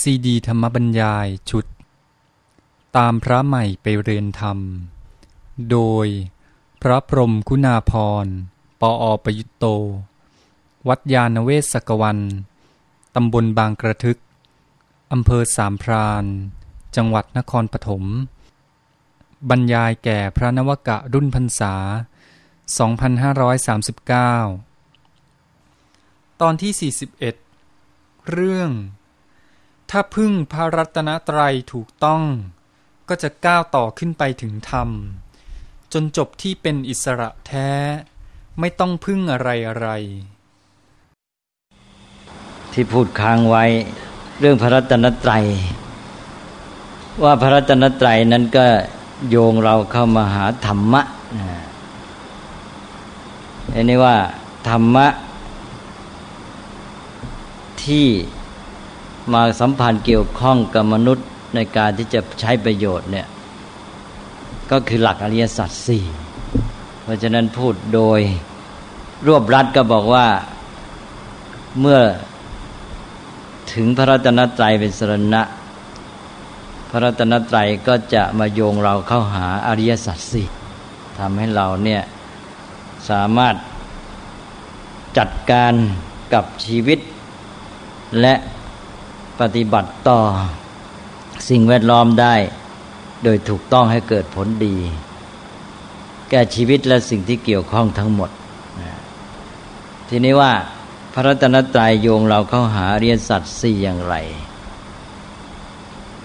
ซีดีธรรมบรรยายชุด ตามพระใหม่ไปเรียนธรรม โดยพระพรมคุณาพร ปออประยุตโต วัดยาณเวศกวัน ตำบลบางกระทึก อำเภอสามพรานจังหวัดนครปฐม บรรยายแก่พระนวกะรุ่นพรรษา 2539 ตอนที่ 41 เรื่อง ถ้าพึ่งพระรัตนตรัยถูกต้อง ก็จะก้าวต่อขึ้นไปถึงธรรม จนจบที่เป็นอิสระแท้ ไม่ต้องพึ่งอะไรอะไร ที่พูดค้างไว้ เรื่องพระรัตนตรัย ว่าพระรัตนตรัยนั้นก็โยงเราเข้ามาหาธรรมะอันนี้ว่าธรรมะที่ มาสัมพันธ์เกี่ยวข้องกับมนุษย์ในการที่จะใช้ประโยชน์เนี่ยก็คือหลักอริยสัจสี่เพราะฉะนั้นพูดโดยรวบรัดก็บอกว่าเมื่อถึงพระรัตนตรัยเป็นสรณะ พระรัตนตรัยก็จะมาโยงเราเข้าหาอริยสัจสี่ทำให้เราเนี่ยสามารถจัดการกับชีวิตและ ปฏิบัติต่อสิ่งแวดล้อมได้ โดยถูกต้องให้เกิดผลดี แก่ชีวิตและสิ่งที่เกี่ยวข้องทั้งหมด ทีนี้ว่าพระรัตนตรัยโยงเราเข้าหาเรียนสัตว์สี่อย่างไร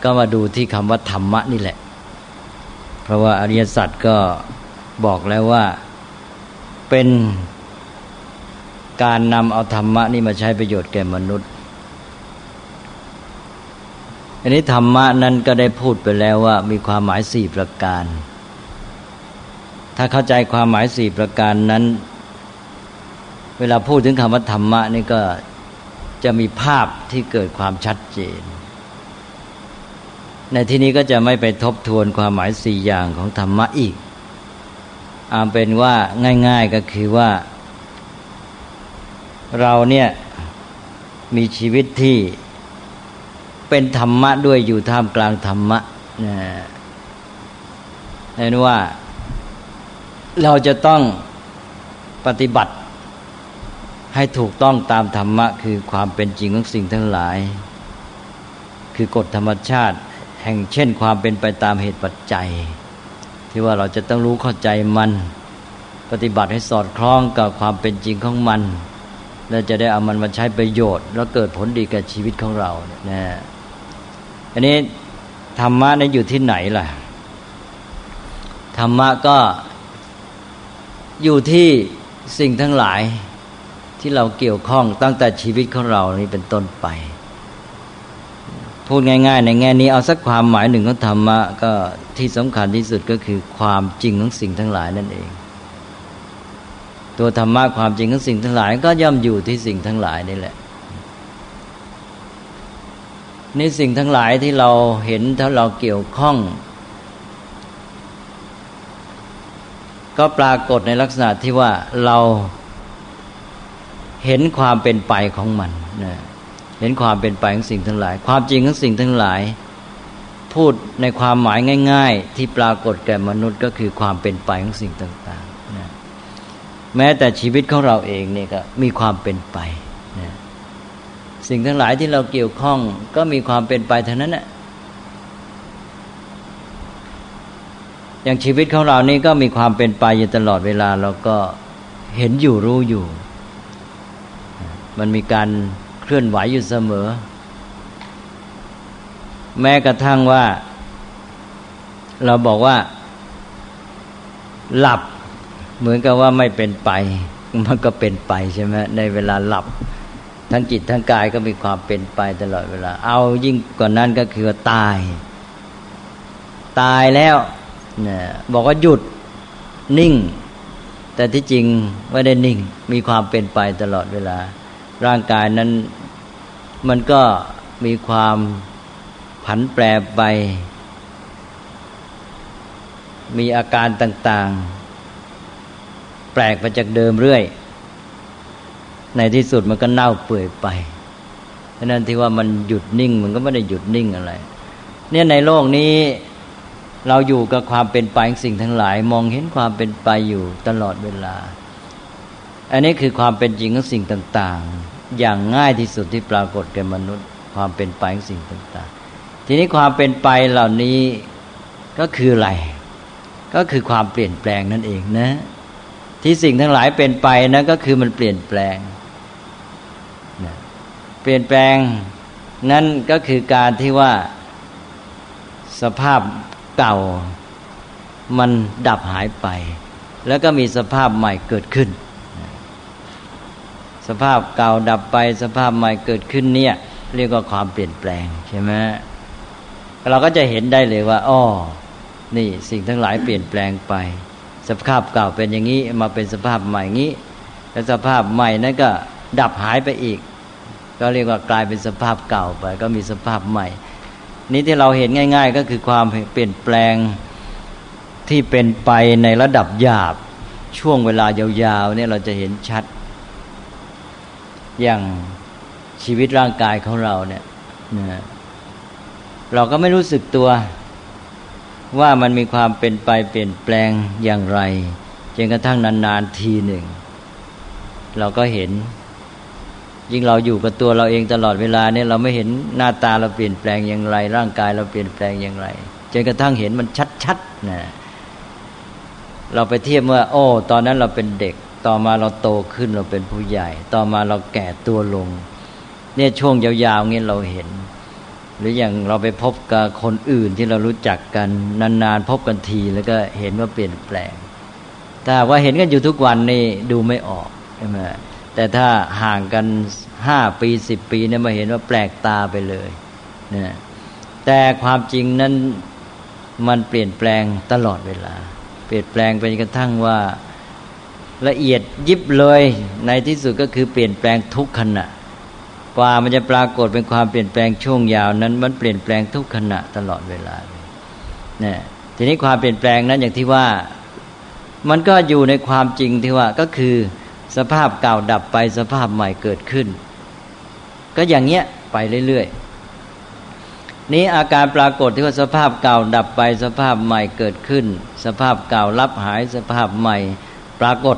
ก็มาดูที่คำว่าธรรมะนี่แหละ เพราะว่าอริยสัจก็บอกแล้วว่าเป็นการนำเอาธรรมะนี่มาใช้ประโยชน์แก่มนุษย์ อันนี้ธรรมะนั้นก็ได้พูดไปแล้วว่า มีความหมายสี่ประการ ถ้าเข้าใจความหมายสี่ประการนั้น เวลาพูดถึงคำว่าธรรมะนี่ก็จะมีภาพที่เกิดความชัดเจน ในที่นี้ก็จะไม่ไปทบทวนความหมายสี่อย่างของธรรมะอีกอาเป็นว่าง่าย ๆก็คือว่า เราเนี่ยมีชีวิตที่ เป็นธรรมะด้วยอยู่ท่ามกลางธรรมะนะเห็นว่าเราจะต้องปฏิบัติให้ถูกต้องตามธรรมะ คือความเป็นจริงของสิ่งทั้งหลาย คือกฎธรรมชาติ แห่งเช่นความเป็นไปตามเหตุปัจจัย ที่ว่าเราจะต้องรู้เข้าใจมัน ปฏิบัติให้สอดคล้องกับความเป็นจริงของมัน แล้วจะได้เอามันมาใช้ประโยชน์ แล้วเกิดผลดีกับชีวิตของเราเนะ อันนี้ธรรมะนั้นอยู่ที่ไหนล่ะ ธรรมะก็อยู่ที่สิ่งทั้งหลายที่เราเกี่ยวข้องตั้งแต่ชีวิตของเรานี่เป็นต้นไป พูดง่าย ๆ ในแง่นี้เอาสักความหมายหนึ่งของธรรมะก็ที่สำคัญที่สุดก็คือความจริงของสิ่งทั้งหลายนั่นเอง ตัวธรรมะความจริงของสิ่งทั้งหลาย ก็ย่อมอยู่ที่สิ่งทั้งหลายนี่แหละ นี่สิ่งทั้งหลายที่เราเห็นถ้าเราเกี่ยวข้อง ก็ปรากฏในลักษณะที่ว่าเราเห็นความเป็นไปของมันนะเห็นความเป็นไปของสิ่งทั้งหลาย ความจริงของสิ่งทั้งหลาย พูดในความหมายง่าย ๆ ที่ปรากฏแก่มนุษย์ก็คือความเป็นไปของสิ่งต่างๆนะแม้แต่ชีวิตของเราเองเนี่ยก็มีความเป็นไปนะ สิ่งทั้งหลายที่เราเกี่ยวข้องก็มีความเป็นไปเท่านั้นแหละอย่างชีวิตของเรานี่ก็มีความเป็นไปอยู่ตลอดเวลาเราก็เห็นอยู่รู้อยู่ มันมีการเคลื่อนไหวอยู่เสมอ แม้กระทั่งว่า เราบอกว่า หลับเหมือนกับว่าไม่เป็นไป มันก็เป็นไปใช่ไหมในเวลาหลับ ทั้งจิตทั้งกายก็มีความเป็นไปตลอดเวลา เอายิ่งกว่านั้นก็คือตาย ตายแล้วเนี่ยบอกว่าหยุดนิ่ง แต่ที่จริงไม่ได้นิ่ง มีความเป็นไปตลอดเวลา ร่างกายนั้นมันก็มีความผันแปรไป มีอาการต่าง ๆ แปลกไปจากเดิมเรื่อย ในที่สุดมันก็เน่าเปื่อยไปฉะนั้นที่ว่ามันหยุดนิ่งมันก็ไม่ได้หยุดนิ่งอะไร เนี่ยในโลกนี้เราอยู่กับความเป็นไปของสิ่งทั้งหลาย มองเห็นความเป็นไปอยู่ตลอดเวลา อันนี้คือความเป็นจริงของสิ่งต่าง ๆ อย่างง่ายที่สุดที่ปรากฏแก่มนุษย์ ความเป็นไปของสิ่งต่าง ๆ ทีนี้ความเป็นไปเหล่านี้ก็คืออะไร ก็คือความเปลี่ยนแปลงนั่นเองนะ ที่สิ่งทั้งหลายเป็นไปนะก็คือมันเปลี่ยนแปลง ลี่ยนแปลง นั่นก็คือการที่ว่าสภาพเก่ามันดับหายไป แล้วก็มีสภาพใหม่เกิดขึ้น สภาพเก่าดับไป สภาพใหม่เกิดขึ้นเนี่ย เรียกว่าความเปลี่ยนแปลงใช่ไหมเราก็จะเห็นได้เลยว่าอ้อนี่สิ่งทั้งหลายเปลี่ยนแปลงไป สภาพเก่าเป็นอย่างนี้มาเป็นสภาพใหม่งี้ แล้วสภาพใหม่นั้นก็ดับหายไปอีก ก็เรียกว่ากลายเป็นสภาพเก่าไป ก็มีสภาพใหม่ นี้ที่เราเห็นง่าย ๆ ก็คือความเปลี่ยนแปลงที่เป็นไปในระดับหยาบ ช่วงเวลายาวๆเนี่ยเราจะเห็นชัด อย่างชีวิตร่างกายของเราเนี่ยนะเราก็ไม่รู้สึกตัวว่ามันมีความเป็นไปเปลี่ยนแปลงอย่างไรจนกระทั่งนานๆทีหนึ่ง เราก็เห็น ยิ่งเราอยู่กับตัวเราเองตลอดเวลาเนี่ยเราไม่เห็นหน้าตาเราเปลี่ยนแปลงอย่างไร ร่างกายเราเปลี่ยนแปลงอย่างไรจนกระทั่งเห็นมันชัดๆนะเราไปเทียบว่า โอ้ ตอนนั้นเราเป็นเด็ก ต่อมาเราโตขึ้นเราเป็นผู้ใหญ่ ต่อมาเราแก่ตัวลง เนี่ยช่วงยาวๆเงี้ยเราเห็น หรืออย่างเราไปพบกับคนอื่นที่เรารู้จักกันนานๆพบกันทีแล้วก็เห็นว่าเปลี่ยนแปลง แต่ว่าเห็นกันอยู่ทุกวันนี่ดูไม่ออกใช่ไหม แต่ถ้าห่างกันห้าปีสิบปีเนี่ยมาเห็นว่าแปลกตาไปเลยนะแต่ความจริงนั้นมันเปลี่ยนแปลงตลอดเวลา เปลี่ยนแปลงไปกระทั่งว่าละเอียดยิบเลยในที่สุดก็คือเปลี่ยนแปลงทุกขณะ กว่ามันจะปรากฏเป็นความเปลี่ยนแปลงช่วงยาวนั้น มันเปลี่ยนแปลงทุกขณะตลอดเวลาเลยนะทีนี้ความเปลี่ยนแปลงนั้นอย่างที่ว่ามันก็อยู่ในความจริงที่ว่าก็คือ สภาพเก่าดับไปสภาพใหม่เกิดขึ้น ก็อย่างเงี้ยไปเรื่อยๆนี้อาการปรากฏที่ว่าสภาพเก่าดับไปสภาพใหม่เกิดขึ้น สภาพเก่ารับหายสภาพใหม่ปรากฏ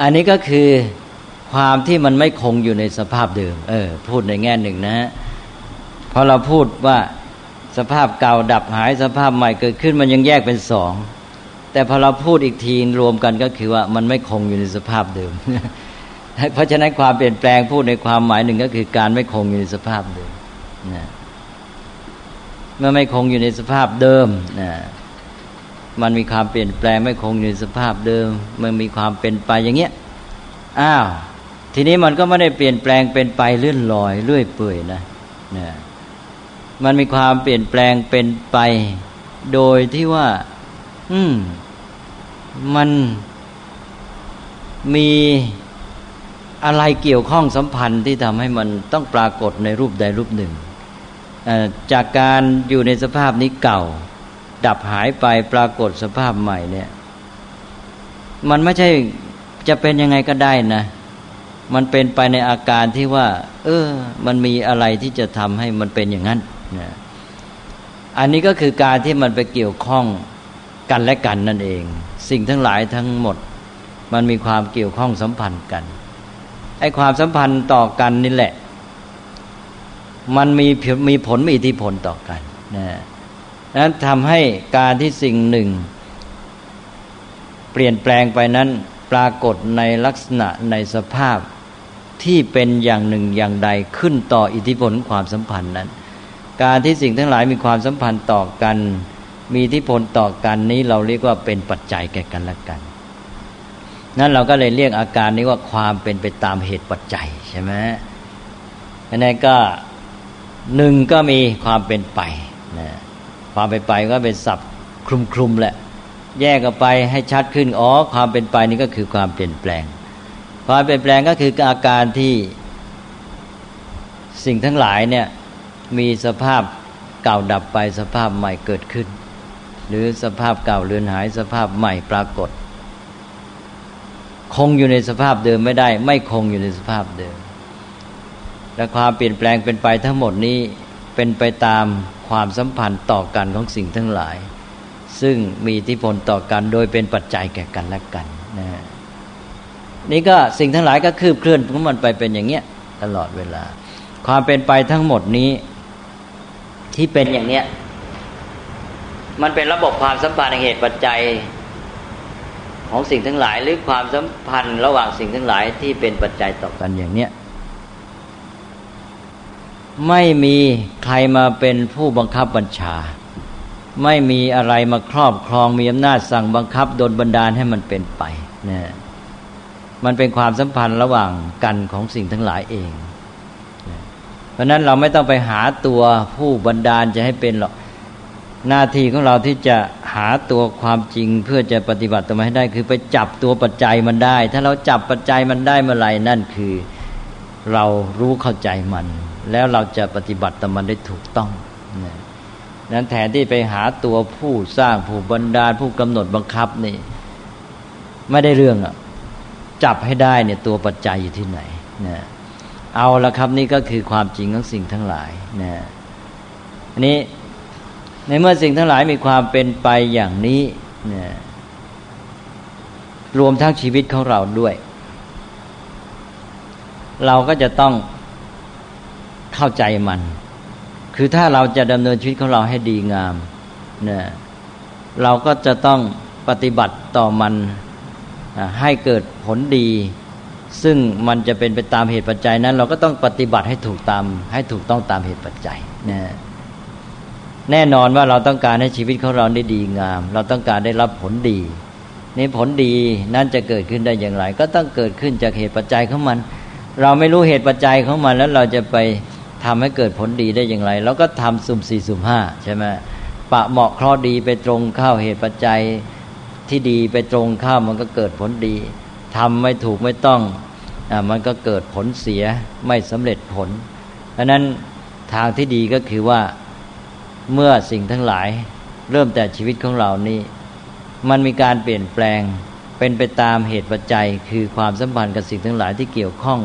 อันนี้ก็คือความที่มันไม่คงอยู่ในสภาพเดิม เออ พูดในแง่หนึ่งนะฮะพอเราพูดว่าสภาพเก่าดับหายสภาพใหม่เกิดขึ้นมันยังแยกเป็นสอง แต่พอเราพูดอีกทีรวมกันก็คือว่ามันไม่คงอยู่ในสภาพเดิม เพราะฉะนั้นความเปลี่ยนแปลงพูดในความหมายหนึ่งก็คือการไม่คงอยู่ในสภาพเดิมนะเมื่อไม่คงอยู่ในสภาพเดิมนะมันมีความเปลี่ยนแปลงไม่คงอยู่ในสภาพเดิม มันมีความเป็นไปอย่างเงี้ยอ้าวทีนี้มันก็ไม่ได้เปลี่ยนแปลงเป็นไปเลื่อนลอยเลื่อยเปื่อยนะนะมันมีความเปลี่ยนแปลงเป็นไป โดยที่ว่า อืม มันมีอะไรเกี่ยวข้องสัมพันธ์ที่ทำให้มันต้องปรากฏในรูปใดรูปหนึ่ง จากการอยู่ในสภาพนี้เก่า ดับหายไปปรากฏสภาพใหม่เนี่ย มันไม่ใช่จะเป็นยังไงก็ได้นะ มันเป็นไปในอาการที่ว่า เออ มันมีอะไรที่จะทำให้มันเป็นอย่างนั้นนะอันนี้ก็คือการที่มันไปเกี่ยวข้องกันและกันนั่นเอง สิ่งทั้งหลายทั้งหมด มันมีความเกี่ยวข้องสัมพันธ์กันไอ้ความสัมพันธ์ต่อกันนี่แหละ มันมีมีผลมีอิทธิพลต่อกันนะนั้นทำให้การที่สิ่งหนึ่ง เปลี่ยนแปลงไปนั้นปรากฏในลักษณะในสภาพที่เป็นอย่างหนึ่งอย่างใดขึ้นต่ออิทธิพลความสัมพันธ์นั้น การที่สิ่งทั้งหลายมีความสัมพันธ์ต่อกัน มีอิทธิพลต่อกันนี้เราเรียกว่าเป็นปัจจัยแก่กันและกัน นั้นเราก็เลยเรียกอาการนี้ว่าความเป็นไปตามเหตุปัจจัยใช่ไหมอันนี้ก็หนึ่งก็มีความเป็นไปนะความเป็นไปก็เป็นศัพท์คลุมคลุมแหละ แยกออกไปให้ชัดขึ้นอ๋อความเป็นไปนี่ก็คือความเปลี่ยนแปลง ความเปลี่ยนแปลงก็คืออาการที่สิ่งทั้งหลายเนี่ยมีสภาพเก่าดับไปสภาพใหม่เกิดขึ้น หรือสภาพเก่าเลือนหายสภาพใหม่ปรากฏ คงอยู่ในสภาพเดิมไม่ได้ ไม่คงอยู่ในสภาพเดิม และความเปลี่ยนแปลงเป็นไปทั้งหมดนี้เป็นไปตามความสัมพันธ์ต่อกันของสิ่งทั้งหลาย ซึ่งมีอิทธิพลต่อกันโดยเป็นปัจจัยแก่กันและกันนะนี่ก็สิ่งทั้งหลายก็คืบเคลื่อนของมันไปเป็นอย่างเงี้ยตลอดเวลา ความเป็นไปทั้งหมดนี้ที่เป็นอย่างเนี้ย มันเป็นระบบความสัมพันธ์เหตุปัจจัย ของสิ่งทั้งหลาย หรือความสัมพันธ์ระหว่างสิ่งทั้งหลายที่เป็นปัจจัยต่อกันอย่างเนี้ยไม่มีใครมาเป็นผู้บังคับบัญชา ไม่มีอะไรมาครอบครองมีอำนาจสั่งบังคับโดนบันดาลให้มันเป็นไปนะมันเป็นความสัมพันธ์ระหว่างกันของสิ่งทั้งหลายเอง เพราะนั้นเราไม่ต้องไปหาตัวผู้บันดาลจะให้เป็นหรอก หน้าที่ของเราที่จะหาตัวความจริงเพื่อจะปฏิบัติตัวมาให้ได้ คือไปจับตัวปัจจัยมันได้ ถ้าเราจับปัจจัยมันได้เมื่อไหร่นั่นคือ เรารู้เข้าใจมัน แล้วเราจะปฏิบัติต่อมันได้ถูกต้องนั้นแทนที่ไปหาตัวผู้สร้างผู้บันดาลผู้กำหนดบังคับนี่ ไม่ได้เรื่องอะจับให้ได้เนี่ยตัวปัจจัยอยู่ที่ไหนนะเอาละครับนี่ก็คือความจริงของสิ่งทั้งหลายนะอันนี้ ในเมื่อสิ่งทั้งหลายมีความเป็นไปอย่างนี้เนะรวมทั้งชีวิตของเราด้วย เราก็จะต้องเข้าใจมัน คือถ้าเราจะดำเนินชีวิตของเราให้ดีงามเนะเราก็จะต้องปฏิบัติต่อมันให้เกิดผลดี ซึ่งมันจะเป็นไปตามเหตุปัจจัยนั้น เราก็ต้องปฏิบัติให้ถูกตามให้ถูกต้องตามเหตุปัจจัยนะ แน่นอนว่าเราต้องการให้ชีวิตของเราได้ดีงาม เราต้องการได้รับผลดีนี่ผลดีนั้นจะเกิดขึ้นได้อย่างไร ก็ต้องเกิดขึ้นจากเหตุปัจจัยของมัน เราไม่รู้เหตุปัจจัยของมันแล้วเราจะไปทำให้เกิดผลดีได้อย่างไรเราก็ทำสุ่มสี่สุ่มห้าใช่ไหมปะเหมาะเคราะดีไปตรงเข้าเหตุปัจจัยที่ดีไปตรงข้ามมันก็เกิดผลดีทำไม่ถูกไม่ต้องอ่ามันก็เกิดผลเสียไม่สำเร็จผลเพราะนั้นทางที่ดีก็คือว่า เมื่อสิ่งทั้งหลาย เริ่มแต่ชีวิตของเรานี่มันมีการเปลี่ยนแปลงเป็นไปตามเหตุปัจจัย คือความสัมพันธ์กับสิ่งทั้งหลายที่เกี่ยวข้อง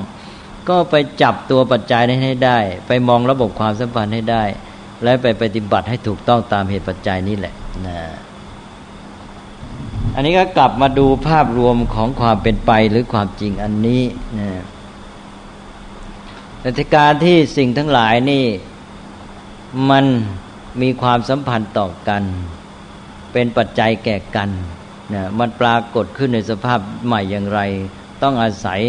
ก็ไปจับตัวปัจจัยนั้นให้ได้ ไปมองระบบความสัมพันธ์ให้ได้ และไปปฏิบัติให้ถูกต้องตามเหตุปัจจัยนี้แหละนะอันนี้ก็กลับมาดูภาพรวมของความเป็นไปหรือความจริงอันนี้นะแต่การที่สิ่งทั้งหลายนี่มัน มีความสัมพันธ์ต่อกัน เป็นปัจจัยแก่กันนะมันปรากฏขึ้นในสภาพใหม่อย่างไร ต้องอาศัย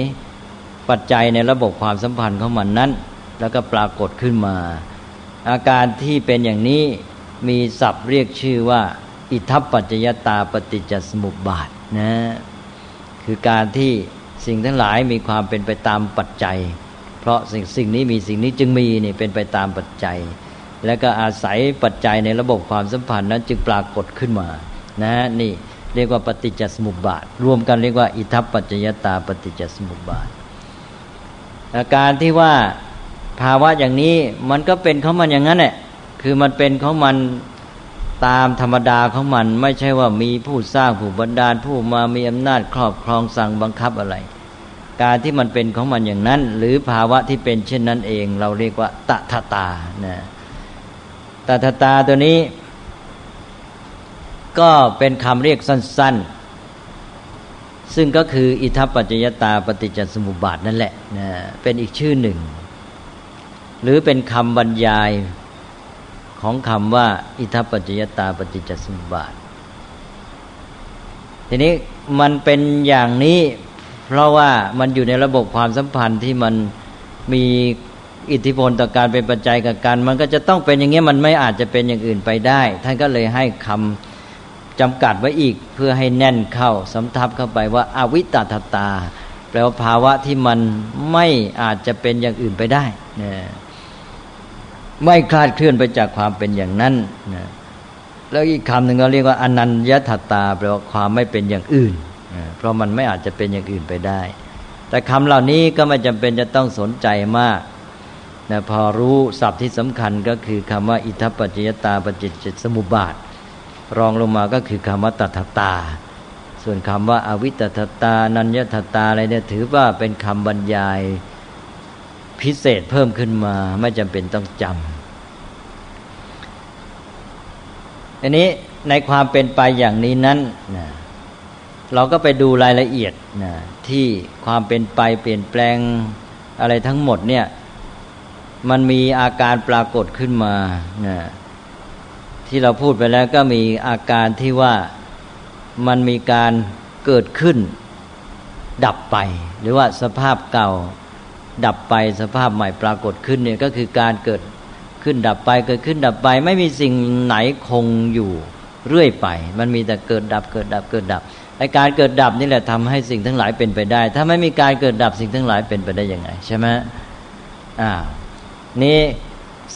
ปัจจัยในระบบความสัมพันธ์ของมันนั้น แล้วก็ปรากฏขึ้นมา อาการที่เป็นอย่างนี้มีศัพท์เรียกชื่อว่า อิทัปปัจจยตาปฏิจจสมุปบาทนะคือการที่สิ่งทั้งหลายมีความเป็นไปตามปัจจัย เพราะสิ่งสิ่งนี้มีสิ่งนี้จึงมีนี่เป็นไปตามปัจจัย แล้วก็อาศัยปัจจัยในระบบความสัมพันธ์นั้นจึงปรากฏขึ้นมานะนี่เรียกว่าปฏิจจสมุปบาท รวมกันเรียกว่า อิทัปปัจจยตาปฏิจจสมุปบาท อาการที่ว่าภาวะอย่างนี้มันก็เป็นของมันอย่างนั้นแหละคือมันเป็นของมันตามธรรมดาของมัน ไม่ใช่ว่ามีผู้สร้างผู้บันดาลผู้มามีอำนาจครอบครองสั่งบังคับอะไร การที่มันเป็นของมันอย่างนั้น หรือภาวะที่เป็นเช่นนั้นเอง เราเรียกว่าตถาตานะ ตถาตาตัวนี้ ก็เป็นคำเรียกสั้น ๆ ซึ่งก็คืออิทัปปัจจยตาปฏิจจสมุปบาทนั่นแหละนะเป็นอีกชื่อหนึ่ง หรือเป็นคำบรรยายของคำว่า อิทัปปัจจยตาปฏิจจสมุปบาท ทีนี้มันเป็นอย่างนี้ เพราะว่ามันอยู่ในระบบความสัมพันธ์ที่มันมี อิทธิพลต่อการเป็นปัจจัยกับกันมันก็จะต้องเป็นอย่างนี้ยมันไม่อาจจะเป็นอย่างอื่นไปได้ ท่านก็เลยให้คำจำกัดไว้อีกเพื่อให้แน่นเข้าสำทับเข้าไปว่าอาวิตาตา แปลว่าภาวะที่มันไม่อาจจะเป็นอย่างอื่นไปได้เนี่ยไม่คลาดเคลื่อนไปจากความเป็นอย่างนั้นนะแล้วอีกคำหนึ่งก็เรียกว่าอนันยถตาแปลว่าความไม่เป็นอย่างอื่นนะเพราะมันไม่อาจจะเป็นอย่างอื่นไปได้ แต่คำเหล่านี้ก็ไม่จำเป็นจะต้องสนใจมาก นะพอรู้ศัพท์ที่สำคัญก็คือคำว่า อิทัปปัจจยตาปจิจจสมุบาท รองลงมาก็คือคำว่าตัทตา ส่วนคำว่าอวิตตตา นัญญตตาอะไรเนี่ยถือว่าเป็นคำบรรยายพิเศษเพิ่มขึ้นมาไม่จำเป็นต้องจำอันนี้ในความเป็นไปอย่างนี้นั้นนะเราก็ไปดูรายละเอียดนะที่ความเป็นไปเปลี่ยนแปลงอะไรทั้งหมดเนี่ย มันมีอาการปรากฏขึ้นมานะที่เราพูดไปแล้วก็มีอาการที่ว่ามันมีการเกิดขึ้น ดับไป หรือว่าสภาพเก่า ดับไปสภาพใหม่ปรากฏขึ้นเนี่ยก็คือการเกิดขึ้นดับไปเกิดขึ้นดับไป ไม่มีสิ่งไหนคงอยู่เรื่อยไป มันมีแต่เกิดดับเกิดดับเกิดดับไอการเกิดดับนี่แหละทำให้สิ่งทั้งหลายเป็นไปได้ ถ้าไม่มีการเกิดดับสิ่งทั้งหลายเป็นไปได้ยังไง ใช่ไหมอ่า นี่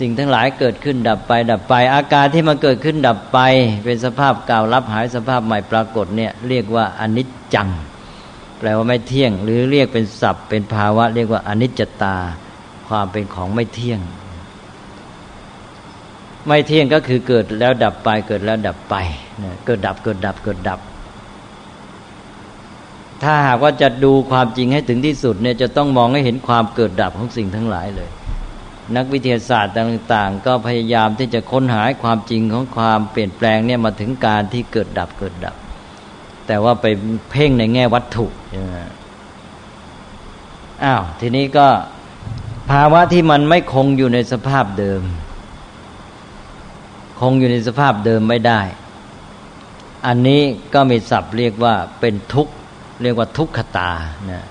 สิ่งทั้งหลายเกิดขึ้นดับไป ดับไป อาการที่มันเกิดขึ้นดับไป เป็นสภาพเก่ารับหายสภาพใหม่ปรากฏเนี่ยเรียกว่าอนิจจัง แปลว่าไม่เที่ยง หรือเรียกเป็นศัพท์เป็นภาวะ เรียกว่าอนิจจตา ความเป็นของไม่เที่ยง ไม่เที่ยงก็คือเกิดแล้วดับไป เกิดแล้วดับไปเกิดดับเกิดดับเกิดดับ ถ้าหากว่าจะดูความจริงให้ถึงที่สุดเนี่ยจะต้องมองให้เห็นความเกิดดับของสิ่งทั้งหลายเลย นักวิทยาศาสตร์ต่าง ๆ ก็พยายามที่จะค้นหาความจริงของความเปลี่ยนแปลงเนี่ยมาถึงการที่เกิดดับเกิดดับ แต่ว่าไปเพ่งในแง่วัตถุอ้าวทีนี้ก็ภาวะที่มันไม่คงอยู่ในสภาพเดิม คงอยู่ในสภาพเดิมไม่ได้ อันนี้ก็มีศัพท์เรียกว่าเป็นทุกข์ เรียกว่าทุกขตานะ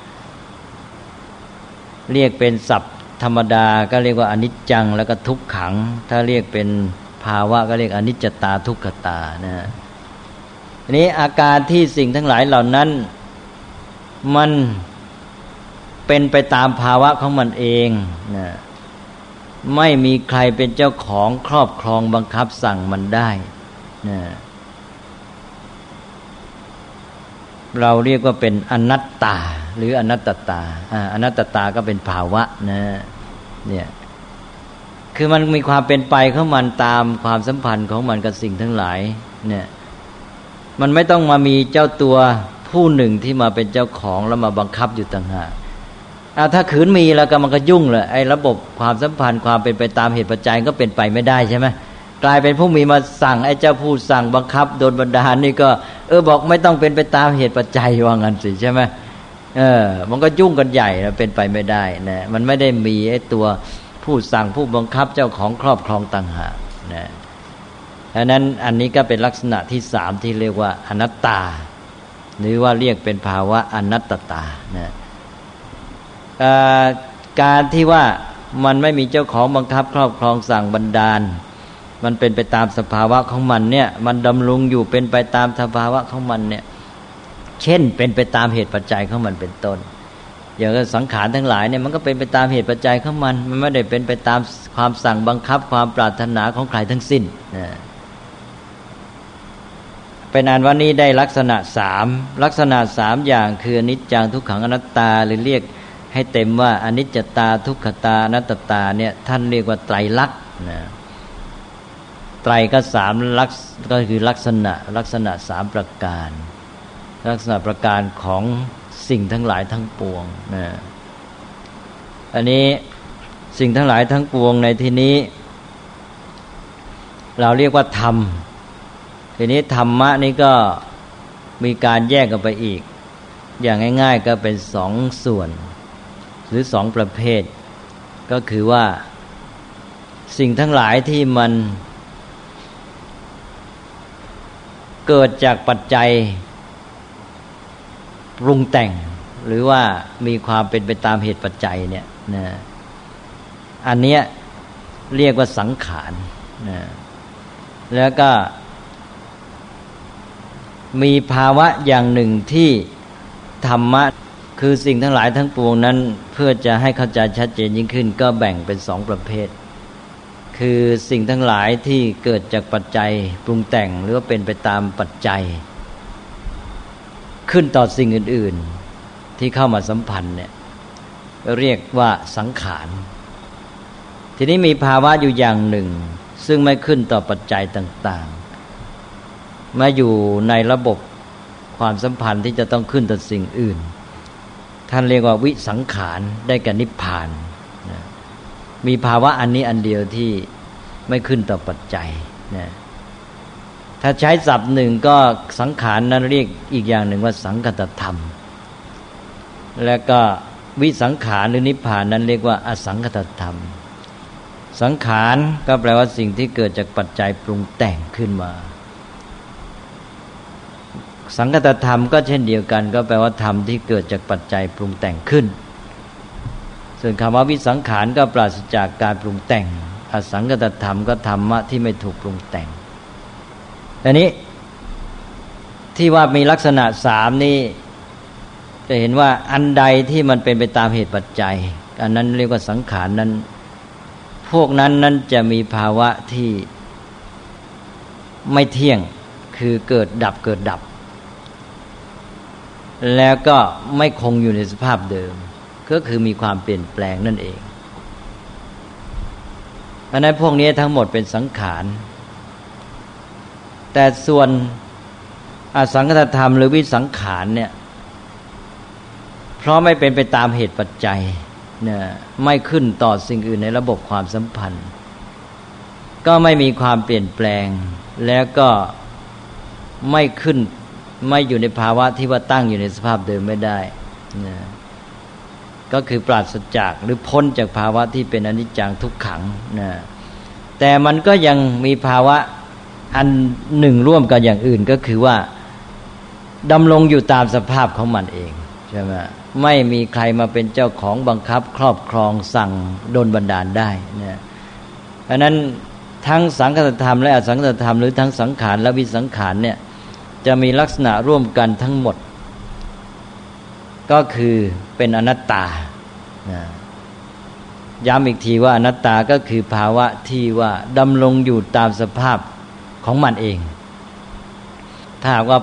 เรียกเป็นศัพท์ ธรรมดาก็เรียกว่าอนิจจังแล้วก็ทุกขัง ถ้าเรียกเป็นภาวะก็เรียกอนิจจตาทุกขตานะอันนี้อาการที่สิ่งทั้งหลายเหล่านั้น มันเป็นไปตามภาวะของมันเองนะไม่มีใครเป็นเจ้าของครอบครองบังคับสั่งมันได้นะเราเรียกว่าเป็นอนัตตา หรืออนัตตตาอนัตตาก็เป็นภาวะนะ เนี่ยคือมันมีความเป็นไปของมันตามความสัมพันธ์ของมันกับสิ่งทั้งหลายเนี่ยมันไม่ต้องมามีเจ้าตัวผู้หนึ่งที่มาเป็นเจ้าของแล้วมาบังคับอยู่ต่างหากอาถ้าขืนมีแล้วก็มันก็ยุ่งเลยไอ้ระบบความสัมพันธ์ความเป็นไปตามเหตุปัจจัยก็เป็นไปไม่ได้ใช่ไหมกลายเป็นผู้มีมาสั่งไอ้เจ้าผู้สั่งบังคับโดนบันดาลนี่ก็ เออบอกไม่ต้องเป็นไปตามเหตุปัจจัยว่างั้นสิใช่ไหม เออ มันก็ยุ่งกันใหญ่นะเป็นไปไม่ได้นะมันไม่ได้มีไอ้ตัวผู้สั่งผู้บังคับเจ้าของครอบครองต่างหากนะดังนั้นอันนี้ก็เป็นลักษณะที่สามที่เรียกว่าอนัตตา หรือว่าเรียกเป็นภาวะอนัตตานะการที่ว่ามันไม่มีเจ้าของบังคับ ครอบครองสั่งบันดาล มันเป็นไปตามสภาวะของมันเนี่ย มันดำรงอยู่เป็นไปตามสภาวะของมันเนี่ย เช่นเป็นไปตามเหตุปัจจัยของมันเป็นต้น อย่างสังขารทั้งหลายเนี่ยมันก็เป็นไปตามเหตุปัจจัยของมัน มันไม่ได้เป็นไปตามความสั่งบังคับความปรารถนาของใครทั้งสิ้นนะเป็นอันว่านี้ได้ลักษณะสามลักษณะสามอย่างคืออนิจจังทุกขังอนัตตาหรือเรียกให้เต็มว่าอนิจจตาทุกขตาอนัตตาเนี่ยท่านเรียกว่าไตรลักษณ์นะไตรก็สามลักษก็คือลักษณะลักษณะสามประการ ลักษณะประการของสิ่งทั้งหลายทั้งปวงนะอันนี้สิ่งทั้งหลายทั้งปวงในที่นี้ เราเรียกว่าธรรม ทีนี้ธรรมะนี้ก็มีการแยกกันไปอีก อย่างง่าย ๆ ก็เป็นสองส่วน หรือสองประเภท ก็คือว่า สิ่งทั้งหลายที่มัน เกิดจากปัจจัย ปรุงแต่ง หรือว่ามีความเป็นไปตามเหตุปัจจัยเนี่ยนะอันเนี้ยเรียกว่าสังขารนะแล้วก็ มีภาวะอย่างหนึ่งที่ธรรมะคือสิ่งทั้งหลายทั้งปวงนั้น เพื่อจะให้เข้าใจชัดเจนยิ่งขึ้น ก็แบ่งเป็นสองประเภท คือสิ่งทั้งหลายที่เกิดจากปัจจัยปรุงแต่งหรือว่าเป็นไปตามปัจจัย ขึ้นต่อสิ่งอื่น ๆ ที่เข้ามาสัมพันธ์เนี่ยเรียกว่าสังขาร ทีนี้มีภาวะอยู่อย่างหนึ่ง ซึ่งไม่ขึ้นต่อปัจจัยต่างๆ มาอยู่ในระบบความสัมพันธ์ที่จะต้องขึ้นต่อสิ่งอื่น ท่านเรียกว่าวิสังขารได้แกับนิพพานนะมีภาวะอันนี้อันเดียวที่ไม่ขึ้นต่อปัจจัยนะ ถ้าใช้ศัพท์หนึ่งก็สังขารนั้นเรียกอีกอย่างหนึ่งว่าสังคตธรรม แล้วก็วิสังขารหรือนิพพานนั้นเรียกว่า อสังคตธรรม สังขารก็แปลว่าสิ่งที่เกิดจากปัจจัยปรุงแต่งขึ้นมา สังคตธรรมก็เช่นเดียวกัน ก็แปลว่าธรรมที่เกิดจากปัจจัยปรุงแต่งขึ้น ส่วนคำว่าวิสังขารก็ปราศจากการปรุงแต่ง อสังคตธรรมก็ธรรมะที่ไม่ถูกปรุงแต่ง อันนี้ที่ว่ามีลักษณะสามนี่จะเห็นว่าอันใดที่มันเป็นไปตามเหตุปัจจัย อันนั้นเรียกว่าสังขารนั้น พวกนั้นนั้นจะมีภาวะที่ไม่เที่ยงคือเกิดดับเกิดดับ แล้วก็ไม่คงอยู่ในสภาพเดิม ก็คือมีความเปลี่ยนแปลงนั่นเองอันนั้นพวกนี้ทั้งหมดเป็นสังขาร แต่ส่วนอสังคตธรรมหรือวิสังขารเนี่ย เพราะไม่เป็นไปตามเหตุปัจจัยเนี่ยไม่ขึ้นต่อสิ่งอื่นในระบบความสัมพันธ์ ก็ไม่มีความเปลี่ยนแปลง แล้วก็ไม่ขึ้นไม่อยู่ในภาวะที่ว่าตั้งอยู่ในสภาพเดิมไม่ได้นะก็คือปราศจากหรือพ้นจากภาวะที่เป็นอนิจจังทุกขังนะแต่มันก็ยังมีภาวะ อันหนึ่งร่วมกันอย่างอื่นก็คือว่าดำรงอยู่ตามสภาพของมันเองใช่ไหมไม่มีใครมาเป็นเจ้าของบังคับ ครอบครองสั่งโดนบันดาลได้นะอันนั้นทั้งสังคตธรรมและอสังคตธรรมหรือทั้งสังขารและวิสังขารเนี่ยจะมีลักษณะร่วมกันทั้งหมด ก็คือเป็นอนัตตานะย้ำอีกทีว่าอนัตตาก็คือภาวะที่ว่าดำรงอยู่ตามสภาพ ของมันเอง ถ้าว่า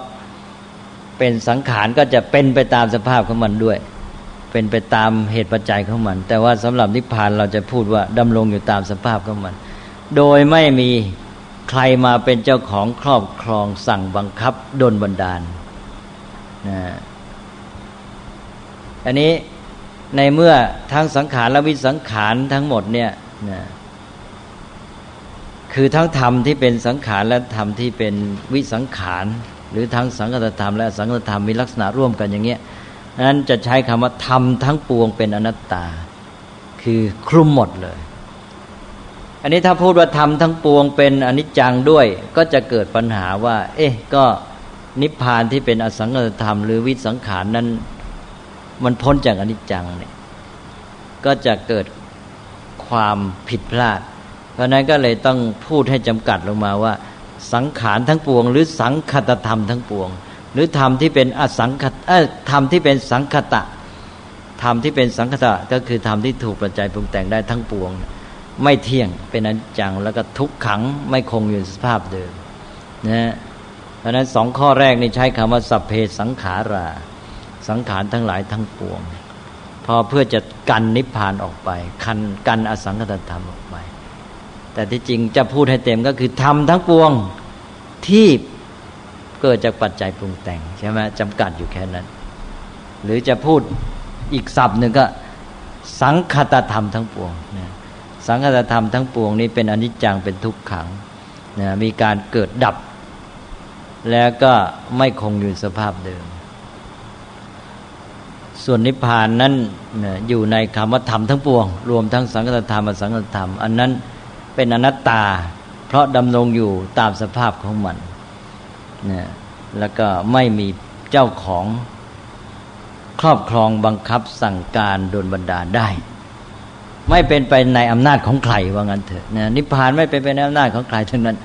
เป็นสังขารก็จะเป็นไปตามสภาพของมันด้วย เป็นไปตามเหตุปัจจัยของมัน แต่ว่าสำหรับนิพพานเราจะพูดว่าดำรงอยู่ตามสภาพของมัน โดยไม่มีใครมาเป็นเจ้าของครอบครองสั่งบังคับดนบันดาลนะอันนี้ในเมื่อทั้งสังขารและวิสังขารทั้งหมดเนี่ยนะ คือทั้งธรรมที่เป็นสังขารและธรรมที่เป็นวิสังขาร หรือทั้งสังคตธรรมและสังคตธรรมมีลักษณะร่วมกันอย่างเงี้ยนั้นจะใช้คำว่าธรรมทั้งปวงเป็นอนัตตา คือคลุมหมดเลย อันนี้ถ้าพูดว่าธรรมทั้งปวงเป็นอนิจจังด้วย ก็จะเกิดปัญหาว่า เอ๊ะก็นิพพานที่เป็นอสังคตธรรมหรือวิสังขารนั้น มันพ้นจากอนิจจังเนี่ยก็จะเกิดความผิดพลาด ราะนั้นก็เลยต้องพูดให้จำกัดลงมาว่า สังขารทั้งปวง หรือสังคตธรรมทั้งปวง หรือธรรมที่เป็นอสังคตธรรมที่เป็นสังคตะธรรมที่เป็นสังคตะก็คือธรรมที่ถูกประจัยปรุงแต่งได้ทั้งปวง ไม่เที่ยงเป็นอนิจจังแล้วก็ทุกขังไม่คงอยู่สภาพเดิมนะเพราะนั้นสองข้อแรกนี่ใช้คำว่าสัพเพสังขารา สังขารทั้งหลายทั้งปวง พอเพื่อจะกันนิพพานออกไปคันกันอสังคตธรรมออก แต่ที่จริงจะพูดให้เต็มก็คือทำทั้งปวงที่เกิดจากปัจจัยปรุงแต่งใช่ไหมจำกัดอยู่แค่นั้น หรือจะพูดอีกศัพท์หนึ่งก็ สังคตธรรมทั้งปวงนะสังคตธรรมทั้งปวงนี้เป็นอนิจจังเป็นทุกขังนะมีการเกิดดับ แล้วก็ไม่คงอยู่สภาพเดิม ส่วนนิพพานนั้นอยู่ในคำว่าธรรมทั้งปวง รวมทั้งสังคตธรรมสังคตธรรม อันนั้น เป็นอนัตตา เพราะดำรงอยู่ตามสภาพของมันนะแล้วก็ไม่มีเจ้าของครอบครองบังคับสั่งการโดนบันดาลได้ ไม่เป็นไปในอำนาจของใครว่างั้นเถอะนะนิพพานไม่เป็นไปในอำนาจของใครทั้งนั้น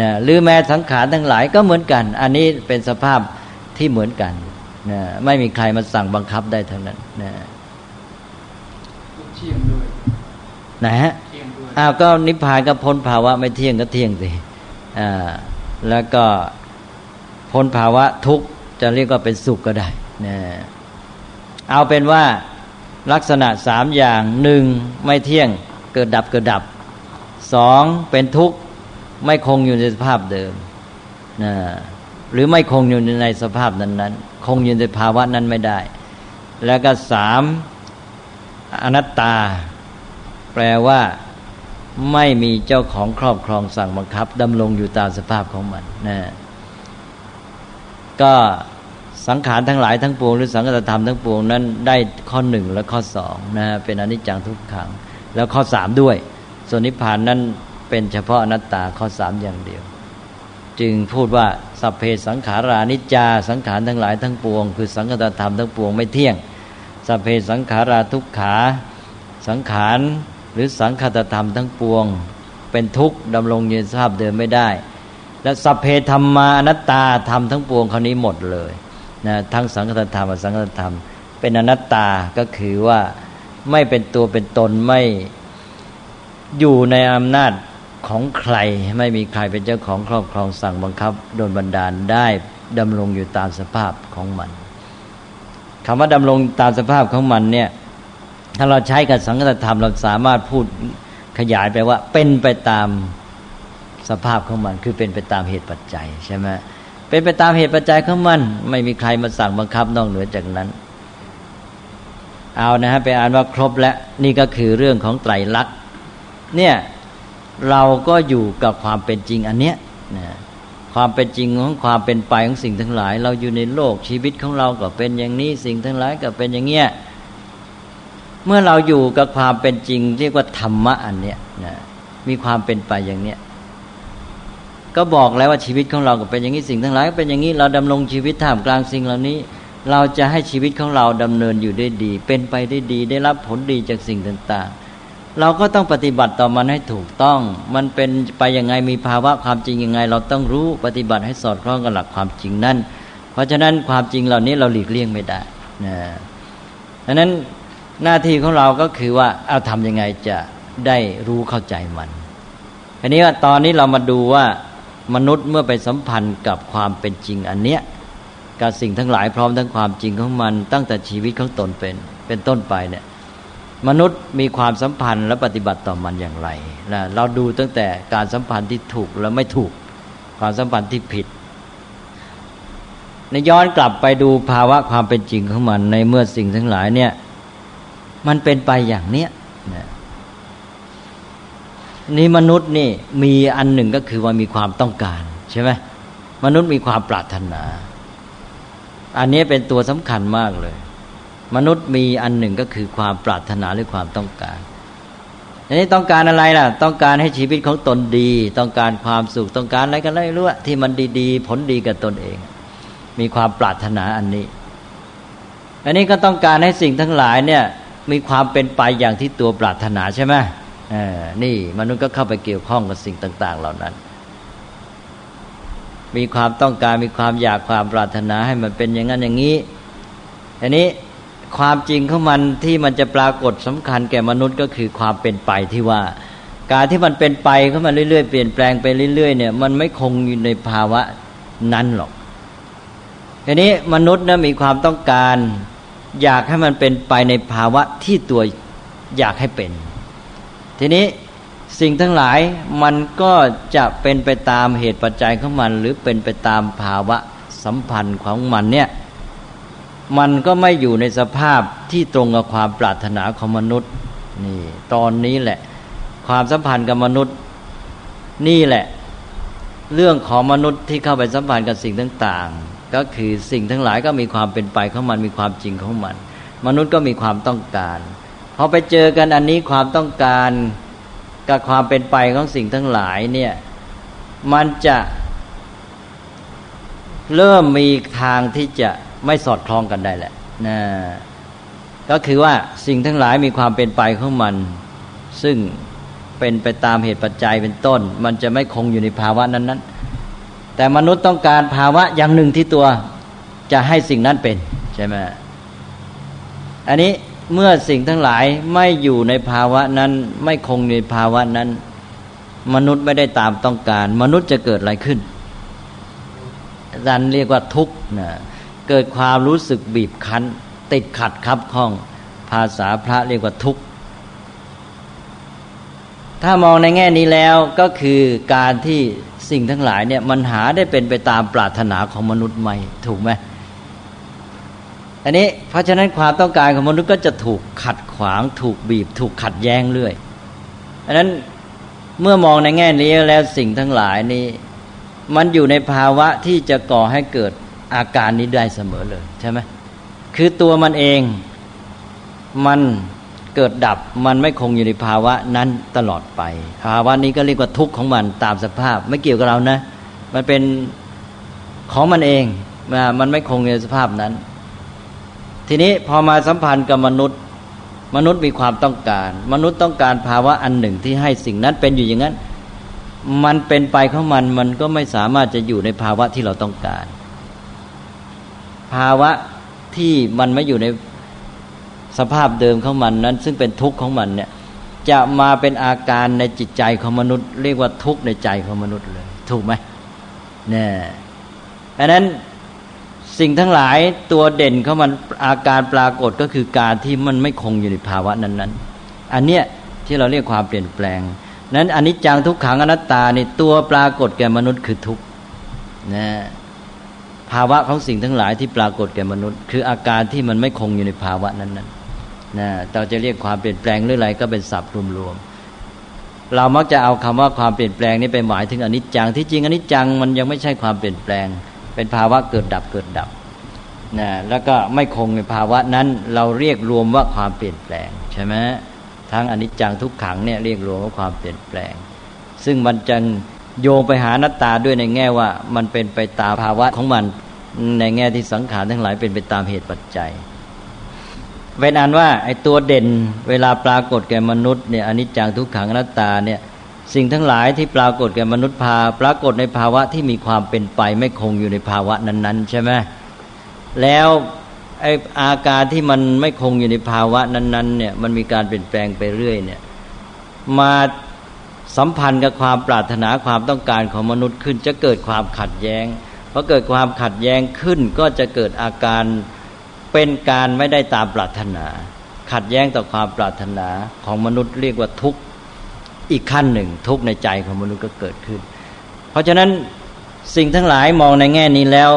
นะหรือแม้สังขารทั้งหลายก็เหมือนกัน อันนี้เป็นสภาพที่เหมือนกันนะไม่มีใครมาสั่งบังคับได้ทั้งนั้นนะเที่ยงด้วยนะฮะ อ้าวก็นิพพานก็พ้นภาวะไม่เที่ยงก็เที่ยงสิอ่าแล้วก็พ้นภาวะทุกข์จะเรียกว่าเป็นสุขก็ได้นะเอาเป็นว่าลักษณะสามอย่างหนึ่งไม่เที่ยงเกิดดับเกิดดับสองเป็นทุกข์ไม่คงอยู่ในสภาพเดิมนะหรือไม่คงอยู่ในสภาพนั้นๆ คงอยู่ในภาวะนั้นไม่ได้ แล้วก็สามอนัตตา แปลว่า ไม่มีเจ้าของครอบครองสั่งบังคับดำรงอยู่ตามสภาพของมันนะก็สังขารทั้งหลายทั้งปวงหรือสังกัตธรรมทั้งปวงนั้นได้ข้อหนึ่งและข้อสองนะเป็นอนิจจังทุกขัง แล้วข้อสามด้วย ส่วนนิพพานนั้นเป็นเฉพาะอนัตตาข้อสามอย่างเดียว จึงพูดว่าสัพเพสังขารานิจจา สังขารทั้งหลายทั้งปวง คือสังกัตธรรมทั้งปวงไม่เที่ยงสัพเพสังขาราทุกขา สังขาร รือสังคตธรรมทั้งปวง เป็นทุกข์ดำรงยืนสภาพเดิมไม่ได้ และสัพเพธรรมาอนัตตาธรรมทั้งปวงคราวนี้หมดเลยนะทั้งสังคตธรรมและสังคตธรรม เป็นอนัตตาก็คือว่าไม่เป็นตัวเป็นตนไม่อยู่ในอำนาจของใครไม่มีใครเป็นเจ้าของครอบครองสั่งบังคับโดนบันดาลได้ดำรงอยู่ตามสภาพของมันคำว่าดำรงตามสภาพของมันเนี่ย ถ้าเราใช้กับสังคตธรรมเราสามารถพูดขยายไปว่า เป็นไปตามสภาพของมัน คือเป็นไปตามเหตุปัจจัยใช่ไหมเป็นไปตามเหตุปัจจัยของมัน ไม่มีใครมาสั่งบังคับนอกเหนือจากนั้น เอานะฮะไปอ่านว่าครบแล้วนี่ก็คือเรื่องของไตรลักษณ์เนี่ยเราก็อยู่กับความเป็นจริงอันเนี้ยนะความเป็นจริงของความเป็นไปของสิ่งทั้งหลาย เราอยู่ในโลกชีวิตของเราก็เป็นอย่างนี้สิ่งทั้งหลายก็เป็นอย่างเงี้ย เมื่อเราอยู่กับความเป็นจริง เรียกว่าธรรมะอันเนี้ยนะมีความเป็นไปอย่างเนี้ยก็บอกแล้วว่าชีวิตของเราก็เป็นอย่างนี้สิ่งทั้งหลายก็เป็นอย่างนี้เราดำรงชีวิตท่ามกลางสิ่งเหล่านี้ เราจะให้ชีวิตของเราดำเนินอยู่ได้ดี เป็นไปได้ดี ได้รับผลดีจากสิ่งต่างๆ เราก็ต้องปฏิบัติต่อมันให้ถูกต้อง มันเป็นไปยังไงมีภาวะความจริงยังไง เราต้องรู้ปฏิบัติให้สอดคล้องกับหลักความจริงนั่นเพราะฉะนั้นความจริงเหล่านี้เราหลีกเลี่ยงไม่ได้นะดังนั้น หน้าที่ของเราก็คือว่าเอาทำยังไงจะได้รู้เข้าใจมันอันนี้ว่าตอนนี้เรามาดูว่ามนุษย์เมื่อไปสัมพันธ์กับความเป็นจริงอันเนี้ยกับสิ่งทั้งหลายพร้อมทั้งความจริงของมัน ตั้งแต่ชีวิตของตนเป็นเป็นต้นไปเนี่ยมนุษย์มีความสัมพันธ์และปฏิบัติต่อมันอย่างไรนะเราดูตั้งแต่การสัมพันธ์ที่ถูกและไม่ถูก ความสัมพันธ์ที่ผิดในย้อนกลับไปดูภาวะความเป็นจริงของมัน ในเมื่อสิ่งทั้งหลายเนี่ย มันเป็นไปอย่างเนี้ยนี่มนุษย์นี่มีอันหนึ่งก็คือว่ามีความต้องการใช่ไหมมนุษย์มีความปรารถนา อันนี้เป็นตัวสำคัญมากเลย มนุษย์มีอันหนึ่งก็คือความปรารถนาหรือความต้องการอันนี้ต้องการอะไรล่ะ ต้องการให้ชีวิตของตนดี ต้องการความสุขต้องการอะไรกันไม่รู้ที่มันดีๆ ผลดีกับตนเอง มีความปรารถนาอันนี้ อันนี้ก็ต้องการให้สิ่งทั้งหลายเนี่ย มีความเป็นไปอย่างที่ตัวปรารถนาใช่ไหมนี่มนุษย์ก็เข้าไปเกี่ยวข้องกับสิ่งต่าง ๆ เหล่านั้น มีความต้องการมีความอยากความปรารถนาให้มันเป็นอย่างนั้นอย่างนี้อันนี้ความจริงของมันที่มันจะปรากฏสำคัญแก่มนุษย์ก็คือความเป็นไปที่ว่า การที่มันเป็นไปเข้ามาเรื่อยๆเปลี่ยนแปลงไปเรื่อยๆเนี่ย มันไม่คงอยู่ในภาวะนั้นหรอกทีนี้มนุษย์นะมีความต้องการ อยากให้มันเป็นไปในภาวะที่ตัวอยากให้เป็น ทีนี้สิ่งทั้งหลายมันก็จะเป็นไปตามเหตุปัจจัยของมัน หรือเป็นไปตามภาวะสัมพันธ์ของมันเนี่ยมันก็ไม่อยู่ในสภาพที่ตรงกับความปรารถนาของมนุษย์นี่ตอนนี้แหละ ความสัมพันธ์กับมนุษย์นี่แหละ เรื่องของมนุษย์ที่เข้าไปสัมพันธ์กับสิ่งต่าง ก็คือสิ่งทั้งหลายก็มีความเป็นไปของมันมีความจริงของมัน มนุษย์ก็มีความต้องการพอไปเจอกันอันนี้ความต้องการกับความเป็นไปของสิ่งทั้งหลายเนี่ยมันจะเริ่มมีทางที่จะไม่สอดคล้องกันได้แหละนะก็คือว่าสิ่งทั้งหลายมีความเป็นไปของมัน ซึ่งเป็นไปตามเหตุปัจจัยเป็นต้น มันจะไม่คงอยู่ในภาวะนั้นๆ แต่มนุษย์ต้องการภาวะอย่างหนึ่งที่ตัวจะให้สิ่งนั้นเป็นใช่ไหมอันนี้เมื่อสิ่งทั้งหลายไม่อยู่ในภาวะนั้น ไม่คงในภาวะนั้น มนุษย์ไม่ได้ตามต้องการ มนุษย์จะเกิดอะไรขึ้นดันเรียกว่าทุกข์นะเกิดความรู้สึกบีบคั้น ติดขัดครับข้อง ภาษาพระเรียกว่าทุกข์ถ้ามองในแง่นี้แล้วก็คือการที่ สิ่งทั้งหลายเนี่ยมันหาได้เป็นไปตามปรารถนาของมนุษย์ไหมถูกไหมอันนี้เพราะฉะนั้นความต้องการของมนุษย์ก็จะถูกขัดขวาง ถูกบีบ ถูกขัดแย้งเรื่อยอันนั้นเมื่อมองในแง่นี้แล้วสิ่งทั้งหลายนี้ มันอยู่ในภาวะที่จะก่อให้เกิดอาการนี้ได้เสมอเลยใช่ไหมคือตัวมันเองมัน เกิดดับมันไม่คงอยู่ในภาวะนั้นตลอดไป ภาวะนี้ก็เรียกว่าทุกข์ของมันตามสภาพ ไม่เกี่ยวกับเรานะ มันเป็นของมันเองมันไม่คงในสภาพนั้น ทีนี้พอมาสัมพันธ์กับมนุษย์ มนุษย์มีความต้องการ มนุษย์ต้องการภาวะอันหนึ่งที่ให้สิ่งนั้นเป็นอยู่อย่างนั้น มันเป็นไปของมันมันก็ไม่สามารถจะอยู่ในภาวะที่เราต้องการ ภาวะที่มันไม่อยู่ใน สภาพเดิมของมันนั้น ซึ่งเป็นทุกข์ของมันเนี่ยจะมาเป็นอาการในจิตใจของมนุษย์ เรียกว่าทุกข์ในใจของมนุษย์เลย ถูกไหมเนี่ยอันนั้นสิ่งทั้งหลายตัวเด่นของมันอาการปรากฏก็คือการที่มันไม่คงอยู่ในภาวะนั้นๆ อันเนี้ยที่เราเรียกความเปลี่ยนแปลง นั้นอันนี้จังทุกขังอนัตตาในตัวปรากฏแก่มนุษย์คือทุกข์นะภาวะของสิ่งทั้งหลายที่ปรากฏแก่มนุษย์ คืออาการที่มันไม่คงอยู่ในภาวะนั้นๆ นะเราจะเรียกความเปลี่ยนแปลงหรืออะไรก็เป็นศัพท์รวมๆเรามักจะเอาคำว่าความเปลี่ยนแปลงนี้ไปหมายถึงอนิจจังที่จริงอนิจจังมันยังไม่ใช่ความเปลี่ยนแปลง เป็นภาวะเกิดดับเกิดดับนะแล้วก็ไม่คงในภาวะนั้นเราเรียกรวมว่าความเปลี่ยนแปลงใช่ไหมทั้งอนิจจังทุกขังเนี่ยเรียกรวมว่าความเปลี่ยนแปลง ซึ่งมันจะโยงไปหานัตตาด้วยในแง่ว่ามันเป็นไปตามภาวะของมันในแง่ที่สังขารทั้งหลายเป็นไปตามเหตุปัจจัย เป็นอันว่าไอ้ตัวเด่นเวลาปรากฏแก่มนุษย์เนี่ยอนิจจังทุกขังอนัตตาเนี่ยสิ่งทั้งหลายที่ปรากฏแก่มนุษย์พา ปรากฏในภาวะที่มีความเป็นไปไม่คงอยู่ในภาวะนั้น ๆ ใช่ไหมแล้วไอ้อาการที่มันไม่คงอยู่ในภาวะนั้นๆเนี่ยมันมีการเปลี่ยนแปลงไปเรื่อยเนี่ยมาสัมพันธ์กับความปรารถนาความต้องการของมนุษย์ขึ้นจะเกิดความขัดแย้งพอเกิดความขัดแย้งขึ้นก็จะเกิดอาการ เป็นการไม่ได้ตามปรารถนา ขัดแย้งต่อความปรารถนาของมนุษย์เรียกว่าทุกข์อีกขั้นหนึ่ง ทุกข์ในใจของมนุษย์ก็เกิดขึ้น เพราะฉะนั้นสิ่งทั้งหลายมองในแง่นี้แล้ว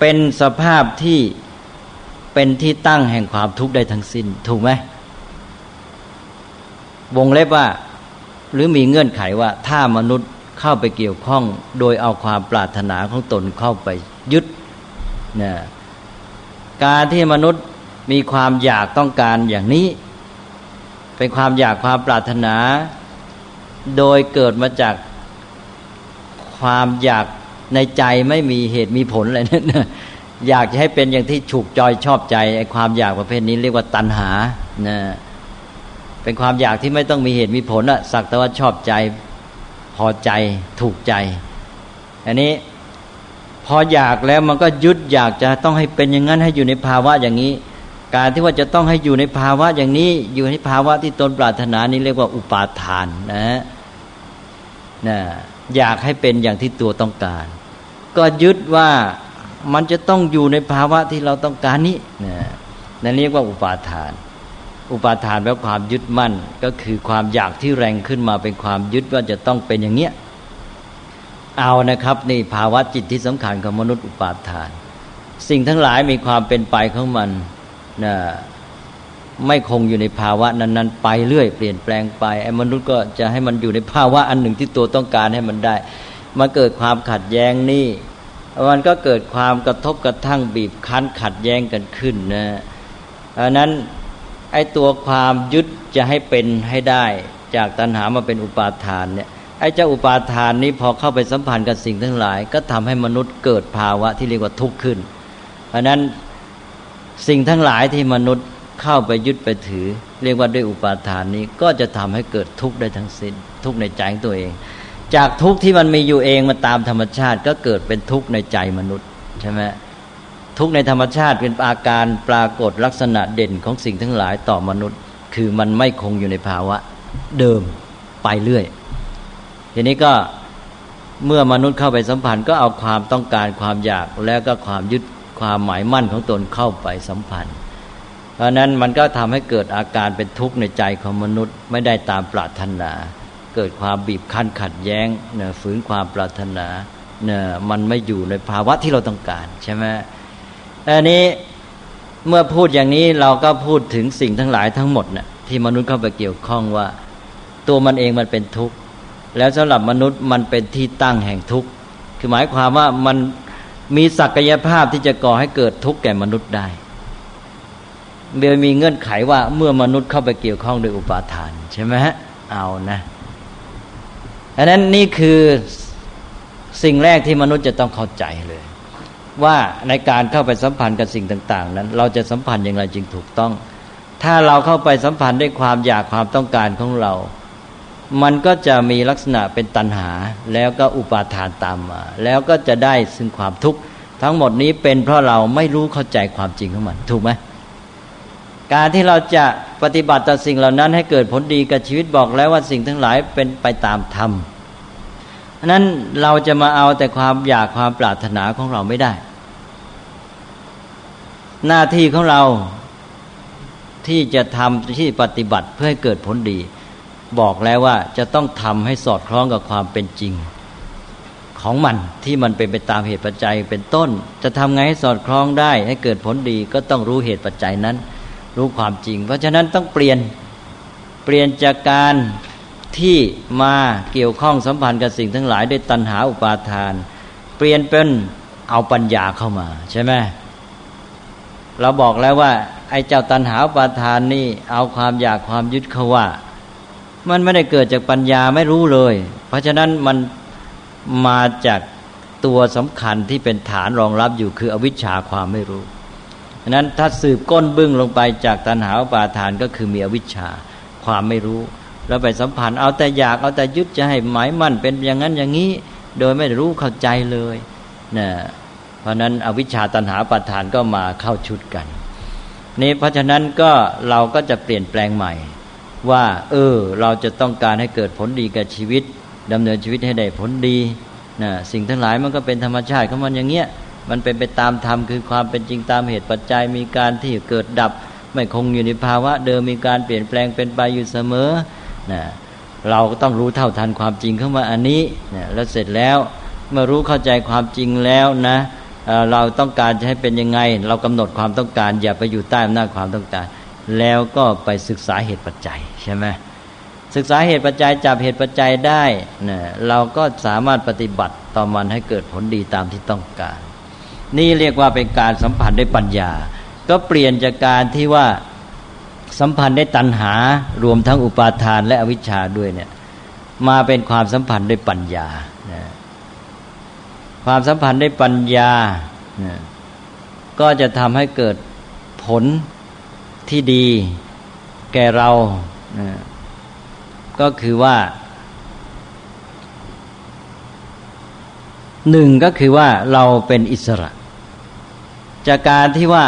เป็นสภาพที่เป็นที่ตั้งแห่งความทุกข์ได้ทั้งสิ้น ถูกไหมวงเล็บว่า หรือมีเงื่อนไขว่าถ้ามนุษย์เข้าไปเกี่ยวข้อง โดยเอาความปรารถนาของตนเข้าไปยึดเนี่ย การที่มนุษย์มีความอยากต้องการอย่างนี้ เป็นความอยากความปรารถนา โดยเกิดมาจากความอยากในใจไม่มีเหตุมีผลอะไรนั่นอยากจะให้เป็นอย่างที่ฉุกจอยชอบใจไอ้ความอยากประเภทนี้เรียกว่าตัณหานะเป็นความอยากที่ไม่ต้องมีเหตุมีผลอะสักแต่ว่าชอบใจพอใจถูกใจ อันนี้ พออยากแล้วมันก็ยึดอยากจะต้องให้เป็นอย่างนั้นให้อยู่ในภาวะอย่างนี้ การที่ว่าจะต้องให้อยู่ในภาวะอย่างนี้ อยู่ในภาวะที่ตนปรารถนานี้เรียกว่าอุปาทานนะนะอยากให้เป็นอย่างที่ตัวต้องการ ก็ยึดว่ามันจะต้องอยู่ในภาวะที่เราต้องการนี้นะนั่นเรียกว่าอุปาทาน อุปาทานแปลความยึดมั่นก็คือความอยากที่แรงขึ้นมาเป็นความยึดว่าจะต้องเป็นอย่างเนี้ย เอานะครับนี่ภาวะจิตที่สำคัญของมนุษย์อุปาทาน สิ่งทั้งหลายมีความเป็นไปของมันนะไม่คงอยู่ในภาวะนั้น ๆ ไปเรื่อยเปลี่ยนแปลงไปไอ้มนุษย์ก็จะให้มันอยู่ในภาวะอันหนึ่งที่ตัวต้องการให้มันได้มาเกิดความขัดแย้งนี่มันก็เกิดความกระทบกระทั่งบีบคั้นขัดแย้งกันขึ้นนะอันนั้นไอ้ตัวความยึดจะให้เป็นให้ได้ จากตัณหามาเป็นอุปาทานเนี่ย ไอ้เจ้าอุปาทานนี้พอเข้าไปสัมพันธ์กับสิ่งทั้งหลาย ก็ทำให้มนุษย์เกิดภาวะที่เรียกว่าทุกข์ขึ้น เพราะนั้นสิ่งทั้งหลายที่มนุษย์เข้าไปยึดไปถือ เรียกว่าด้วยอุปาทานนี้ก็จะทำให้เกิดทุกข์ได้ทั้งสิ้น ทุกข์ในใจของตัวเอง จากทุกข์ที่มันมีอยู่เองมาตามธรรมชาติ ก็เกิดเป็นทุกข์ในใจมนุษย์ใช่ไหมทุกข์ในธรรมชาติเป็นอาการปรากฏลักษณะเด่นของสิ่งทั้งหลายต่อมนุษย์ คือมันไม่คงอยู่ในภาวะเดิมไปเรื่อย ทีนี้ก็เมื่อมนุษย์เข้าไปสัมพันธ์ก็เอาความต้องการความอยากแล้วก็ความยึดความหมายมั่นของตนเข้าไปสัมพันธ์ เพราะนั้นมันก็ทำให้เกิดอาการเป็นทุกข์ในใจของมนุษย์ไม่ได้ตามปรารถนา เกิดความบีบคั้นขัดแย้งเนี่ยฝืนความปรารถนาเนี่ยมันไม่อยู่ในภาวะที่เราต้องการใช่ไหมอันนี้เมื่อพูดอย่างนี้เราก็พูดถึงสิ่งทั้งหลายทั้งหมดเนี่ยที่มนุษย์เข้าไปเกี่ยวข้องว่า ตัวมันเองมันเป็นทุกข์ แล้วสำหรับมนุษย์มันเป็นที่ตั้งแห่งทุกข์คือหมายความว่ามันมีศักยภาพที่จะก่อให้เกิดทุกข์แก่มนุษย์ได้เบลมีเงื่อนไขว่าเมื่อมนุษย์เข้าไปเกี่ยวข้องโดยอุปาทานใช่ไหมฮะเอานะอันนั้นนี่คือสิ่งแรกที่มนุษย์จะต้องเข้าใจเลย ว่าในการเข้าไปสัมพันธ์กับสิ่งต่าง ๆ นั้น เราจะสัมพันธ์อย่างไรจึงถูกต้อง ถ้าเราเข้าไปสัมพันธ์ด้วยความอยากความต้องการของเรา มันก็จะมีลักษณะเป็นตัณหา แล้วก็อุปาทานตามมา แล้วก็จะได้ซึ่งความทุกข์ทั้งหมดนี้เป็นเพราะเราไม่รู้เข้าใจความจริงของมัน ถูกไหมการที่เราจะปฏิบัติต่อสิ่งเหล่านั้นให้เกิดผลดีกับชีวิตบอกแล้วว่าสิ่งทั้งหลายเป็นไปตามธรรมนั้นเราจะมาเอาแต่ความอยากความปรารถนาของเราไม่ได้ หน้าที่ของเราที่จะทำที่ปฏิบัติเพื่อให้เกิดผลดี บอกแล้วว่าจะต้องทำให้สอดคล้องกับความเป็นจริง ของมันที่มันเป็นไปตามเหตุปัจจัยเป็นต้น จะทำไงให้สอดคล้องได้ ให้เกิดผลดีก็ต้องรู้เหตุปัจจัยนั้น รู้ความจริง เพราะฉะนั้นต้องเปลี่ยนเปลี่ยนจากการที่มาเกี่ยวข้องสัมพันธ์กับสิ่งทั้งหลายด้วยตัณหาอุปาทาน เปลี่ยนเป็นเอาปัญญาเข้ามาใช่ไหมเราบอกแล้วว่าไอ้เจ้าตัณหาอุปาทานนี่เอาความอยากความยึดเขาว่า มันไม่ได้เกิดจากปัญญาไม่รู้เลย เพราะฉะนั้นมันมาจากตัวสำคัญที่เป็นฐานรองรับอยู่คืออวิชชาความไม่รู้ฉะนั้นถ้าสืบก้นบึ้งลงไปจากตัณหาปาทานก็คือมีอวิชชาความไม่รู้เราไปสัมพันธ์เอาแต่อยากเอาแต่ยึดจะให้หมายมั่นเป็นอย่างนั้นอย่างนี้ โดยไม่รู้เข้าใจเลยนะเพราะนั้นอวิชชาตันหาปัฏฐานก็มาเข้าชุดกันนี่เพราะฉะนั้นก็เราก็จะเปลี่ยนแปลงใหม่ ว่า เออ เราจะต้องการให้เกิดผลดีกับชีวิตดำเนินชีวิตให้ได้ผลดีนะสิ่งทั้งหลายมันก็เป็นธรรมชาติของมันอย่างเงี้ยมันเป็นไปตามธรรมคือความเป็นจริงตามเหตุปัจจัยมีการที่เกิดดับ ไม่คงอยู่ในภาวะเดิมมีการเปลี่ยนแปลงเป็นไปอยู่เสมอนะเราก็ต้องรู้เท่าทันความจริงเข้ามาอันนี้นะแล้วเสร็จแล้วเมื่อรู้เข้าใจความจริงแล้วนะเราต้องการจะให้เป็นยังไง เรากำหนดความต้องการ อย่าไปอยู่ใต้อำนาจความต้องการ แล้วก็ไปศึกษาเหตุปัจจัยใช่ไหมศึกษาเหตุปัจจัยจับเหตุปัจจัยได้นะเราก็สามารถปฏิบัติต่อมันให้เกิดผลดีตามที่ต้องการ นี่เรียกว่าเป็นการสัมผัสด้วยปัญญา ก็เปลี่ยนจากการที่ว่าสัมพันธ์ได้ตัณหารวมทั้งอุปาทานและอวิชชาด้วยเนี่ยมาเป็นความสัมพันธ์ด้วยปัญญา ความสัมพันธ์ด้วยปัญญา ก็จะทำให้เกิดผล ที่ดีแก่เราก็คือว่าหนึ่งก็คือว่าเราเป็นอิสระ จากการที่ว่า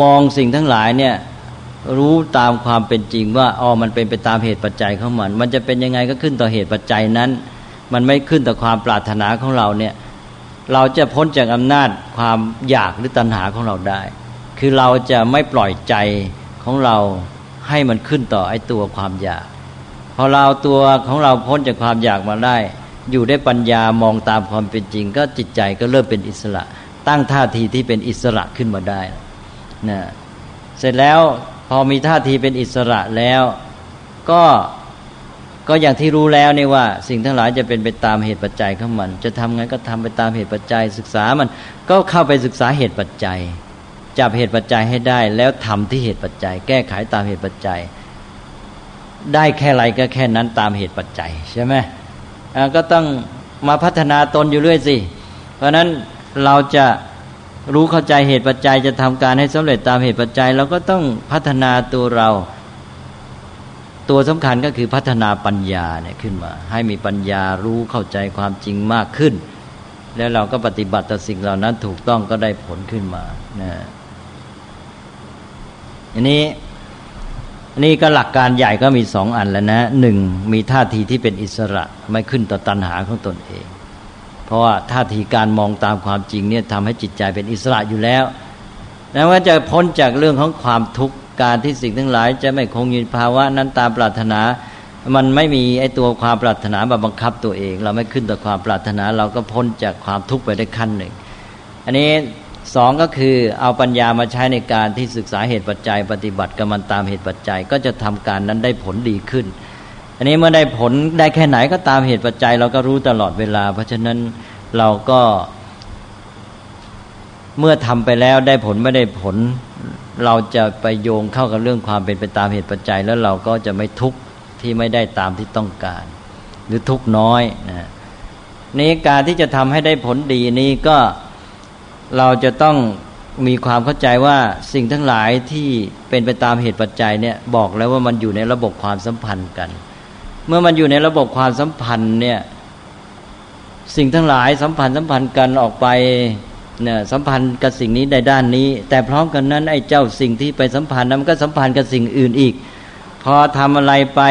มองสิ่งทั้งหลายเนี่ยรู้ตามความเป็นจริงว่าอ๋อมันเป็นไปตามเหตุปัจจัยของมัน มันจะเป็นยังไงก็ขึ้นต่อเหตุปัจจัยนั้น มันไม่ขึ้นต่อความปรารถนาของเราเนี่ย เราจะพ้นจากอำนาจความอยากหรือตัณหาของเราได้ คือเราจะไม่ปล่อยใจของเราให้มันขึ้นต่อไอ้ตัวความอยาก พอเราตัวของเราพ้นจากความอยากมาได้ อยู่ได้ปัญญามองตามความเป็นจริง ก็จิตใจก็เริ่มเป็นอิสระ ตั้งท่าทีที่เป็นอิสระขึ้นมาได้นะเสร็จแล้วพอมีท่าทีเป็นอิสระแล้วก็ก็อย่างที่รู้แล้วนี่ว่า สิ่งทั้งหลายจะเป็นไปตามเหตุปัจจัยของมัน จะทำไงก็ทำไปตามเหตุปัจจัยศึกษามันก็เข้าไปศึกษาเหตุปัจจัย จับเหตุปัจจัยให้ได้ แล้วทำที่เหตุปัจจัย แก้ไขตามเหตุปัจจัย ได้แค่ไรก็แค่นั้นตามเหตุปัจจัยใช่ไหมก็ต้องมาพัฒนาตนอยู่เรื่อยสิ เพราะนั้นเราจะรู้เข้าใจเหตุปัจจัยจะทำการให้สำเร็จตามเหตุปัจจัยเราก็ต้องพัฒนาตัวเรา ตัวสำคัญก็คือพัฒนาปัญญาเนี่ยขึ้นมา ให้มีปัญญารู้เข้าใจความจริงมากขึ้น แล้วเราก็ปฏิบัติต่อสิ่งเหล่านั้นถูกต้องก็ได้ผลขึ้นมานะ อันนี้อันนี้ก็หลักการใหญ่ก็มีสองอันแล้วนะหนึ่งมีท่าทีที่เป็นอิสระไม่ขึ้นต่อตัณหาของตนเอง เพราะว่าท่าทีการมองตามความจริงเนี่ยทำให้จิตใจเป็นอิสระอยู่แล้วนะว่าจะพ้นจากเรื่องของความทุกข์การที่สิ่งทั้งหลาย จะไม่คงยู่ภาวะนั้นตามปรารถนา มันไม่มีไอตัวความปรารถนามาบังคับตัวเอง เราไม่ขึ้นต่อความปรารถนา เราก็พ้นจากความทุกข์ไปได้ขั้นหนึ่ง อันนี้ สองก็คือเอาปัญญามาใช้ในการที่ศึกษาเหตุปัจจัย ปฏิบัติกับมันตามเหตุปัจจัย ก็จะทำการนั้นได้ผลดีขึ้น อันนี้เมื่อได้ผลได้แค่ไหนก็ตามเหตุปัจจัย เราก็รู้ตลอดเวลา เพราะฉะนั้นเราก็เมื่อทำไปแล้วได้ผลไม่ได้ผล เราจะไปโยงเข้ากับเรื่องความเป็นไปตามเหตุปัจจัย แล้วเราก็จะไม่ทุกข์ที่ไม่ได้ตามที่ต้องการ หรือทุกข์น้อยนะนี้การที่จะทำให้ได้ผลดีนี้ก็ เราจะต้องมีความเข้าใจว่าสิ่งทั้งหลายที่เป็นไปตามเหตุปัจจัยเนี่ยบอกแล้วว่ามันอยู่ในระบบความสัมพันธ์กัน เมื่อมันอยู่ในระบบความสัมพันธ์เนี่ยสิ่งทั้งหลายสัมพันธ์สัมพันธ์กันออกไปเนี่ยสัมพันธ์กับสิ่งนี้ในด้านนี้ แต่พร้อมกันนั้นไอ้เจ้าสิ่งที่ไปสัมพันธ์นั้นมันก็สัมพันธ์กับสิ่งอื่นอีก พอทำอะไรไป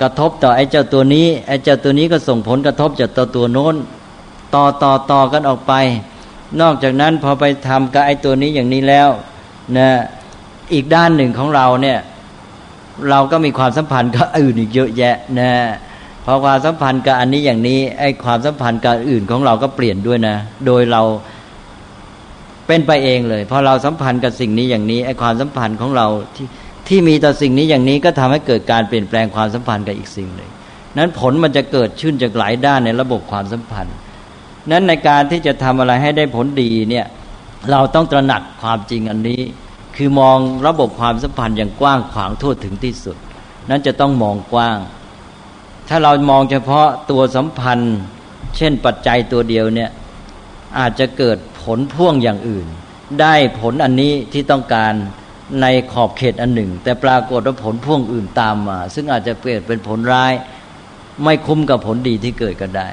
กระทบต่อไอ้เจ้าตัวนี้ไอ้เจ้าตัวนี้ก็ส่งผลกระทบจากตัวตัวโน้น ต่อต่อต่อกันออกไป นอกจากนั้นพอไปทำกับไอ้ตัวนี้อย่างนี้แล้วนะอีกด้านหนึ่งของเราเนี่ย เราก็มีความสัมพันธ์กับอื่นอีกเยอะแยะนะพอความสัมพันธ์กับอันนี้อย่างนี้ไอ้ความสัมพันธ์กับอื่นของเราก็เปลี่ยนด้วยนะ โดยเราเป็นไปเองเลยพอเราสัมพันธ์กับสิ่งนี้อย่างนี้ไอ้ความสัมพันธ์ของเราที่ที่มีต่อสิ่งนี้อย่างนี้ก็ทำให้เกิดการเปลี่ยนแปลงความสัมพันธ์กับอีกสิ่งหนึ่งนั้นผลมันจะเกิดขึ้นจากหลายด้านในระบบความสัมพันธ์ นั้นในการที่จะทำอะไรให้ได้ผลดีเนี่ยเราต้องตระหนักความจริงอันนี้ คือมองระบบความสัมพันธ์อย่างกว้างขวางทั่วถึงที่สุด นั้นจะต้องมองกว้าง ถ้าเรามองเฉพาะตัวสัมพันธ์ เช่นปัจจัยตัวเดียวเนี่ยอาจจะเกิดผลพ่วงอย่างอื่น ได้ผลอันนี้ที่ต้องการในขอบเขตอันหนึ่ง แต่ปรากฏว่าผลพ่วงอื่นตามมา ซึ่งอาจจะเกิดเป็นผลร้าย ไม่คุ้มกับผลดีที่เกิดก็ได้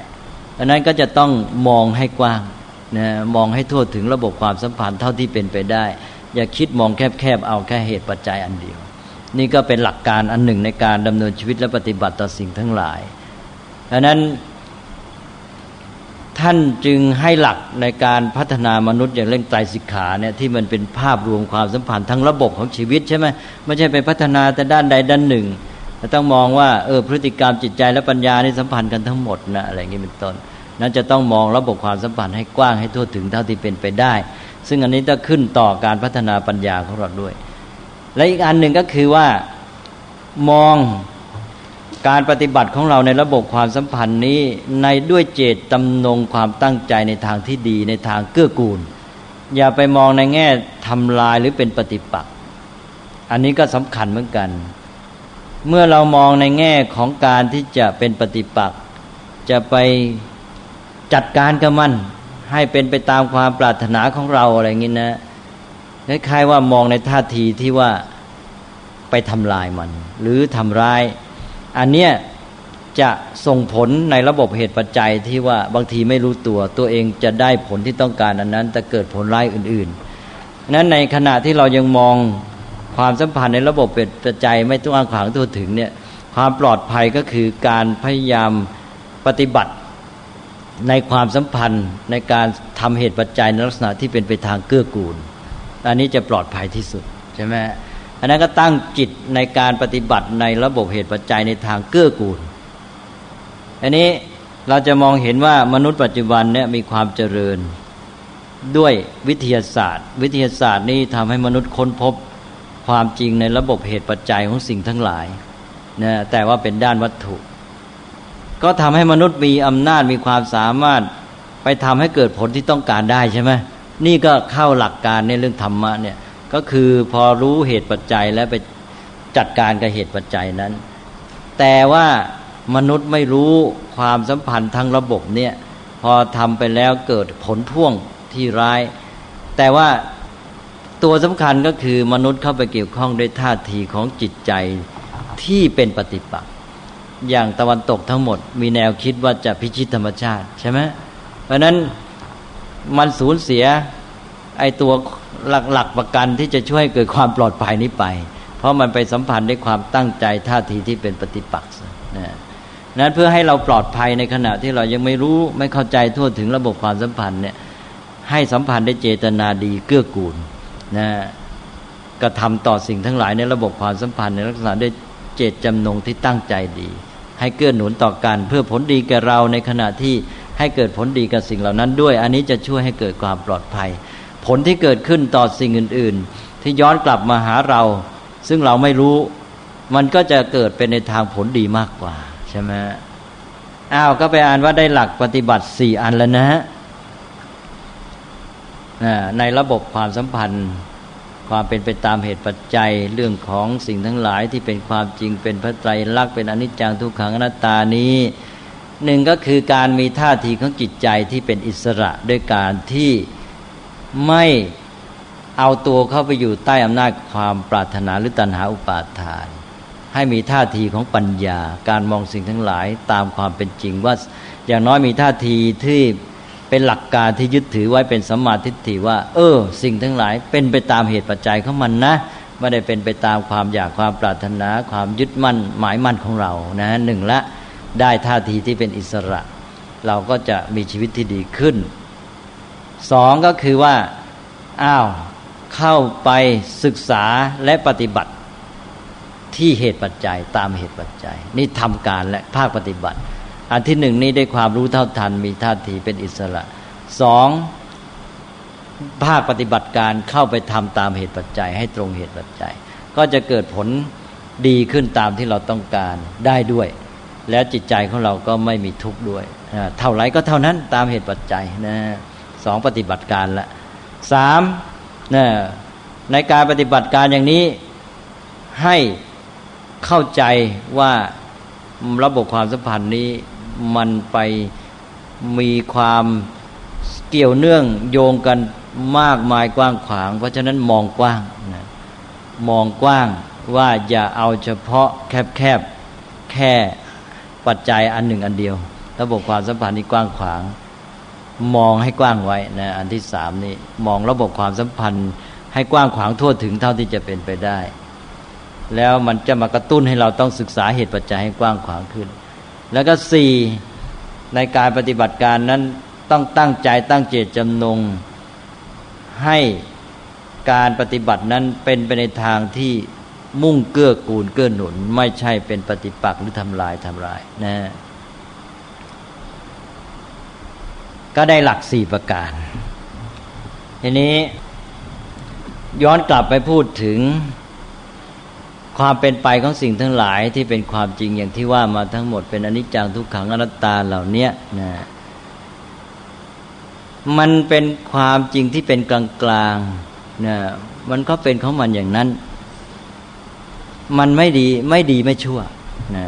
อันนั้นก็จะต้องมองให้กว้างนะมองให้ทั่วถึงระบบความสัมพันธ์เท่าที่เป็นไปได้ อย่าคิดมองแคบๆเอาแค่เหตุปัจจัยอันเดียว นี่ก็เป็นหลักการอันหนึ่งในการดำเนินชีวิตและปฏิบัติต่อสิ่งทั้งหลายดังนั้น ท่านจึงให้หลักในการพัฒนามนุษย์อย่างเร่งไตรสิกขาเนี่ยที่มันเป็นภาพรวมความสัมพันธ์ทั้งระบบของชีวิตใช่ไหมไม่ใช่ไปพัฒนาแต่ด้านใดด้านหนึ่ง ต้องมองว่าเออพฤติกรรมจิตใจและปัญญานี่สัมพันธ์กันทั้งหมดนะอะไรอย่างนี้เป็นต้นนั้นจะต้องมองระบบความสัมพันธ์ให้กว้างให้ทั่วถึงเท่าที่เป็นไปได้ ซึ่งอันนี้จะขึ้นต่อการพัฒนาปัญญาของเราด้วย และอีกอันหนึ่งก็คือว่ามองการปฏิบัติของเราในระบบความสัมพันธ์นี้ในด้วยเจตจำนงความตั้งใจในทางที่ดีในทางเกื้อกูล อย่าไปมองในแง่ทำลายหรือเป็นปฏิปักษ์อันนี้ก็สำคัญเหมือนกัน เมื่อเรามองในแง่ของการที่จะเป็นปฏิปักษ์จะไปจัดการกับมัน ให้เป็นไปตามความปรารถนาของเราอะไรอย่างนี้นะคล้ายๆว่ามองในท่าทีที่ว่าไปทำลายมัน หรือทำร้าย อันเนี้ยจะส่งผลในระบบเหตุปัจจัยที่ว่าบางทีไม่รู้ตัว ตัวเองจะได้ผลที่ต้องการอันนั้น แต่เกิดผลร้ายอื่น ๆ นั้นในขณะที่เรายังมอง ความสัมพันธ์ในระบบเป็นปัจจัยไม่ต้องอ้างขวางตัวถึงเนี่ยความปลอดภัยก็คือการพยายามปฏิบัติในความสัมพันธ์ในการทำเหตุปัจจัยในลักษณะที่เป็นไปทางเกื้อกูล อันนี้จะปลอดภัยที่สุดใช่ไหมอันนั้นก็ตั้งจิตในการปฏิบัติในระบบเหตุปัจจัยในทางเกื้อกูล อันนี้เราจะมองเห็นว่ามนุษย์ปัจจุบันเนี่ยมีความเจริญด้วยวิทยาศาสตร์ วิทยาศาสตร์นี้ทำให้มนุษย์ค้นพบ ความจริงในระบบเหตุปัจจัยของสิ่งทั้งหลายนะแต่ว่าเป็นด้านวัตถุ ก็ทำให้มนุษย์มีอำนาจมีความสามารถไปทำให้เกิดผลที่ต้องการได้ใช่ไหมนี่ก็เข้าหลักการในเรื่องธรรมะเนี่ยก็คือพอรู้เหตุปัจจัยแล้วไปจัดการกับเหตุปัจจัยนั้น แต่ว่ามนุษย์ไม่รู้ความสัมพันธ์ทั้งระบบเนี่ยพอทำไปแล้วเกิดผลพ่วงที่ร้าย แต่ว่า ตัวสำคัญก็คือมนุษย์เข้าไปเกี่ยวข้องด้วยท่าทีของจิตใจที่เป็นปฏิปักษ์อย่างตะวันตกทั้งหมด มีแนวคิดว่าจะพิชิตธรรมชาติใช่ไหมเพราะนั้นมันสูญเสียไอตัวหลักๆประกันที่จะช่วยเกิดความปลอดภัยนี้ไป เพราะมันไปสัมพันธ์ด้วยความตั้งใจท่าทีที่เป็นปฏิปักษ์นะนั้นเพื่อให้เราปลอดภัยในขณะที่เรายังไม่รู้ไม่เข้าใจทั่วถึงระบบความสัมพันธ์เนี่ยให้สัมพันธ์ได้เจตนาดีเกื้อกูล นะกระทำต่อสิ่งทั้งหลายในระบบความสัมพันธ์ในลักษณะได้เจตจำนงที่ตั้งใจดี ให้เกื้อหนุนต่อกันเพื่อผลดีแก่เราในขณะที่ให้เกิดผลดีกับสิ่งเหล่านั้นด้วย อันนี้จะช่วยให้เกิดความปลอดภัย ผลที่เกิดขึ้นต่อสิ่งอื่น ๆ ที่ย้อนกลับมาหาเรา ซึ่งเราไม่รู้ มันก็จะเกิดเป็นในทางผลดีมากกว่า ใช่ไหมอ้าวก็ไปอ่านว่าได้หลักปฏิบัติสี่อันแล้วนะฮะ ในระบบความสัมพันธ์ ความเป็นไปตามเหตุปัจจัยเรื่องของสิ่งทั้งหลายที่เป็นความจริงเป็นพระไตรลักษณ์เป็นอนิจจังทุกขังอนัตตานี้หนึ่งก็คือการมีท่าทีของจิตใจที่เป็นอิสระด้วยการที่ไม่เอาตัวเข้าไปอยู่ใต้อำนาจความปรารถนาหรือตัณหาอุปาทาน ให้มีท่าทีของปัญญา การมองสิ่งทั้งหลายตามความเป็นจริงว่าอย่างน้อยมีท่าทีที่ เป็นหลักการที่ยึดถือไว้เป็นสัมมาทิฏฐิว่า เออ สิ่งทั้งหลายเป็นไปตามเหตุปัจจัยของมันนะไม่ได้เป็นไปตามความอยากความปรารถนา ความยึดมั่นหมายมั่นของเรานะหนึ่งละได้ท่าทีที่เป็นอิสระ เราก็จะมีชีวิตที่ดีขึ้นสองก็คือว่าอ้าวเข้าไปศึกษาและปฏิบัติที่เหตุปัจจัยตามเหตุปัจจัย นี่ทำการและภาคปฏิบัติ อันที่หนึ่งนี้ได้ความรู้เท่าทัน มีท่าทีเป็นอิสระสองภาคปฏิบัติการเข้าไปทำตามเหตุปัจจัย ให้ตรงเหตุปัจจัย ก็จะเกิดผลดีขึ้นตามที่เราต้องการได้ด้วย แล้วจิตใจของเราก็ไม่มีทุกข์ด้วยเท่าไรก็เท่านั้นตามเหตุปัจจัยนะสองปฏิบัติการละสามนะในการปฏิบัติการอย่างนี้ให้เข้าใจว่าระบบความสัมพันธ์นี้ มันไปมีความเกี่ยวเนื่องโยงกันมากมายกว้างขวาง เพราะฉะนั้นมองกว้างนะมองกว้างว่าอย่าเอาเฉพาะแคบแคบแค่ปัจจัยอันหนึ่งอันเดียว ระบบความสัมพันธ์นี้กว้างขวาง มองให้กว้างไว้นะอันที่สามนี่มองระบบความสัมพันธ์ ให้กว้างขวางทั่วถึงเท่าที่จะเป็นไปได้ แล้วมันจะมากระตุ้นให้เราต้องศึกษาเหตุปัจจัยให้กว้างขวางขึ้น แล้วก็สี่ในการปฏิบัติการนั้นต้องตั้งใจตั้งเจตจำนง ให้การปฏิบัตินั้นเป็นไปในทางที่มุ่งเกื้อกูลเกื้อหนุน ไม่ใช่เป็นปฏิปักษ์หรือทำลายทำลายนะก็ได้หลักสี่ประการ ทีนี้ย้อนกลับไปพูดถึง ความเป็นไปของสิ่งทั้งหลายที่เป็นความจริงอย่างที่ว่ามาทั้งหมดเป็นอนิจจังทุกขังอนัตตาเหล่านี้นะมันเป็นความจริงที่เป็นกลางกลางนะมันก็เป็นของมันอย่างนั้น มันไม่ดีไม่ดีไม่ชั่วนะ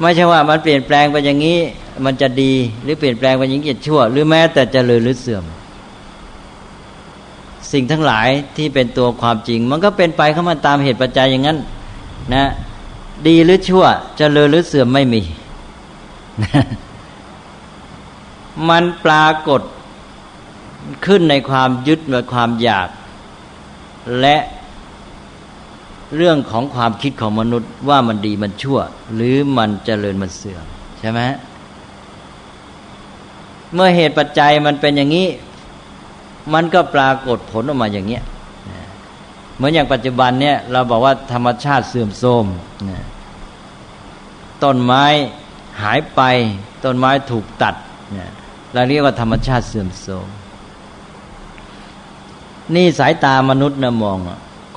ไม่ใช่ว่ามันเปลี่ยนแปลงไปอย่างนี้ มันจะดีหรือเปลี่ยนแปลงไปอย่างนี้จะชั่ว หรือแม้แต่จะเลยหรือเสื่อม สิ่งทั้งหลายที่เป็นตัวความจริง มันก็เป็นไปเข้ามาตามเหตุปัจจัยอย่างนั้น นะ ดีหรือชั่วจะเลยหรือเสื่อมไม่มี มันปรากฏขึ้นในความยึดและความอยาก และเรื่องของความคิดของมนุษย์ว่ามันดีมันชั่ว หรือมันเจริญมันเสื่อมใช่ไหมเมื่อเหตุปัจจัยมันเป็นอย่างนี้ มันก็ปรากฏผลออกมาอย่างเนี้ยเหมือนอย่างปัจจุบันเนี่ยเราบอกว่าธรรมชาติเสื่อมโทรมต้นไม้หายไป ต้นไม้ถูกตัดเราเรียกว่าธรรมชาติเสื่อมโทรมนี่สายตามนุษย์นะมอง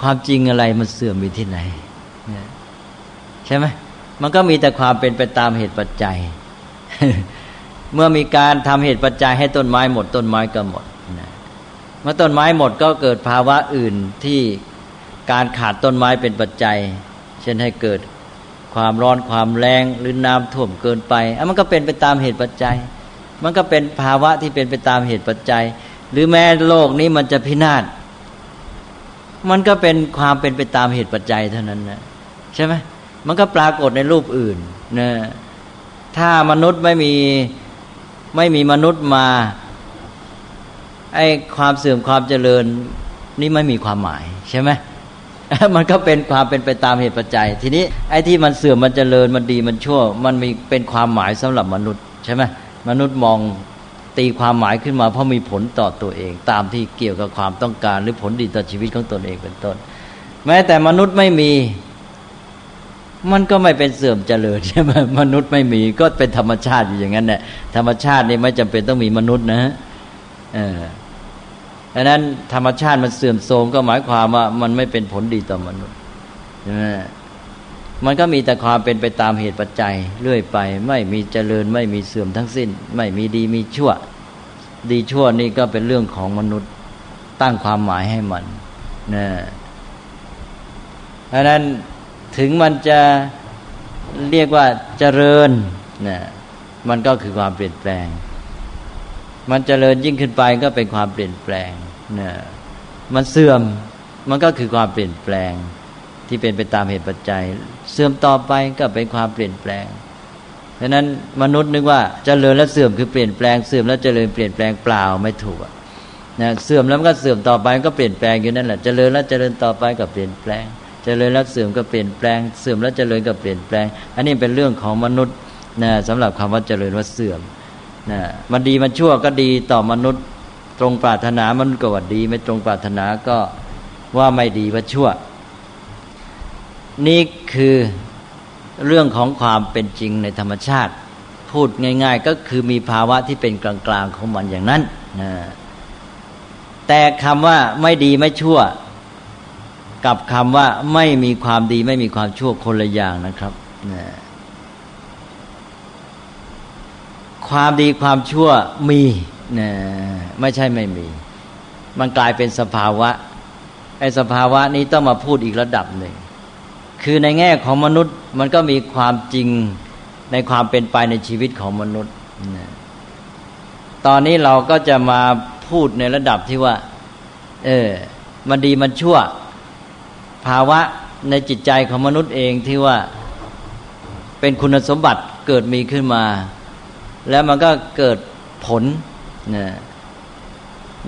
ความจริงอะไรมันเสื่อมไปที่ไหนใช่ไหมมันก็มีแต่ความเป็นไปตามเหตุปัจจัย เมื่อมีการทำเหตุปัจจัยให้ต้นไม้หมดต้นไม้ก็หมดนะ มื่อต้นไม้หมดก็เกิดภาวะอื่นที่การขาดต้นไม้เป็นปัจจัย เช่นให้เกิดความร้อนความแรงหรือน้ำท่วมเกินไปอันมันก็เป็นไปตามเหตุปัจจัย มันก็เป็นภาวะที่เป็นไปตามเหตุปัจจัย หรือแม้โลกนี้มันจะพินาศมันก็เป็นความเป็นไปตามเหตุปัจจัยเท่านั้นนะใช่ไหมมันก็ปรากฏในรูปอื่นนะถ้ามนุษย์ไม่มีไม่มีมนุษย์มา ไอ้ความเสื่อมความเจริญนี่ไม่มีความหมายใช่ไหมมันก็เป็นความเป็นไปตามเหตุปัจจัย ทีนี้ไอ้ที่มันเสื่อมมันเจริญมันดีมันชั่ว มันมีเป็นความหมายสำหรับมนุษย์ใช่ไหมมนุษย์มองตีความหมายขึ้นมา เพราะมีผลต่อตัวเอง ตามที่เกี่ยวกับความต้องการ หรือผลดีต่อชีวิตของตนเองเป็นต้น แม้แต่มนุษย์ไม่มี มันก็ไม่เป็นเสื่อมเจริญใช่ไหมมนุษย์ไม่มีก็เป็นธรรมชาติอยู่อย่างนั้นแหละธรรมชาตินี่ไม่จำเป็นต้องมีมนุษย์นะเออ ดังนั้นธรรมชาติมันเสื่อมโทรมก็หมายความว่ามันไม่เป็นผลดีต่อมนุษย์ใช่ไหมมันก็มีแต่ความเป็นไปตามเหตุปัจจัยเรื่อยไป ไม่มีเจริญไม่มีเสื่อมทั้งสิ้น ไม่มีดีมีชั่ว ดีชั่วนี่ก็เป็นเรื่องของมนุษย์ตั้งความหมายให้มันนะดังนั้นถึงมันจะเรียกว่าเจริญนะมันก็คือความเปลี่ยนแปลง มันเจริญยิ่งขึ้นไปก็เป็นความเปลี่ยนแปลง นะมันเสื่อมมันก็คือความเปลี่ยนแปลงที่เป็นไปตามเหตุปัจจัย เสื่อมต่อไปก็เป็นความเปลี่ยนแปลงดังนั้นมนุษย์นึกว่าจเจริญและเสื่อมคือเปลี่ยนแปลงเสื่อมแล้วเจริญเปลี่ยนแปลงเปล่าไม่ถูกนะเสื่อมแล้วก็เสื่อมต่อไปก็เปลี่ยนแปลงอยู่นั่นแหละเจริญแล้วเจริญต่อไปก็เปลี่ยนแปลงเจริญแล้วเสื่อมก็เปลี่ยนแปลงเสื่อมแล้วเจริญก็เปลี่ยนแปลง อันนี้เป็นเรื่องของมนุษย์นะสำหรับคำว่าเจริญว่าเสื่อมนะมันดีมันชั่วก็ดีต่อมนุษย์ ตรงปรารถนามันก็ว่าดี ไม่ตรงปรารถนาก็ว่าไม่ดีว่าชั่ว นี่คือเรื่องของความเป็นจริงในธรรมชาติ พูดง่าย ๆ ก็คือมีภาวะที่เป็นกลางๆของมันอย่างนั้นนะแต่คำว่าไม่ดีไม่ชั่ว กับคำว่าไม่มีความดีไม่มีความชั่วคนละอย่างนะครับนะความดีความชั่วมี นะไม่ใช่ไม่มี มันกลายเป็นสภาวะไอ้สภาวะนี้ต้องมาพูดอีกระดับหนึ่ง คือในแง่ของมนุษย์มันก็มีความจริงในความเป็นไปในชีวิตของมนุษย์ตอนนี้เราก็จะมาพูดในระดับที่ว่า เออ มันดีมันชั่ว ภาวะในจิตใจของมนุษย์เองที่ว่าเป็นคุณสมบัติเกิดมีขึ้นมา แล้วมันก็เกิดผล นะ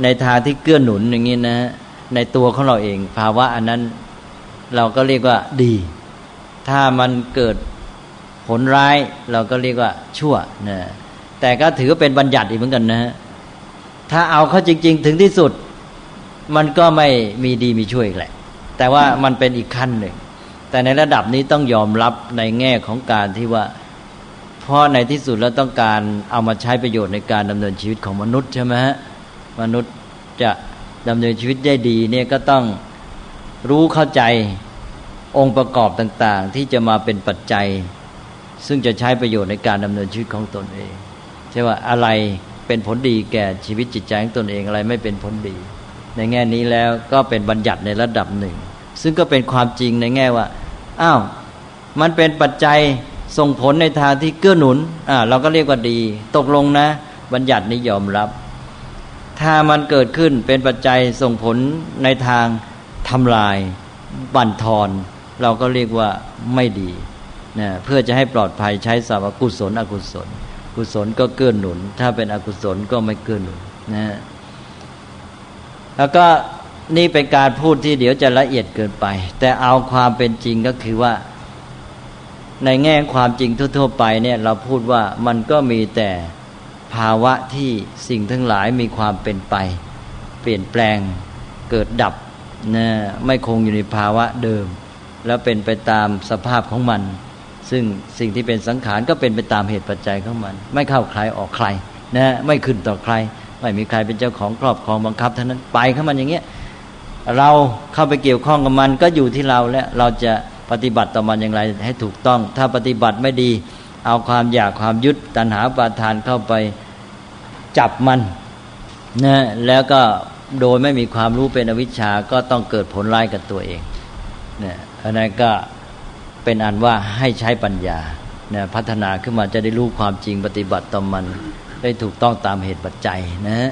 ในทางที่เกื้อหนุนอย่างนี้นะ ในตัวของเราเอง ภาวะอันนั้นเราก็เรียกว่าดี ถ้ามันเกิดผลร้ายเราก็เรียกว่าชั่วนะแต่ก็ถือว่าเป็นบัญญัติอีกเหมือนกันนะถ้าเอาเข้าจริง ๆ ถึงที่สุด มันก็ไม่มีดีมีช่วยอีกแหละ แต่ว่ามันเป็นอีกขั้นหนึ่งแต่ในระดับนี้ต้องยอมรับในแง่ของการที่ว่า ราะในที่สุดแล้วต้องการเอามาใช้ประโยชน์ในการดำเนินชีวิตของมนุษย์ใช่ไหมฮะมนุษย์จะดำเนินชีวิตได้ดีเนี่ยก็ต้องรู้เข้าใจองค์ประกอบต่างๆ ที่จะมาเป็นปัจจัย ซึ่งจะใช้ประโยชน์ในการดำเนินชีวิตของตนเองใช่ว่าอะไรเป็นผลดีแก่ชีวิตจิตใจของตนเองอะไรไม่เป็นผลดี ในแง่นี้แล้วก็เป็นบัญญัติในระดับหนึ่ง ซึ่งก็เป็นความจริงในแง่ว่าอ้าวมันเป็นปัจจัย ส่งผลในทางที่เกื้อหนุนอ่าเราก็เรียกว่าดี ตกลงนะ บัญญัตินี้ยอมรับ ถ้ามันเกิดขึ้นเป็นปัจจัยส่งผลในทางทำลาย บั่นทอน เราก็เรียกว่าไม่ดีนะเพื่อจะให้ปลอดภัยใช้สาวกุศล อกุศล กุศลก็เกื้อหนุน ถ้าเป็นอกุศลก็ไม่เกื้อหนุนนะแล้วก็นี่เป็นการพูดที่เดี๋ยวจะละเอียดเกินไป แต่เอาความเป็นจริงก็คือว่า ในแง่ความจริงทั่วๆไปเนี่ยเราพูดว่ามันก็มีแต่ภาวะที่สิ่งทั้งหลายมีความเป็นไป เปลี่ยนแปลงเกิดดับนะไม่คงอยู่ในภาวะเดิม แล้วเป็นไปตามสภาพของมัน ซึ่งสิ่งที่เป็นสังขารก็เป็นไปตามเหตุปัจจัยของมัน ไม่เข้าใครออกใครนะไม่ขึ้นต่อใคร ไม่มีใครเป็นเจ้าของครอบครองบังคับเท่านั้นไปข้ามันอย่างเงี้ยเราเข้าไปเกี่ยวข้องกับมันก็อยู่ที่เราแล้วเราจะ ปฏิบัติต่อมันอย่างไรให้ถูกต้อง ถ้าปฏิบัติไม่ดี เอาความอยากความยึดตัณหาปาทานเข้าไปจับมันนะแล้วก็โดยไม่มีความรู้เป็นอวิชชาก็ต้องเกิดผลร้ายกับตัวเองเนี่ยอันนั้นก็เป็นอันว่าให้ใช้ปัญญาเนี่ยพัฒนาขึ้นมาจะได้รู้ความจริงปฏิบัติต่อมันได้ถูกต้องตามเหตุปัจจัยนะ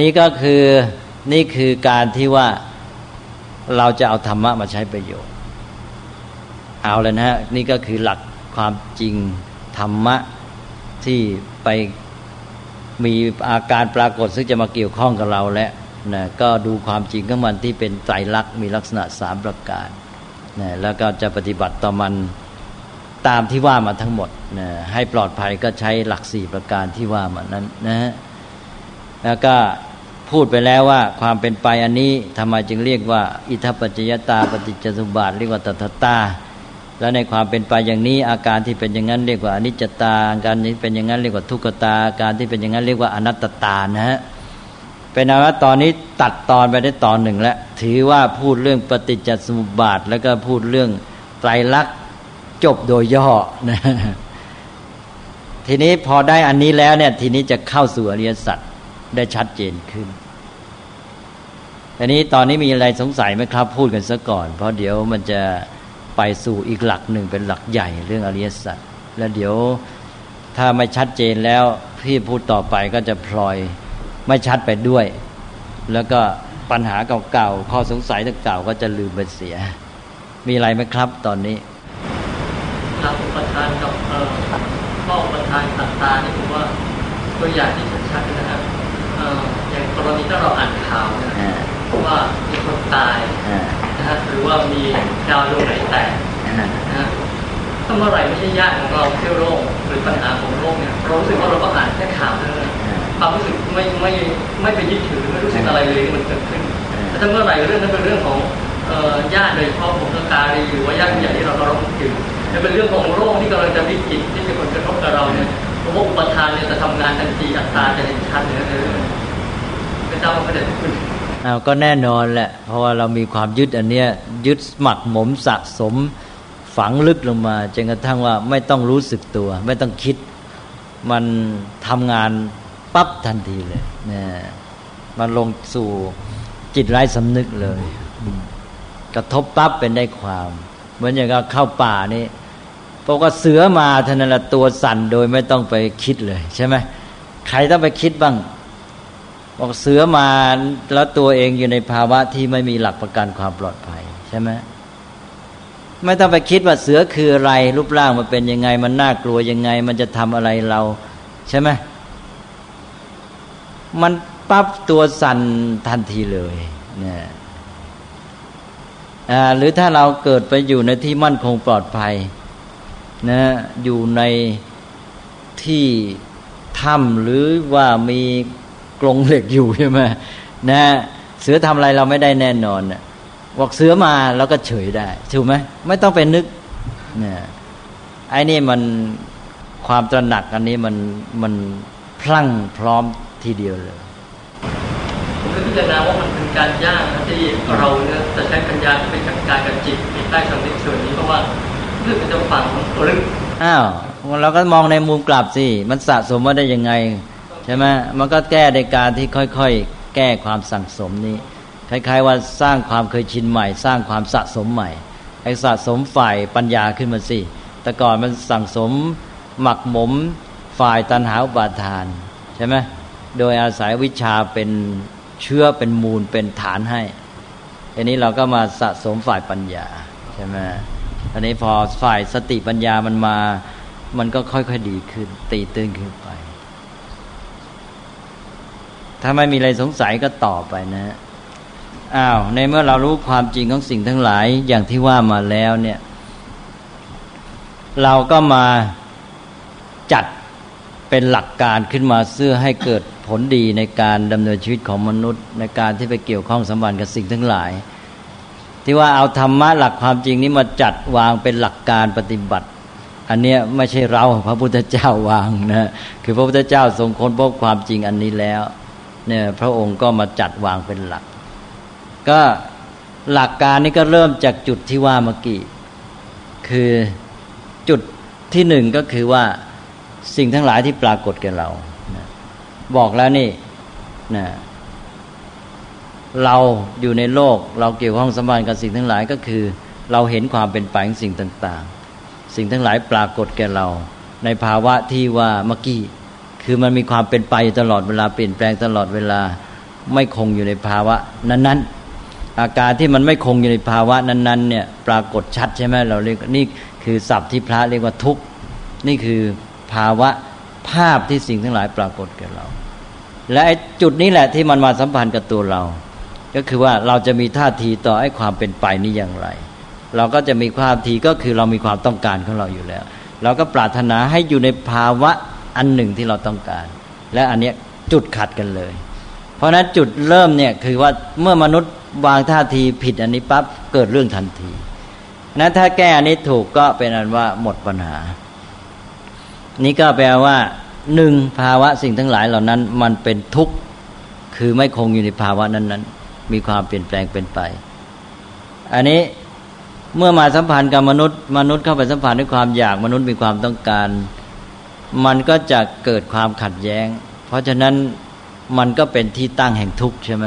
นี่ก็คือนี่คือการที่ว่าเราจะเอาธรรมะมาใช้ประโยชน์ เอาเลยนะฮะนี่ก็คือหลักความจริงธรรมะที่ไปมีอาการปรากฏซึ่งจะมาเกี่ยวข้องกับเราแล้วนะก็ดูความจริงของมันที่เป็นไตรลักษณ์มีลักษณะสามประการนะแล้วก็จะปฏิบัติต่อมันตามที่ว่ามาทั้งหมดนะให้ปลอดภัยก็ใช้หลักสี่ประการที่ว่ามานั้นนะฮะแล้วก็พูดไปแล้วว่าความเป็นไปอันนี้ทำไมจึงเรียกว่า อิทัปปัจจยตาปฏิจจสุบาทเรียกว่าตถตา แล้วในความเป็นไปอย่างนี้อาการที่เป็นอย่างนั้นเรียกว่าอนิจจตาอาการนี้เป็นอย่างนั้นเรียกว่าทุกขตาการที่เป็นอย่างนั้นเรียกว่าอนัตตานะฮะเป็นนว่าตอนนี้ตัดตอนไปได้ตอนหนึ่งแล้วถือว่าพูดเรื่องปฏิจจสมุปบาท แล้วก็พูดเรื่องไตรลักษณ์จบโดยย่อนะทีนี้พอได้อันนี้แล้วเนี่ย ทีนี้จะเข้าสู่อริยสัจได้ชัดเจนขึ้นอันนี้ตอนนี้มีอะไรสงสัยไหมครับ พูดกันซะก่อน เพราะเดี๋ยวมันจะ ไปสู่อีกหลักหนึ่งเป็นหลักใหญ่เรื่องอริยสัจแล้วเดี๋ยวถ้าไม่ชัดเจนแล้วพี่พูดต่อไปก็จะพลอยไม่ชัดไปด้วย แล้วก็ปัญหาเก่าๆข้อสงสัยเก่าๆก็จะลืมไปเสีย มีอะไรไหมครับตอนนี้ครับประธานกับข้อประธานต่างๆนี่ผมว่าตัวอย่างที่ชัดๆนะครับอย่างกรณีถ้าเราอ่านข่าวเนี่ยว่ามีคนตาย นะฮะหรือว่ามีดาวดวงไหนแตกนะฮะถ้าเมื่อไหร่ไม่ใช่ญาติของเราที่โรคหรือปัญหาของโรคเนี่ยเรารู้สึกว่าเราก็อ่านแค่ข่าวเท่านั้นความรู้สึกไม่ไม่ไม่ไปยึดถือไม่รู้สึกอะไรเลยที่มันเกิดขึ้นแต่ถ้าเมื่อไหร่เรื่องนั้นเป็นเรื่องของญาติโดยเฉพาะผมการีหรือว่าญาติใหญ่ที่เราเราต้องถือจะเป็นเรื่องของโรคที่กำลังจะวิกฤตที่เป็นผลกระทบกับเราเนี่ยพระอุปทานเนี่ยจะทำงานทันทีอัตราจะเห็นชัดเลยนะพระเจ้าพระเดชคุณ เอาก็แน่นอนแหละ เพราะว่าเรามีความยึดอันเนี้ยยึดหมักหมมสะสมฝังลึกลงมาจนกระทั่งว่าไม่ต้องรู้สึกตัว ไม่ต้องคิด มันทำงานปั๊บทันทีเลยนะมันลงสู่จิตไร้สำนึกเลย กระทบปั๊บเป็นได้ความ เหมือนอย่างกับเข้าป่านี่พอก็เสือมาท่านั้นละตัวสั่นโดยไม่ต้องไปคิดเลย ใช่ไหมใครต้องไปคิดบ้าง บอกเสือมาแล้วตัวเองอยู่ในภาวะที่ไม่มีหลักประกันความปลอดภัยใช่ไหมไม่ต้องไปคิดว่าเสือคืออะไร รูปร่างมันเป็นยังไง มันน่ากลัวยังไง มันจะทำอะไรเรา ใช่ไหมมันปั๊บตัวสั่นทันทีเลยเนี่ยหรือถ้าเราเกิดไปอยู่ในที่มั่นคงปลอดภัยนะอยู่ในที่ถ้ำหรือว่ามี กรงเหล็กอยู่ใช่ไหมนะเสือทำอะไรเราไม่ได้แน่นอนบอกเสือมาเราก็เฉยได้ถูกไหมไม่ต้องไปนึกเนี่ยไอ้นี่มันความตระหนักอันนี้มันมันพลั่งพร้อมทีเดียวเลยผมก็พิจารณาว่ามันเป็นการยากนะที่เราเนี่ยจะใช้ปัญญาไปจัดการกับจิตใต้สำนึกส่วนนี้เพราะว่าเรื่องจะฝังลึกอ้าวเราก็มองในมุมกลับสิมันสะสมมาได้ยังไง ใช่ไหมมันก็แก้ในการที่ค่อยๆ แก้ความสั่งสมนี้ คล้าย ๆ ว่าสร้างความเคยชินใหม่ สร้างความสะสมใหม่ไอ้สะสมฝ่ายปัญญาขึ้นมาสิแต่ก่อนมันสั่งสมหมักหมมฝ่ายตันหาอุปาทานใช่ไหมโดยอาศัยวิชาเป็นเชื้อเป็นมูลเป็นฐานให้อันนี้เราก็มาสะสมฝ่ายปัญญาใช่ไหมอันนี้พอฝ่ายสติปัญญามันมา มันก็ค่อยๆดีขึ้น ตีตื่นขึ้นไป ถ้าไม่มีอะไรสงสัยก็ต่อไปนะอ้าวในเมื่อเรารู้ความจริงของสิ่งทั้งหลายอย่างที่ว่ามาแล้วเนี่ย เราก็มาจัดเป็นหลักการขึ้นมาเพื่อให้เกิดผลดีในการดำเนินชีวิตของมนุษย์ ในการที่ไปเกี่ยวข้องสัมพันธ์กับสิ่งทั้งหลาย ที่ว่าเอาธรรมะหลักความจริงนี้มาจัดวางเป็นหลักการปฏิบัติ อันเนี้ยไม่ใช่เราพระพุทธเจ้าวางนะคือพระพุทธเจ้าทรงค้นพบความจริงอันนี้แล้ว เนี่ยพระองค์ก็มาจัดวางเป็นหลัก ก็หลักการนี้ก็เริ่มจากจุดที่ว่าเมื่อกี้คือจุดที่หนึ่งก็คือว่าสิ่งทั้งหลายที่ปรากฏแก่เรานะบอกแล้วนี่นะเราอยู่ในโลก เราเกี่ยวข้องสัมพันธ์กับสิ่งทั้งหลายก็คือ เราเห็นความเป็นไปของสิ่งต่าง ๆ สิ่งทั้งหลายปรากฏแก่เรา ในภาวะที่ว่าเมื่อกี้ คือมันมีความเป็นไปตลอดเวลาเปลี่ยนแปลงตลอดเวลาไม่คงอยู่ในภาวะ นั้นๆ อาการที่มันไม่คงอยู่ในภาวะนั้นๆเนี่ยปรากฏชัดใช่ไหมเราเรียกนี่คือศัพท์ที่พระเรียกว่าทุกข์นี่คือภาวะภาพที่สิ่งทั้งหลายปรากฏแก่เรา และไอจุดนี้แหละที่มันมาสัมพันธ์กับตัวเรา ก็คือว่าเราจะมีท่าทีต่อไอ้ความเป็นไปนี้อย่างไร เราก็จะมีความทีก็คือเรามีความต้องการของเราอยู่แล้ว เราก็ปรารถนาให้อยู่ในภาวะ อันหนึ่งที่เราต้องการ และอันนี้จุดขัดกันเลย เพราะนั้นจุดเริ่มเนี่ยคือว่าเมื่อมนุษย์วางท่าทีผิดอันนี้ปั๊บเกิดเรื่องทันทีนั้นถ้าแก้อันนี้ถูกก็เป็นอันว่าหมดปัญหา นี่ก็แปลว่าหนึ่งภาวะสิ่งทั้งหลายเหล่านั้น มันเป็นทุกข์คือไม่คงอยู่ในภาวะนั้นๆ มีความเปลี่ยนแปลงเป็นไป อันนี้เมื่อมาสัมพันธ์กับมนุษย์ มนุษย์เข้าไปสัมพันธ์ด้วยความอยากมนุษย์มีความต้องการ มันก็จะเกิดความขัดแย้ง เพราะฉะนั้นมันก็เป็นที่ตั้งแห่งทุกข์ใช่ไหม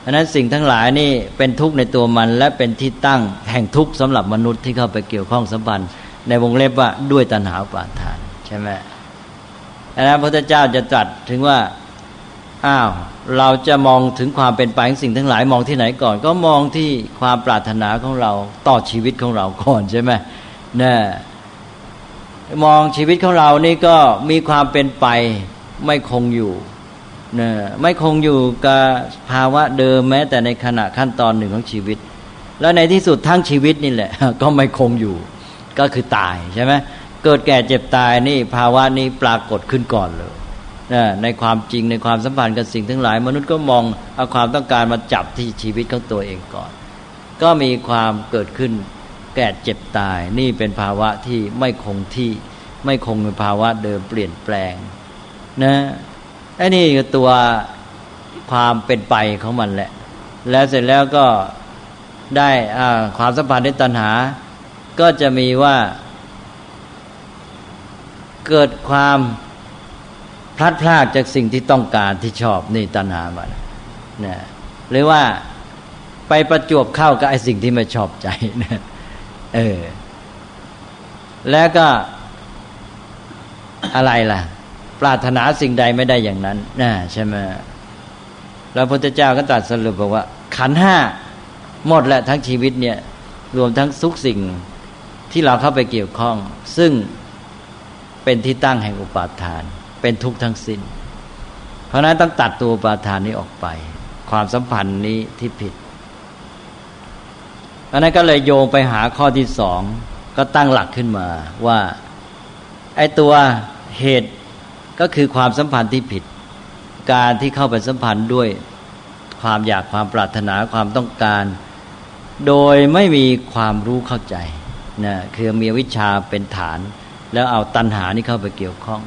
เพราะนั้นสิ่งทั้งหลายนี่เป็นทุกข์ในตัวมัน และเป็นที่ตั้งแห่งทุกข์สำหรับมนุษย์ที่เข้าไปเกี่ยวข้องสัมพันธ์ ในวงเล็บว่าด้วยตัณหาปาทานใช่ไหมอันนั้นพระพุทธเจ้าจะตรัสถึงว่าอ้าวเราจะมองถึงความเป็นไปของสิ่งทั้งหลายมองที่ไหนก่อน ก็มองที่ความปรารถนาของเราต่อชีวิตของเราก่อนใช่ไหมเนี่ย มองชีวิตของเรานี่ก็มีความเป็นไปไม่คงอยู่เนี่ยไม่คงอยู่กับภาวะเดิมแม้ แต่ในขณะขั้นตอนหนึ่งของชีวิต แล้วในที่สุดทั้งชีวิตนี่แหละ ก็ไม่คงอยู่ ก็คือตายใช่ไหมเกิดแก่เจ็บตายนี่ภาวะนี้ปรากฏขึ้นก่อนเลยในความจริงในความสัมพันธ์กับสิ่งทั้งหลาย มนุษย์ก็มองเอาความต้องการมาจับที่ชีวิตของตัวเองก่อน ก็มีความเกิดขึ้น แก่เจ็บตาย นี่เป็นภาวะที่ไม่คงที่ ไม่คงในภาวะเดิมเปลี่ยนแปลง นะไอ้นี่คือตัวความเป็นไปของมันแหละ แล้วเสร็จแล้วก็ได้ความสัมพันธ์ในตัณหา ก็จะมีว่า เกิดความพลัดพรากจากสิ่งที่ต้องการที่ชอบนี่ตัณหามันนะหรือว่าไปประจวบเข้ากับไอ้สิ่งที่ไม่ชอบใจนะ เออ แล้วก็อะไรล่ะ ปรารถนาสิ่งใดไม่ได้อย่างนั้นนะใช่ไหมแล้วพระพุทธเจ้าก็ตรัสสรุปบอกว่า ขันห้าหมดแหละทั้งชีวิตเนี่ย รวมทั้งทุกสิ่งที่เราเข้าไปเกี่ยวข้อง ซึ่งเป็นที่ตั้งแห่งอุปาทาน เป็นทุกข์ทั้งสิน้น เพราะนั้นต้องตัดตัวอุปาทานนี้ออกไป ความสัมพันธ์นี้ที่ผิด เพราะนั้นก็เลยโยงไปหาข้อที่สองก็ตั้งหลักขึ้นมาว่าไอ้ตัวเหตุก็คือความสัมพันธ์ที่ผิด การที่เข้าไปสัมพันธ์ด้วยความอยากความปรารถนาความต้องการ โดยไม่มีความรู้เข้าใจนะคือมีวิชาเป็นฐาน แล้วเอาตัณหานี่เข้าไปเกี่ยวข้อง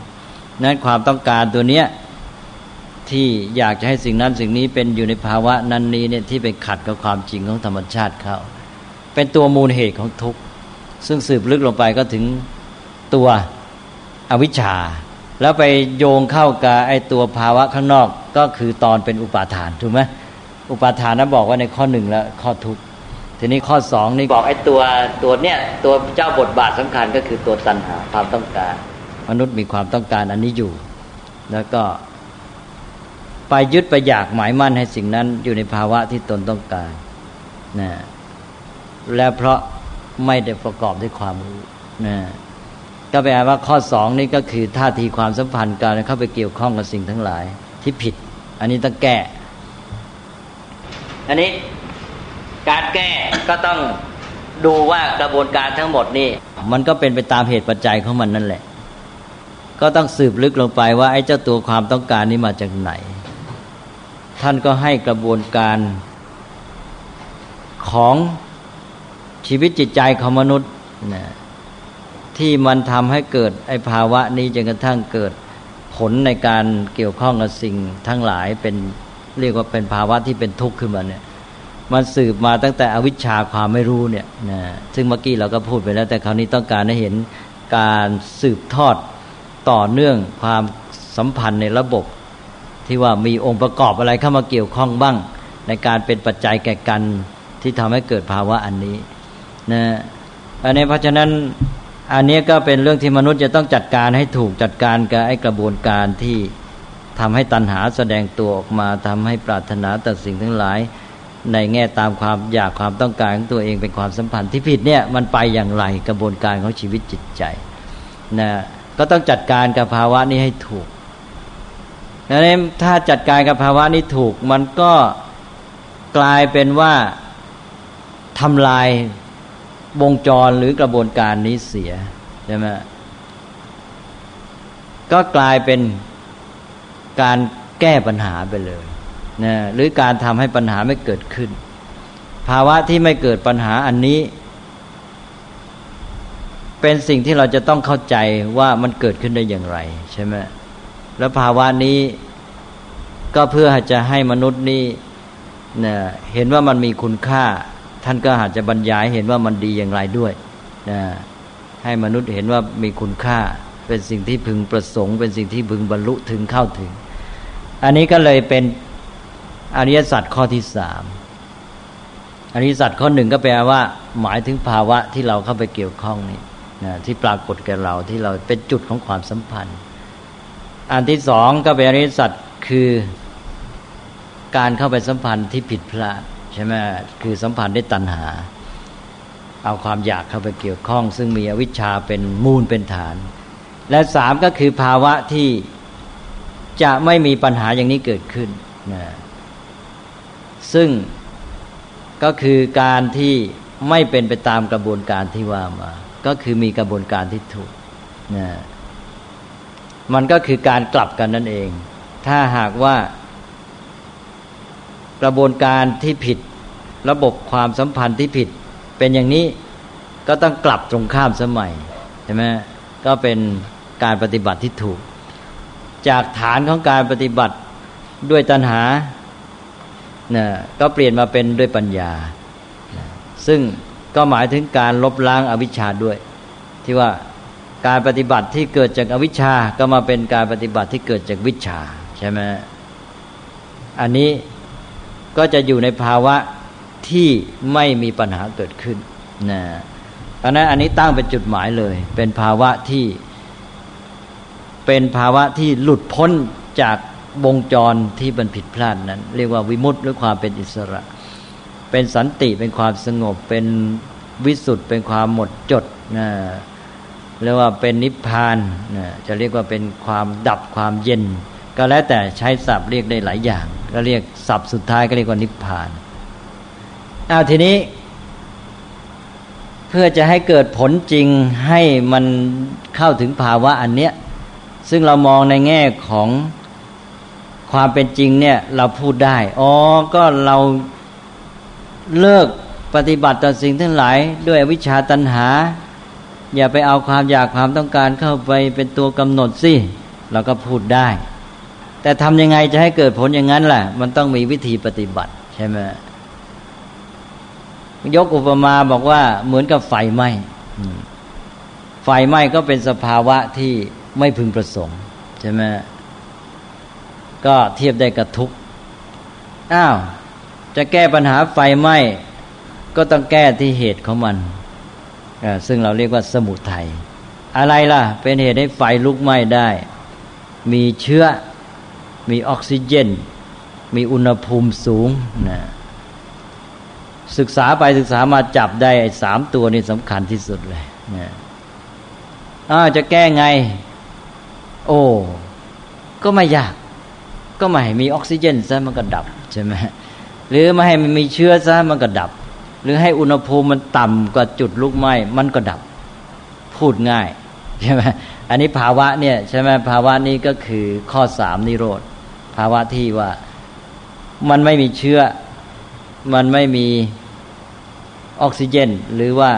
นั้นความต้องการตัวเนี้ยที่อยากจะให้สิ่งนั้นสิ่งนี้เป็นอยู่ในภาวะนั้นนี้เนี่ยที่เป็นขัดกับความจริงของธรรมชาติเขา เป็นตัวมูลเหตุของทุกข์ซึ่งสืบลึกลงไปก็ถึงตัวอวิชชา แล้วไปโยงเข้ากับไอตัวภาวะข้างนอกก็คือตอนเป็นอุปาทานถูกไหมอุปาทานนั้นบอกว่าในข้อหนึ่งแล้วข้อทุกข์ทีนี้ข้อสองนี่บอกไอตัวตัวเนี้ยตัวเจ้าบทบาทสำคัญก็คือตัวตัณหาความต้องการ มนุษย์มีความต้องการอันนี้อยู่ แล้วก็ ไปยึดไปอยากหมายมั่นให้สิ่งนั้นอยู่ในภาวะที่ตนต้องการนะ และเพราะไม่ได้ประกอบด้วยความรู้นะก็แปลว่าข้อสองนี่ก็คือท่าทีความสัมพันธ์การเข้าไปเกี่ยวข้องกับสิ่งทั้งหลาย ที่ผิด อันนี้ต้องแก้ อันนี้การแก้ก็ต้องดูว่ากระบวนการทั้งหมดนี่ มันก็เป็นไปตามเหตุปัจจัยของมันนั่นแหละ ก็ต้องสืบลึกลงไปว่าไอ้เจ้าตัวความต้องการนี้มาจากไหน ท่านก็ให้กระบวนการของ ชีวิตจิตใจของมนุษย์นะที่มันทำให้เกิดไอ้ภาวะนี้จนกระทั่งเกิดผลในการเกี่ยวข้องกับสิ่งทั้งหลายเป็นเรียกว่าเป็นภาวะที่เป็นทุกข์ขึ้นมาเนี่ย มันสืบมาตั้งแต่อวิชชาความไม่รู้เนี่ยนะซึ่งเมื่อกี้เราก็พูดไปแล้ว แต่คราวนี้ต้องการให้เห็นการสืบทอดต่อเนื่องความสัมพันธ์ในระบบ ที่ว่ามีองค์ประกอบอะไรเข้ามาเกี่ยวข้องบ้าง ในการเป็นปัจจัยแก่กันที่ทำให้เกิดภาวะอันนี้ นะอันนี้เพราะฉะนั้นอันนี้ก็เป็นเรื่องที่มนุษย์จะต้องจัดการให้ถูกจัดการกับไอ้กระบวนการที่ทำให้ตัณหาแสดงตัวออกมาทำให้ปรารถนาต่สิ่งทั้งหลาย ในแง่ตามความอยากความต้องการของตัวเองเป็นความสัมพันธ์ที่ผิดเนี่ยมันไปอย่างไรกระบวนการของชีวิตจิตใจนะก็ต้องจัดการกับภาวะนี้ให้ถูกดังนั้นถ้าจัดการกับภาวะนี้ถูก มันก็กลายเป็นว่าทำลาย วงจรหรือกระบวนการนี้เสียใช่ไหมก็กลายเป็นการแก้ปัญหาไปเลยนะหรือการทำให้ปัญหาไม่เกิดขึ้น ภาวะที่ไม่เกิดปัญหาอันนี้ เป็นสิ่งที่เราจะต้องเข้าใจว่ามันเกิดขึ้นได้อย่างไร ใช่ไหมแล้วภาวะนี้ก็เพื่อจะให้มนุษย์นี่นะเห็นว่ามันมีคุณค่า ท่านก็อาจจะบรรยายเห็นว่ามันดีอย่างไรด้วยนะให้มนุษย์เห็นว่ามีคุณค่าเป็นสิ่งที่พึงประสงค์ เป็นสิ่งที่พึงบรรลุถึงเข้าถึง อันนี้ก็เลยเป็นอริยสัจข้อที่สามอริยสัจข้อหนึ่งก็แปลว่า หมายถึงภาวะที่เราเข้าไปเกี่ยวข้องนี่นะที่ปรากฏแก่เราที่เราเป็นจุดของความสัมพันธ์ อันที่สองก็เป็นอริยสัจคือการเข้าไปสัมพันธ์ที่ผิดพลาด ใช่ไหมคือสัมพันธ์ได้ตัณหา เอาความอยากเข้าไปเกี่ยวข้อง ซึ่งมีอวิชชาเป็นมูลเป็นฐาน และสามก็คือภาวะที่จะไม่มีปัญหาอย่างนี้เกิดขึ้นนะซึ่งก็คือการที่ไม่เป็นไปตามกระบวนการที่ว่ามา ก็คือมีกระบวนการที่ถูกนะมันก็คือการกลับกันนั่นเอง ถ้าหากว่า กระบวนการที่ผิด ระบบความสัมพันธ์ที่ผิด เป็นอย่างนี้ก็ต้องกลับตรงข้ามสมัยใช่ไหมก็เป็นการปฏิบัติที่ถูก จากฐานของการปฏิบัติด้วยตัณหาเนี่ยก็เปลี่ยนมาเป็นด้วยปัญญา ซึ่งก็หมายถึงการลบล้างอาวิชชาด้วย ที่ว่าการปฏิบัติที่เกิดจากอวิชชาก็มาเป็นการปฏิบัติที่เกิดจากวิชาใช่ไหมอันนี้ ก็จะอยู่ในภาวะที่ไม่มีปัญหาเกิดขึ้นนะเพราะนั้นอันนี้ตั้งเป็นจุดหมายเลย เป็นภาวะที่ เป็นภาวะที่หลุดพ้นจากวงจรที่มันผิดพลาดนั้น เรียกว่าวิมุตติหรือความเป็นอิสระ เป็นสันติเป็นความสงบ เป็นวิสุทธ์เป็นความหมดจดนะเรียกว่าเป็นนิพพานนะจะเรียกว่าเป็นความดับความเย็น ก็แล้วแต่ใช้ศัพท์เรียกได้หลายอย่าง ก็เรียกศัพท์สุดท้ายก็เรียกว่านิพพานเอาทีนี้ เพื่อจะให้เกิดผลจริงให้มันเข้าถึงภาวะอันเนี้ยซึ่งเรามองในแง่ของความเป็นจริงเนี่ย เราพูดได้อ๋อก็เราเลิกปฏิบัติต่อสิ่งทั้งหลาย ด้วยวิชาตัญหา อย่าไปเอาความอยากความต้องการเข้าไปเป็นตัวกำหนดสิเราก็พูดได้ แต่ทำยังไงจะให้เกิดผลอย่างนั้นล่ะ มันต้องมีวิธีปฏิบัติใช่ไหมยกอุปมาบอกว่าเหมือนกับไฟไหม้ไฟไหม้ก็เป็นสภาวะที่ไม่พึงประสงค์ใช่ไหมก็เทียบได้กับทุกอ้าว จะแก้ปัญหาไฟไหม้ก็ต้องแก้ที่เหตุของมันซึ่งเราเรียกว่าสมุทยัยอะไรล่ะ เป็นเหตุให้ไฟลุกไหม้ได้ มีเชื้อ มีออกซิเจน มีอุณหภูมิสูงนะศึกษาไปศึกษามาจับได้สามตัวนี่สำคัญที่สุดเลยนะอ้าจะแก้ไง โอ้ ก็ไม่ยาก ก็ไม่ให้มีออกซิเจนซะมันก็ดับใช่ไหมหรือไม่ให้มันมีเชื้อซะมันก็ดับ หรือให้อุณหภูมิมันต่ำกว่าจุดลุกไหม้มันก็ดับ พูดง่ายใช่ไหมอันนี้ภาวะเนี่ยใช่ไหมภาวะนี้ก็คือข้อสามนิโรธ ภาวะที่ว่า มันไม่มีเชื้อ มันไม่มีออกซิเจน หรือว่า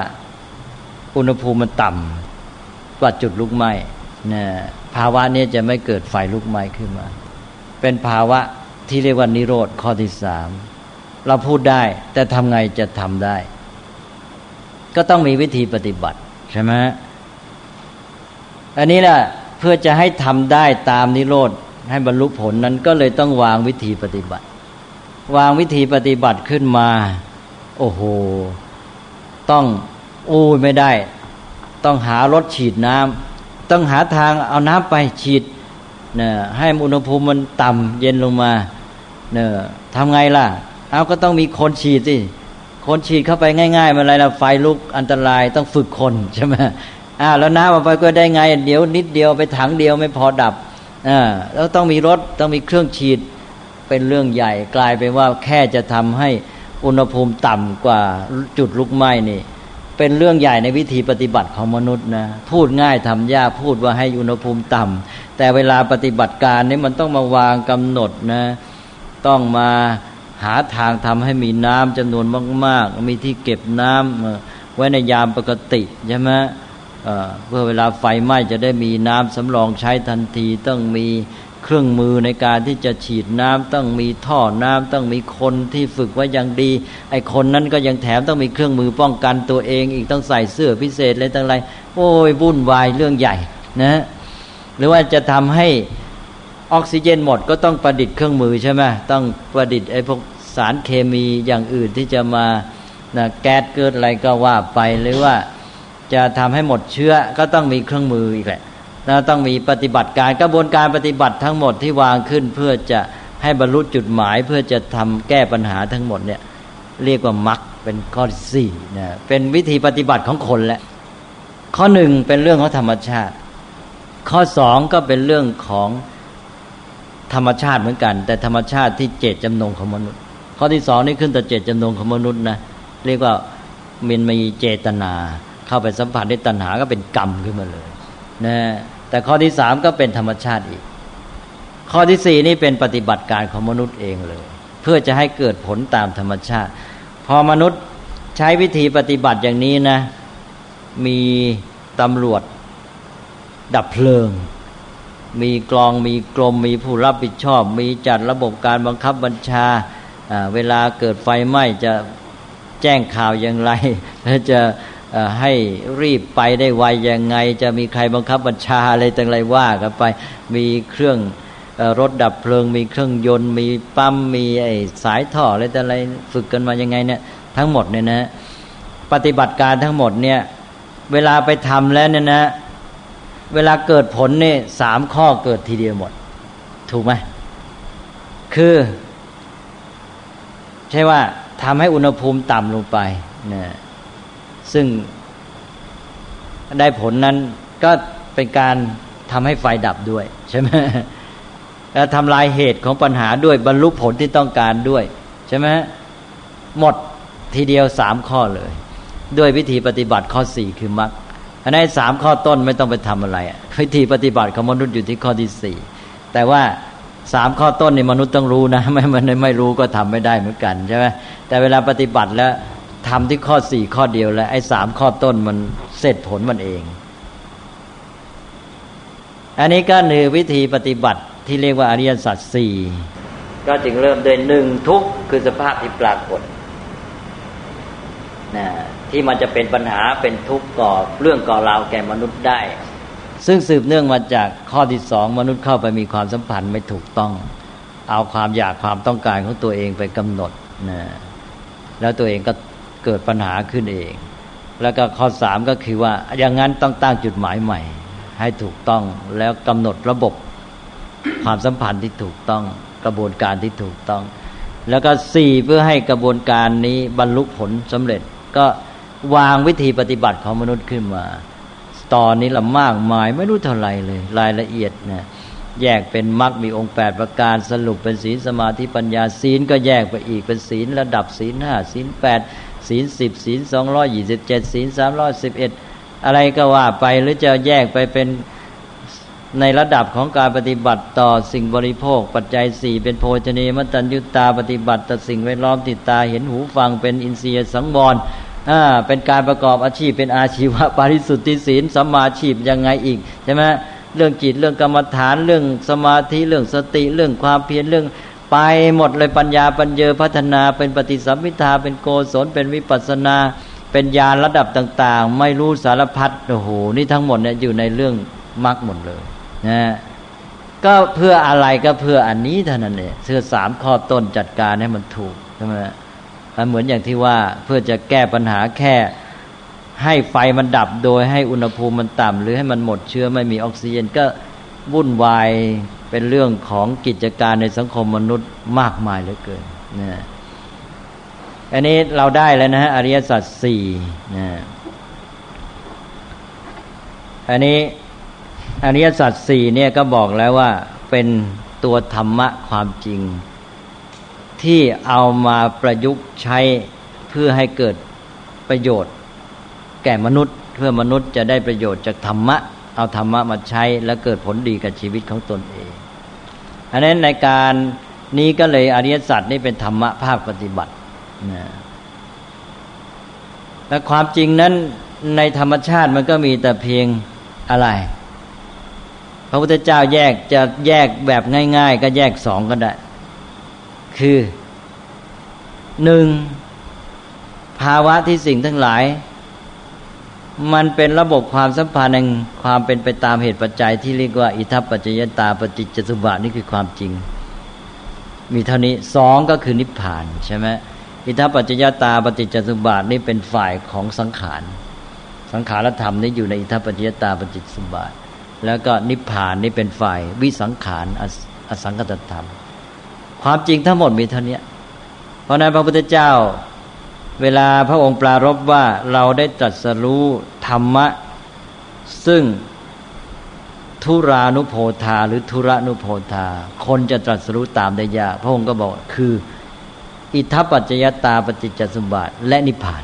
อุณหภูมิมันต่ำกว่าจุดลุกไหม้นะภาวะนี้จะไม่เกิดไฟลุกไหม้ขึ้นมา เป็นภาวะที่เรียกว่านิโรธข้อที่สามเราพูดได้ แต่ทำไงจะทำได้ ก็ต้องมีวิธีปฏิบัติใช่ไหมอันนี้แหละเพื่อจะให้ทำได้ตามนิโรธ ให้บรรลุผลนั้นก็เลยต้องวางวิธีปฏิบัติ วางวิธีปฏิบัติขึ้นมา โอ้โห ต้องอู้ไม่ได้ ต้องหารถฉีดน้ำต้องหาทางเอาน้ำไปฉีดเนี่ยให้อุณหภูมิมันต่ำเย็นลงมาเนี่ยทำไงล่ะ เอาก็ต้องมีคนฉีดสิคนฉีดเข้าไปง่ายๆมันอะไรละไฟลุกอันตรายต้องฝึกคนใช่ไหมอ่าแล้วน้ำเอาไปก็ได้ไง เดี๋ยวนิดเดียวไปถังเดียวไม่พอดับ แล้วต้องมีรถต้องมีเครื่องฉีดเป็นเรื่องใหญ่ กลายเป็นว่าแค่จะทำให้อุณหภูมิต่ำกว่าจุดลุกไหม้นี่ เป็นเรื่องใหญ่ในวิธีปฏิบัติของมนุษย์นะพูดง่ายทำยากพูดว่าให้อุณหภูมิต่ำแต่เวลาปฏิบัติการนี่มันต้องมาวางกำหนดนะต้องมาหาทางทำให้มีน้ำจำนวนมาก ๆ มีที่เก็บน้ำไว้ในยามปกติใช่ไหม เพื่อเวลาไฟไหม้จะได้มีน้ำสำรองใช้ทันทีต้องมีเครื่องมือในการที่จะฉีดน้ำต้องมีท่อน้ำต้องมีคนที่ฝึกไว้อย่างดี ไอ้คนนั้นก็ยังแถมต้องมีเครื่องมือป้องกันตัวเอง อีกต้องใส่เสื้อพิเศษอะไรต่างไรโอ้ยวุ่นวายเรื่องใหญ่นะหรือว่าจะทำให้ออกซิเจนหมดก็ต้องประดิษฐ์เครื่องมือใช่ไหมต้องประดิษฐ์ไอ้พวกสารเคมีอย่างอื่นที่จะมานะแก๊สเกิดอะไรก็ว่าไปหรือว่า จะทำให้หมดเชื้อก็ต้องมีเครื่องมืออีกแหละนะต้องมีปฏิบัติการกระบวนการปฏิบัติทั้งหมดที่วางขึ้นเพื่อจะให้บรรลุจุดหมายเพื่อจะทำแก้ปัญหาทั้งหมดเนี่ยเรียกว่ามักเป็นข้อที่สี่นะเป็นวิธีปฏิบัติของคนแหละข้อหนึ่งเป็นเรื่องของธรรมชาติ ข้อสองก็เป็นเรื่องของธรรมชาติเหมือนกัน แต่ธรรมชาติที่เจตจำนงของมนุษย์ ข้อที่สองนี่ขึ้นแต่เจตจำนงของมนุษย์นะเรียกว่ามันมีเจตนา เข้าไปสัมผัสได้ตัณหาก็เป็นกรรมขึ้นมาเลยนะแต่ข้อที่สามก็เป็นธรรมชาติอีก ข้อที่สี่นี่เป็นปฏิบัติการของมนุษย์เองเลย เพื่อจะให้เกิดผลตามธรรมชาติ พอมนุษย์ใช้วิธีปฏิบัติอย่างนี้นะ มีตำรวจดับเพลิง มีกลองมีกรมมีผู้รับผิดชอบ มีจัดระบบการบังคับบัญชา เวลาเกิดไฟไหม้จะแจ้งข่าวอย่างไร และจะ ให้รีบไปได้ไวยังไง จะมีใครบังคับบัญชาอะไรต่างไรว่ากันไปมีเครื่องรถดับเพลิง มีเครื่องยนต์ มีปั๊มมีไอ้สายท่ออะไรต่างไรฝึกกันมายังไงเนี่ยทั้งหมดเนี่ยนะ ปฏิบัติการทั้งหมดเนี่ย เวลาไปทำแล้วเนี่ยนะ เวลาเกิดผลเนี่ยสามข้อเกิดทีเดียวหมด ถูกไหมคือ ใช่ว่าทำให้อุณหภูมิต่ำลงไปนะ ซึ่งได้ผลนั้นก็เป็นการทำให้ไฟดับด้วยใช่ไหมแล้วทำลายเหตุของปัญหาด้วยบรรลุผลที่ต้องการด้วยใช่ไหมหมดทีเดียวสามข้อเลย ด้วยวิธีปฏิบัติข้อสี่คือมรรคอันนี้สามข้อต้นไม่ต้องไปทำอะไรวิธีปฏิบัติของมนุษย์อยู่ที่ข้อที่สี่แต่ว่าสามข้อต้นนี่มนุษย์ต้องรู้นะ ไม่มันไม่รู้ก็ทำไม่ได้เหมือนกันใช่ไหมแต่เวลาปฏิบัติแล้ว ทำที่ข้อสี่ข้อเดียวแล้วไอ้สามข้อต้นมันเสร็จผลมันเอง อันนี้ก็คือวิธีปฏิบัติที่เรียกว่าอริยสัจสี่ก็จึงเริ่มโดยหนึ่งทุกคือสภาพที่ปรากฏนะที่มันจะเป็นปัญหาเป็นทุกข์ก่อเรื่องก่อราวแก่มนุษย์ได้ ซึ่งสืบเนื่องมาจากข้อที่สองมนุษย์เข้าไปมีความสัมพันธ์ไม่ถูกต้อง เอาความอยากความต้องการของตัวเองไปกำหนดนะแล้วตัวเองก็ เกิดปัญหาขึ้นเอง แล้วก็ข้อสามก็คือว่า อย่างนั้นต้องตั้งจุดหมายใหม่ ให้ถูกต้องแล้วกำหนดระบบความสัมพันธ์ที่ถูกต้องกระบวนการที่ถูกต้อง แล้วก็สี่เพื่อให้กระบวนการนี้บรรลุผลสำเร็จ ก็วางวิธีปฏิบัติของมนุษย์ขึ้นมาตอนนี้ละมากมายไม่รู้เท่าไรเลย รายละเอียดนะแยกเป็นมรรคมีองค์แปดประการสรุปเป็นศีลสมาธิปัญญาศีลก็แยกไปอีกเป็นศีลระดับศีลห้าศีลแปด ศีลสิบศีลสองร้อยี่สิบเจ็ดศีลสามร้อยสิบเอ็ดอะไรก็ว่าไปหรือจะแยกไปเป็นในระดับของการปฏิบัติต่อสิ่งบริโภค ปัจจัยสี่เป็นโภชเนมตัญยุตาปฏิบัติต่อสิ่งแวดล้อมติดตาเห็นหูฟังเป็นอินทรียสังวรอ่าเป็นการประกอบอาชีพเป็นอาชีวะปาริสุทธิศีลสัมมาชีพยังไงอีกใช่ไหมเรื่องจิตเรื่องกรรมฐานเรื่องสมาธิเรื่องสติเรื่องความเพียรเรื่อง ไปหมดเลยปัญญาปัญเยพัฒนาเป็นปฏิสัมพิทาเป็นโกศลเป็นวิปัสนา เป็นญาณระดับต่าง ๆ ไม่รู้สารพัดโอ้โหนี่ทั้งหมดเนี่ยอยู่ในเรื่องมรรคหมดเลยนะก็เพื่ออะไรก็เพื่ออันนี้เท่านั้นเองเพื่อสามข้อต้นจัดการให้มันถูกใช่ไหมเหมือนอย่างที่ว่าเพื่อจะแก้ปัญหาแค่ให้ไฟมันดับโดยให้อุณหภูมิมันต่ำหรือให้มันหมดเชื้อไม่มีออกซิเจนก็ วุ่นวายเป็นเรื่องของกิจการในสังคมมนุษย์มากมายเหลือเกินนะอันนี้เราได้แล้วนะฮะอริยสัจสี่นะอันนี้อริยสัจสี่เนี่ยก็บอกแล้วว่าเป็นตัวธรรมะความจริง ที่เอามาประยุกต์ใช้เพื่อให้เกิดประโยชน์ แก่มนุษย์ เพื่อมนุษย์จะได้ประโยชน์จากธรรมะ เอาธรรมะมาใช้แล้วเกิดผลดีกับชีวิตของตนเองอันนั้นในการนี้ก็เลยอริยสัจนี่เป็นธรรมะภาคปฏิบัตินะแต่ความจริงนั้นในธรรมชาติมันก็มีแต่เพียงอะไร พระพุทธเจ้าแยกจะแยกแบบง่าย ๆ ก็แยกสองก็ได้ คือหนึ่งภาวะที่สิ่งทั้งหลาย มันเป็นระบบความสัมพันธ์แห่งความเป็นไปตามเหตุปัจจัยที่เรียกว่า อิทัปปัจจยตาปฏิจจสุบาทนี่คือความจริง มีเท่านี้สองก็คือนิพพานใช่ไหมอิทัปปัจจยตาปฏิจจสุบาทนี่เป็นฝ่ายของสังขาร สังขารธรรมนี่อยู่ในอิทัปปัจจยตาปฏิจจสุบาทแล้วก็นิพพานนี่เป็นฝ่ายวิสังขารอสังกตธรรม ความจริงทั้งหมดมีเท่านี้เพราะนั้นพระพุทธเจ้า เวลาพระองค์ปรารบว่าเราได้ตรัสรู้ธรรมะ ซึ่งทุรานุโพธาหรือทุระนุโพธา คนจะตรัสรู้ตามได้ยากพระองค์ก็บอกคือ อิทัปปัจจยตาปฏิจจสมบัติและนิพพาน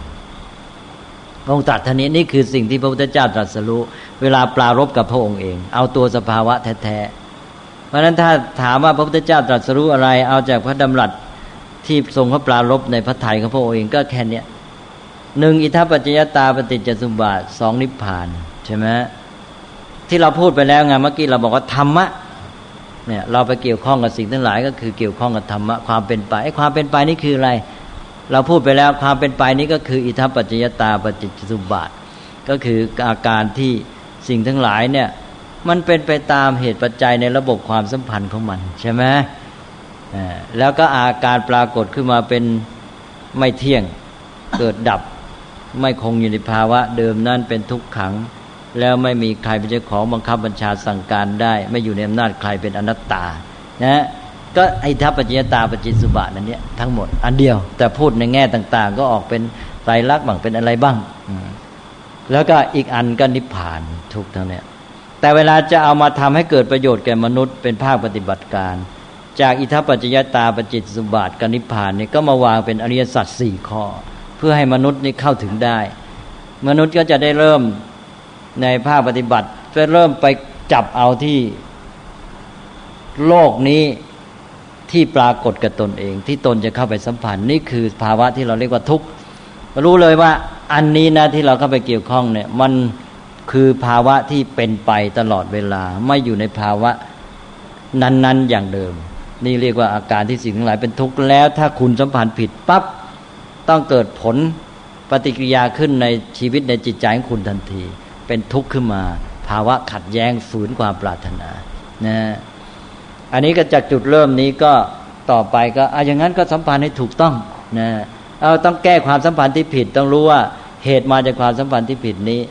พระองค์ตรัสท่านี้นี่คือสิ่งที่พระพุทธเจ้าตรัสรู้ เวลาปรารบกับพระองค์เอง เอาตัวสภาวะแท้ๆเพราะฉะนั้นถ้าถามว่าพระพุทธเจ้าตรัสรู้อะไร เอาจากพระดำรัส ที่ทรงพระปรารบในพระไถ่ของพระองค์เองก็แค่นี้หนึ่งอิทัปปัจจยตาปฏิจจสุบาทสองนิพพานใช่ไหมที่เราพูดไปแล้วไงเมื่อกี้เราบอกว่าธรรมะเนี่ยเราไปเกี่ยวข้องกับสิ่งทั้งหลาย ก็คือเกี่ยวข้องกับธรรมะความเป็นไปไอ้ความเป็นไปนี่คืออะไร เราพูดไปแล้วความเป็นไปนี้ก็คืออิทัปปัจจยตาปฏิจจสุบาทก็คืออาการที่สิ่งทั้งหลายเนี่ยมันเป็นไปตามเหตุปัจจัยในระบบความสัมพันธ์ของมันใช่ไหม แล้วก็อาการปรากฏขึ้นมาเป็นไม่เที่ยงเกิดดับ ไม่คงอยู่ในภาวะเดิมนั่นเป็นทุกขัง แล้วไม่มีใครเป็นเจ้าของบังคับบัญชาสั่งการได้ ไม่อยู่ในอำนาจใครเป็นอนัตตานะก็ไอ้ทัพปัจจยตาปัจจิสุบะนั่นเนี่ยทั้งหมดอันเดียว แต่พูดในแง่ต่าง ๆ ก็ออกเป็นไตรลักษณ์บ้างเป็นอะไรบ้าง แล้วก็อีกอันก็นิพพานทุกทั้งเนี้ยแต่เวลาจะเอามาทำให้เกิดประโยชน์แก่มนุษย์เป็นภาคปฏิบัติการ จากอิทัปปัจจยตาปจิตสุบาทกนิพพานเนี่ยก็มาวางเป็นอริยสัจสี่ข้อ เพื่อให้มนุษย์นี่เข้าถึงได้ มนุษย์ก็จะได้เริ่มในภาคปฏิบัติจะเริ่มไปจับเอาที่โลกนี้ที่ปรากฏกับตนเอง ที่ตนจะเข้าไปสัมพันธ์นี่คือภาวะที่เราเรียกว่าทุกข์รู้เลยว่าอันนี้นะที่เราเข้าไปเกี่ยวข้องเนี่ย มันคือภาวะที่เป็นไปตลอดเวลาไม่อยู่ในภาวะนั้น ๆ อย่างเดิม นี่เรียกว่าอาการที่สิ่งทั้งหลายเป็นทุกข์แล้ว ถ้าคุณสัมพันธ์ผิดปั๊บต้องเกิดผลปฏิกิริยาขึ้นในชีวิตในจิตใจของคุณทันที เป็นทุกข์ขึ้นมา ภาวะขัดแย้งฝืนความปรารถนานะอันนี้ก็จากจุดเริ่มนี้ก็ต่อไปก็อาอย่างนั้นก็สัมพันธ์ให้ถูกต้องนะเอาต้องแก้ความสัมพันธ์ที่ผิด ต้องรู้ว่าเหตุมาจากความสัมพันธ์ที่ผิดนี้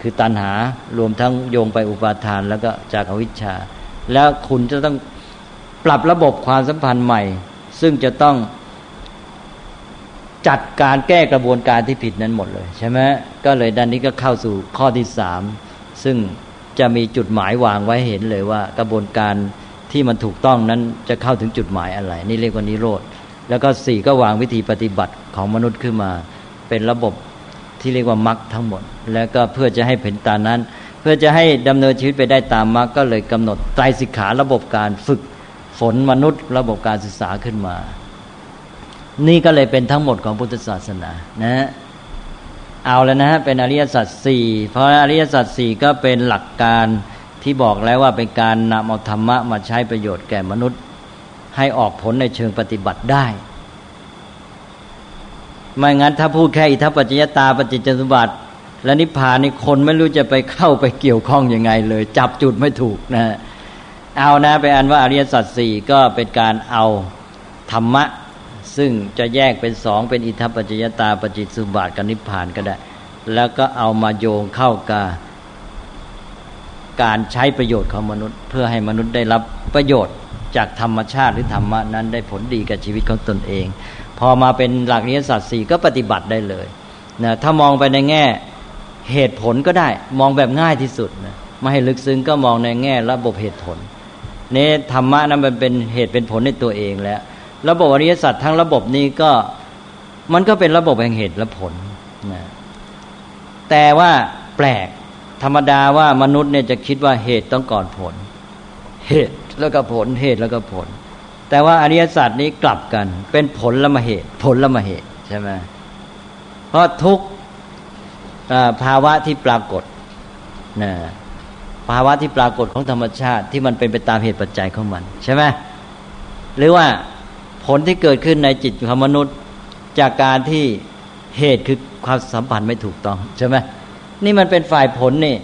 คือตัณหารวมทั้งโยงไปอุปาทาน แล้วก็จากอวิชชา แล้วคุณจะต้อง ปรับระบบความสัมพันธ์ใหม่ ซึ่งจะต้องจัดการแก้กระบวนการที่ผิดนั้นหมดเลยใช่ไหมก็เลยด้านนี้ก็เข้าสู่ข้อที่สามซึ่งจะมีจุดหมายวางไว้เห็นเลยว่ากระบวนการที่มันถูกต้องนั้นจะเข้าถึงจุดหมายอะไร นี่เรียกว่านิโรธแล้วก็สี่ก็วางวิธีปฏิบัติของมนุษย์ขึ้นมา เป็นระบบที่เรียกว่ามรรคทั้งหมด แล้วก็เพื่อจะให้เห็นตานั้น เพื่อจะให้ดำเนินชีวิตไปได้ตามมรรคก็เลยกำหนดไตรสิกขาระบบการฝึก ฝนมนุษย์ระบบการศึกษาขึ้นมา นี่ก็เลยเป็นทั้งหมดของพุทธศาสนานะเอาแล้วนะฮะเป็นอริยสัจสี่เพราะอริยสัจสี่ก็เป็นหลักการที่บอกแล้วว่าเป็นการนำเอาธรรมะมาใช้ประโยชน์แก่มนุษย์ ให้ออกผลในเชิงปฏิบัติได้ ไม่งั้นถ้าพูดแค่อิทัปปัจจยตาปฏิจจสมบัติและนิพพานนี่คนไม่รู้จะไปเข้าไปเกี่ยวข้องยังไงเลย จับจุดไม่ถูกนะ เอานะไปอันว่าอริยสัจสี่ก็เป็นการเอาธรรมะ ซึ่งจะแยกเป็นสองเป็นอิทัปปัจจยตาปจิตสุบาทกับนิพพานก็ได้ แล้วก็เอามาโยงเข้ากับการใช้ประโยชน์ของมนุษย์ เพื่อให้มนุษย์ได้รับประโยชน์จากธรรมชาติหรือธรรมะนั้นได้ผลดีกับชีวิตของตนเอง พอมาเป็นหลักอริยสัจสี่ก็ปฏิบัติได้เลยนะถ้ามองไปในแง่เหตุผลก็ได้ มองแบบง่ายที่สุดนะไม่ให้ลึกซึ้งก็มองในแง่ระบบเหตุผล นี่ธรรมะนั้นมันเป็นเหตุเป็นผลในตัวเองแล้ว ระบบอริยสัจทั้งระบบนี้ก็มันก็เป็นระบบแห่งเหตุและผลนะแต่ว่าแปลกธรรมดาว่ามนุษย์เนี่ยจะคิดว่าเหตุต้องก่อนผล เหตุแล้วก็ผลเหตุแล้วก็ผล แต่ว่าอริยสัจนี้กลับกัน เป็นผลละมาเหตุ ผลละมาเหตุใช่ไหมเพราะทุกภาวะที่ปรากฏนะ ภาวะที่ปรากฏของธรรมชาติที่มันเป็นไปตามเหตุปัจจัยของมัน ใช่ไหมหรือว่าผลที่เกิดขึ้นในจิตของมนุษย์ จากการที่เหตุคือความสัมพันธ์ไม่ถูกต้องใช่ไหมนี่มันเป็นฝ่ายผลนี่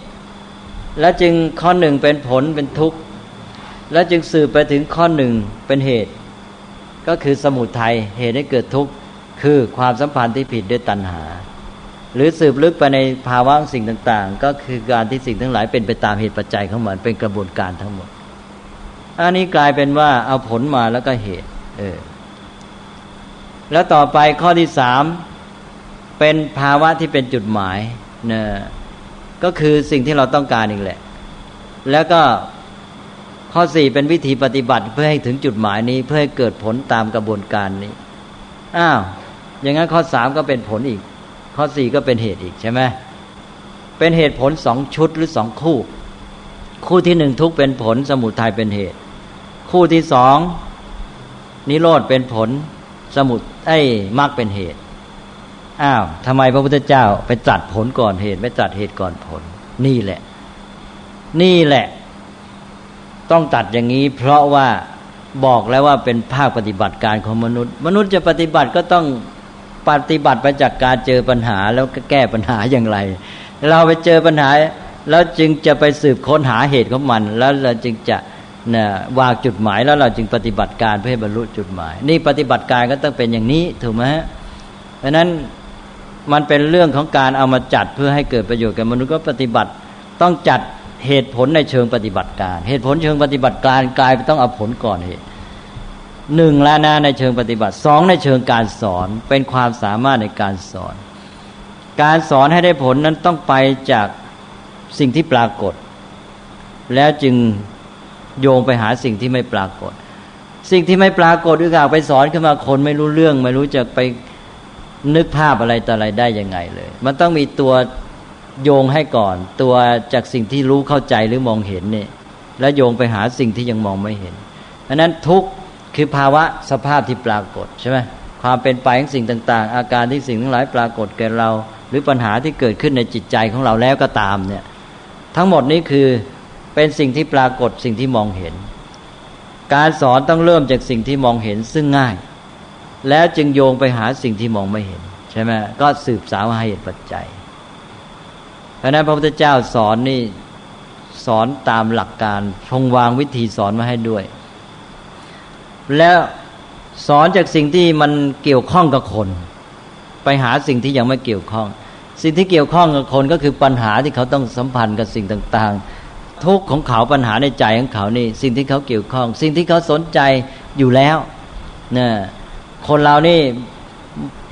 แล้วจึงข้อหนึ่งเป็นผลเป็นทุกข์ แล้วจึงสืบไปถึงข้อหนึ่งเป็นเหตุ ก็คือสมุทัยเหตุให้เกิดทุกข์คือความสัมพันธ์ที่ผิดด้วยตัณหา หรือสืบลึกไปในภาวะสิ่งต่าง ๆ ก็คือการที่สิ่งทั้งหลายเป็นไปตามเหตุปัจจัยของมันเป็นกระบวนการทั้งหมด อันนี้กลายเป็นว่าเอาผลมาแล้วก็เหตุ เออ แล้วต่อไปข้อที่สามเป็นภาวะที่เป็นจุดหมายเนะก็คือสิ่งที่เราต้องการอีกแหละ แล้วก็ข้อสี่เป็นวิธีปฏิบัติเพื่อให้ถึงจุดหมายนี้ เพื่อให้เกิดผลตามกระบวนการนี้ อ้าว อย่างนั้นข้อสามก็เป็นผลอีก ข้อสี่ก็เป็นเหตุอีกใช่ไหมเป็นเหตุผลสองชุดหรือสองคู่ คู่ที่หนึ่งทุกเป็นผลสมุทัยเป็นเหตุ คู่ที่สองนิโรธเป็นผลสมุทไอ้มรรคเป็นเหตุอ้าวทำไมพระพุทธเจ้าไปจัดผลก่อนเหตุไม่จัดเหตุก่อนผล นี่แหละ นี่แหละ ต้องตัดอย่างนี้ เพราะว่าบอกแล้วว่าเป็นภาคปฏิบัติการของมนุษย์ มนุษย์จะปฏิบัติก็ต้อง ปฏิบัติไปจากการเจอปัญหาแล้วก็แก้ปัญหาอย่างไร เราไปเจอปัญหา แล้วจึงจะไปสืบค้นหาเหตุของมัน แล้วเราจึงจะนะวางจุดหมายแล้วเราจึงปฏิบัติการเพื่อให้บรรลุจุดหมาย นี่ปฏิบัติการก็ต้องเป็นอย่างนี้ถูกไหมฮะเพราะนั้นมันเป็นเรื่องของการเอามาจัดเพื่อให้เกิดประโยชน์กับมนุษย์ก็ปฏิบัติต้องจัดเหตุผลในเชิงปฏิบัติการ เหตุผลเชิงปฏิบัติการกลายไปต้องเอาผลก่อนเหตุ หนึ่งแล้วนะในเชิงปฏิบัติสองในเชิงการสอนเป็นความสามารถในการสอน การสอนให้ได้ผลนั้นต้องไปจากสิ่งที่ปรากฏ แล้วจึงโยงไปหาสิ่งที่ไม่ปรากฏ สิ่งที่ไม่ปรากฏด้วยกาไปสอนขึ้นมาคนไม่รู้เรื่อง ไม่รู้จะไปนึกภาพอะไรต่ออะไรได้ยังไงเลย มันต้องมีตัวโยงให้ก่อน ตัวจากสิ่งที่รู้เข้าใจหรือมองเห็นเนี่ยแล้วโยงไปหาสิ่งที่ยังมองไม่เห็นเพราะนั้นทุก คือภาวะสภาพที่ปรากฏใช่ไหมความเป็นไปของสิ่งต่าง ๆ อาการที่สิ่งทั้งหลายปรากฏแก่เรา หรือปัญหาที่เกิดขึ้นในจิตใจของเราแล้วก็ตามเนี่ย ทั้งหมดนี้คือเป็นสิ่งที่ปรากฏสิ่งที่มองเห็น การสอนต้องเริ่มจากสิ่งที่มองเห็นซึ่งง่าย แล้วจึงโยงไปหาสิ่งที่มองไม่เห็น ใช่ไหมก็สืบสาวหาเหตุปัจจัยเพราะนั้นพระพุทธเจ้าสอนนี่สอนตามหลักการทรงวางวิธีสอนมาให้ด้วย แล้วสอนจากสิ่งที่มันเกี่ยวข้องกับคน ไปหาสิ่งที่ยังไม่เกี่ยวข้อง สิ่งที่เกี่ยวข้องกับคนก็คือปัญหาที่เขาต้องสัมพันธ์กับสิ่งต่างๆ ทุกของเขาปัญหาในใจของเขานี่ สิ่งที่เขาเกี่ยวข้อง สิ่งที่เขาสนใจอยู่แล้วเนี่ยคนเรานี่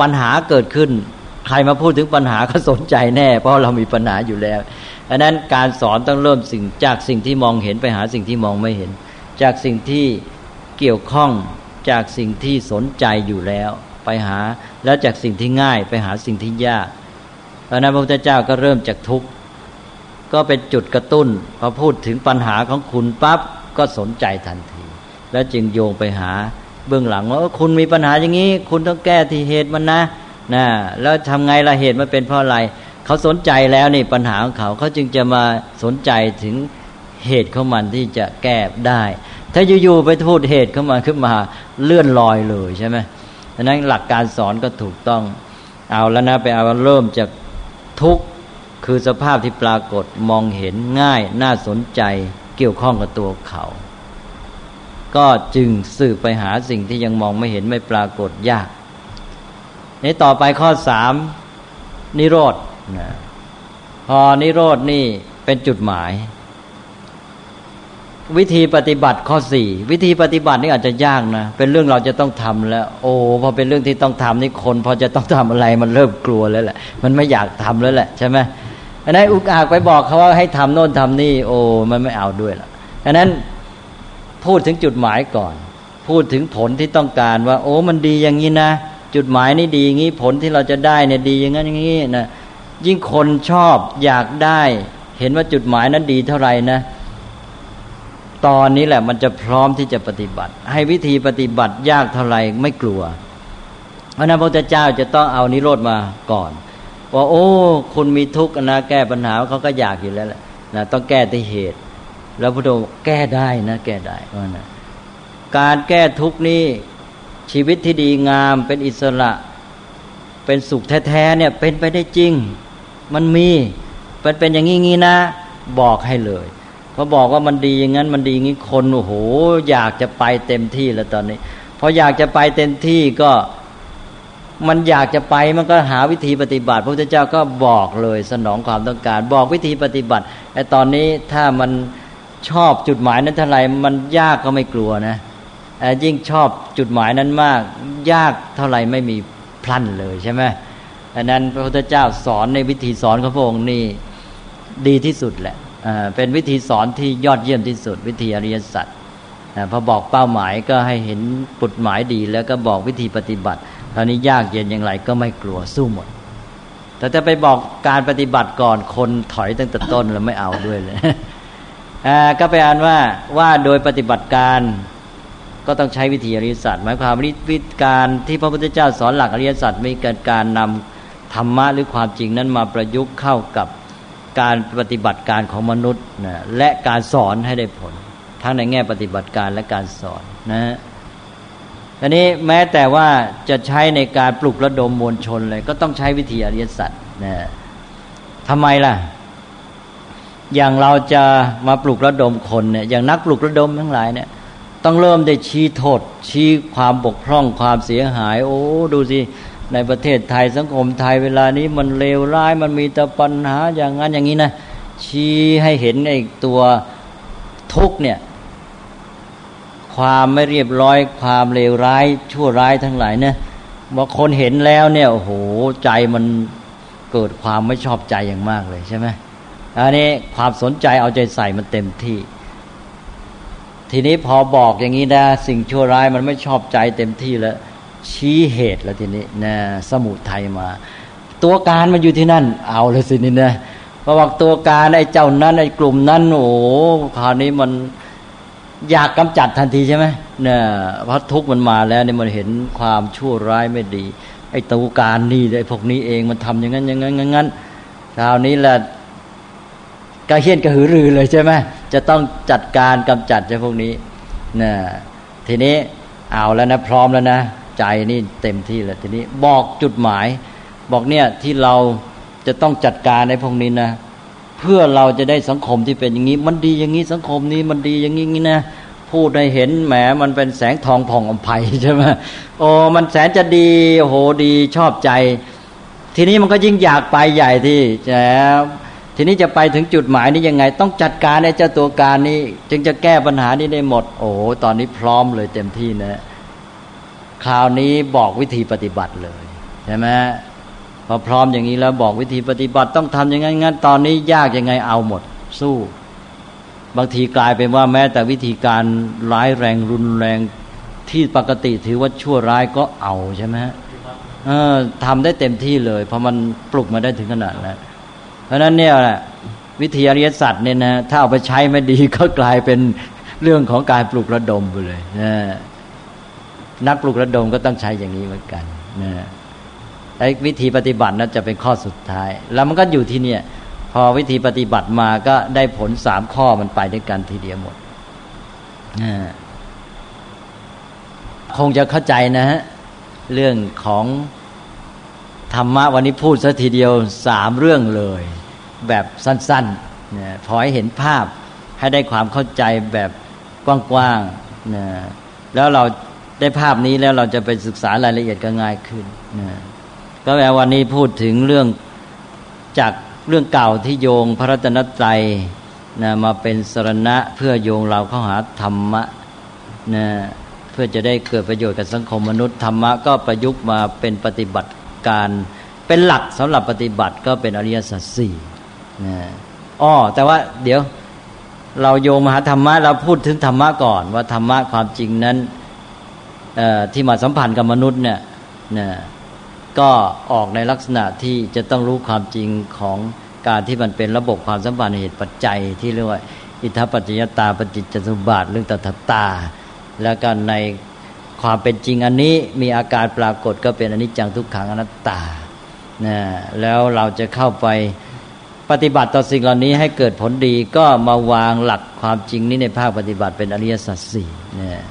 ปัญหาเกิดขึ้น ใครมาพูดถึงปัญหาก็สนใจแน่ เพราะเรามีปัญหาอยู่แล้วดังนั้นการสอนต้องเริ่มสิ่งจากสิ่งที่มองเห็นไปหาสิ่งที่มองไม่เห็น จากสิ่งที่ เกี่ยวข้องจากสิ่งที่สนใจอยู่แล้ว ไปหาแล้วจากสิ่งที่ง่ายไปหาสิ่งที่ยาก เพราะนั้นพระพุทธเจ้าก็เริ่มจากทุกข์ก็เป็นจุดกระตุ้นพอพูดถึงปัญหาของคุณปั๊บก็สนใจทันที แล้วจึงโยงไปหาเบื้องหลังว่าคุณมีปัญหาอย่างนี้ คุณต้องแก้ที่เหตุมันนะนะแล้วทำไงละเหตุมันเป็นเพราะอะไร เขาสนใจแล้วนี่ปัญหาของเขาเขาจึงจะมาสนใจถึงเหตุของมันที่จะแก้ได้ ถ้าอยู่ๆไปพูดเหตุของมันขึ้นมาเลื่อนลอยเลยใช่ไหมดังนั้นหลักการสอนก็ถูกต้องเอาแล้วนะไปเอาเริ่มจากทุกคือสภาพที่ปรากฏมองเห็นง่ายน่าสนใจเกี่ยวข้องกับตัวเขา ก็จึงสืบไปหาสิ่งที่ยังมองไม่เห็นไม่ปรากฏยากนี่ต่อไปข้อสามนิโรธนะพอนิโรธนี่เป็นจุดหมาย วิธีปฏิบัติข้อสี่วิธีปฏิบัตินี่อาจจะยากนะ เป็นเรื่องเราจะต้องทำแล้ว โอ้พอเป็นเรื่องที่ต้องทำนี่คนพอจะต้องทำอะไรมันเริ่มกลัวแล้วแหละมันไม่อยากทำแล้วแหละใช่ไหมอันนั้นอุกอาจไปบอกเขาว่าให้ทำโน่นทำนี่ โอ้มันไม่เอาด้วยละอันนั้นพูดถึงจุดหมายก่อน พูดถึงผลที่ต้องการว่า โอ้มันดีอย่างนี้นะจุดหมายนี่ดีอย่างนี้ผลที่เราจะได้เนี่ยดีอย่างนั้นอย่างนี้นะยิ่งคนชอบอยากได้ เห็นว่าจุดหมายนั้นดีเท่าไหร่นะ ตอนนี้แหละมันจะพร้อมที่จะปฏิบัติ ให้วิธีปฏิบัติยากเท่าไหร่ไม่กลัวเพราะนั้นพระเจ้าจะต้องเอานิโรธมาก่อนว่าโอ้คุณมีทุกข์นะแก้ปัญหาเขาก็อยากอยู่แล้วแหละนะต้องแก้ที่เหตุ แล้วพุทธองค์แก้ได้นะแก้ได้ว่านะการแก้ทุกข์นี้ชีวิตที่ดีงามเป็นอิสระเป็นสุขแท้ๆเนี่ยเป็นไปได้จริง มันมีเป็นเป็นอย่างงี้งี้นะ บอกให้เลย พอบอกว่ามันดีอย่างนั้นมันดีอย่างนี้คนโอ้โหอยากจะไปเต็มที่แล้วตอนนี้พออยากจะไปเต็มที่ก็มันอยากจะไปมันก็หาวิธีปฏิบัติ พระพุทธเจ้าก็บอกเลยสนองความต้องการ บอกวิธีปฏิบัติไอ้ตอนนี้ถ้ามันชอบจุดหมายนั้นเท่าไหร่มันยากก็ไม่กลัวนะยิ่งชอบจุดหมายนั้นมาก ยากเท่าไหร่ไม่มีพลันเลยใช่ไหมอันนั้นพระพุทธเจ้าสอนในวิธีสอนของพระองค์นี่ดีที่สุดแหละ เป็นวิธีสอนที่ยอดเยี่ยมที่สุด วิธีอริยสัจพอบอกเป้าหมายก็ให้เห็นปุดหมายดี แล้วก็บอกวิธีปฏิบัติตอนนี้ยากเย็นอย่างไรก็ไม่กลัวสู้หมด แต่จะไปบอกการปฏิบัติก่อนคนถอยตั้งแต่ต้นแล้วไม่เอาด้วยเลยก็ไปอ่านว่าว่าโดยปฏิบัติการก็ต้องใช้วิธีอริยสัจหมายความวิธีการที่พระพุทธเจ้าสอนหลักอริยสัจมีการการนำธรรมะหรือความจริงนั้นมาประยุกต์เข้ากับ การปฏิบัติการของมนุษย์นะและการสอนให้ได้ผล ทั้งในแง่ปฏิบัติการและการสอนนะอันนี้แม้แต่ว่าจะใช้ในการปลุกระดมมวลชนเลยก็ต้องใช้วิธีอริยสัจนะทำไมล่ะ อย่างเราจะมาปลุกระดมคนเนี่ยอย่างนักปลุกระดมทั้งหลายเนี่ยต้องเริ่มได้ชี้โทษชี้ความบกพร่องความเสียหาย โอ้ดูสิ ในประเทศไทยสังคมไทยเวลานี้มันเลวร้ายมันมีแต่ปัญหาอย่างนั้นอย่างนี้นะ ชี้ให้เห็นไอ้ตัวทุกเนี่ย ความไม่เรียบร้อย ความเลวร้าย ชั่วร้ายทั้งหลายเนี่ยบางคนเห็นแล้วเนี่ยโอ้โหใจมันเกิดความไม่ชอบใจอย่างมากเลยใช่ไหมอันนี้ความสนใจเอาใจใส่มันเต็มที่ ทีนี้พอบอกอย่างนี้นะสิ่งชั่วร้ายมันไม่ชอบใจเต็มที่แล้ว ชี้เหตุแล้วทีนี้นะสมุทัยมา ตัวการมันอยู่ที่นั่น เอาเลยสินี่นะพอบอกตัวการไอ้เจ้านั้นไอ้กลุ่มนั้นโอ้คราวนี้มันอยากกำจัดทันทีใช่ไหมเนี่ยพราะทุกข์มันมาแล้วเนี่ยมันเห็นความชั่วร้ายไม่ดี ไอ้ตัวการนี่ไอ้พวกนี้เองมันทำอย่างนั้นอย่างนั้นอย่างนั้นคราวนี้แหละกระเฮียนกระหือรือเลยใช่ไหมจะต้องจัดการกำจัดเจ้าพวกนี้นะทีนี้เอาแล้วนะพร้อมแล้วนะ ใจนี่เต็มที่แล้วทีนี้บอกจุดหมาย บอกเนี่ยที่เราจะต้องจัดการในพวกนี้นะเพื่อเราจะได้สังคมที่เป็นอย่างนี้ มันดีอย่างนี้สังคมนี้มันดีอย่างนี้นะพูดให้เห็นแหมมันเป็นแสงทองผ่องอมภัยใช่ไหมโอ้มันแสนจะดีโหดีชอบใจ ทีนี้มันก็ยิ่งอยากไปใหญ่ที่แฉทีนี้จะไปถึงจุดหมายนี้ยังไง ต้องจัดการในเจ้าตัวการนี้ จึงจะแก้ปัญหานี้ได้หมด โอ้ตอนนี้พร้อมเลยเต็มที่นะ คราวนี้บอกวิธีปฏิบัติเลยใช่ไหมพอพร้อมอย่างนี้แล้วบอกวิธีปฏิบัติต้องทำอย่างนั้นงั้นตอนนี้ยากยังไงเอาหมดสู้ บางทีกลายเป็นว่าแม้แต่วิธีการร้ายแรงรุนแรงที่ปกติถือว่าชั่วร้ายก็เอาใช่ไหมเออทำได้เต็มที่เลยเพราะมันปลุกมาได้ถึงขนาดนั้นเพราะนั้นเนี่ยแหละวิทยาริยสัตว์เนี่ยนะถ้าเอาไปใช้ไม่ดีก็กลายเป็นเรื่องของการปลุกระดมไปเลยนะ นักปลุกระดมก็ต้องใช้อย่างนี้เหมือนกันนะไอ้วิธีปฏิบัตินั้นจะเป็นข้อสุดท้าย แล้วมันก็อยู่ที่เนี่ย พอวิธีปฏิบัติมาก็ได้ผลสามข้อมันไปด้วยกันทีเดียวหมดคงจะเข้าใจนะฮะเรื่องของธรรมะวันนี้พูดซะทีเดียวสามเรื่องเลย แบบสั้นๆนี่ยพอให้เห็นภาพให้ได้ความเข้าใจแบบกว้างๆนะแล้วเรา ได้ภาพนี้แล้วเราจะไปศึกษารายละเอียดก็ง่ายขึ้นนะก็แปลวันนี้พูดถึงเรื่องจากเรื่องเก่าที่โยงพระรัตนตรัยนะมาเป็นสรณะเพื่อโยงเราเข้าหาธรรมะนะเพื่อจะได้เกิดประโยชน์กับสังคมมนุษย์ธรรมะก็ประยุกต์มาเป็นปฏิบัติการ เป็นหลักสำหรับปฏิบัติก็เป็นอริยสัจสี่นะอ๋อแต่ว่าเดี๋ยวเราโยงมหาธรรมะเราพูดถึงธรรมะก่อน ว่าธรรมะความจริงนั้น ที่มาสัมพันธ์กับมนุษย์เนี่ยนะก็ออกในลักษณะที่จะต้องรู้ความจริงของการที่มันเป็นระบบความสัมพันธ์เหตุปัจจัยที่เรียกว่า อิทธปัจจยตาปฏิจจสมบัติเรื่องตถาตา แล้วกันในความเป็นจริงอันนี้มีอาการปรากฏก็เป็นอนิจจังทุกขังอนัตตานะแล้วเราจะเข้าไปปฏิบัติต่อสิ่งเหล่านี้ให้เกิดผลดีก็มาวางหลักความจริงนี้ในภาคปฏิบัติเป็นอริยสัจสี่เนี่ย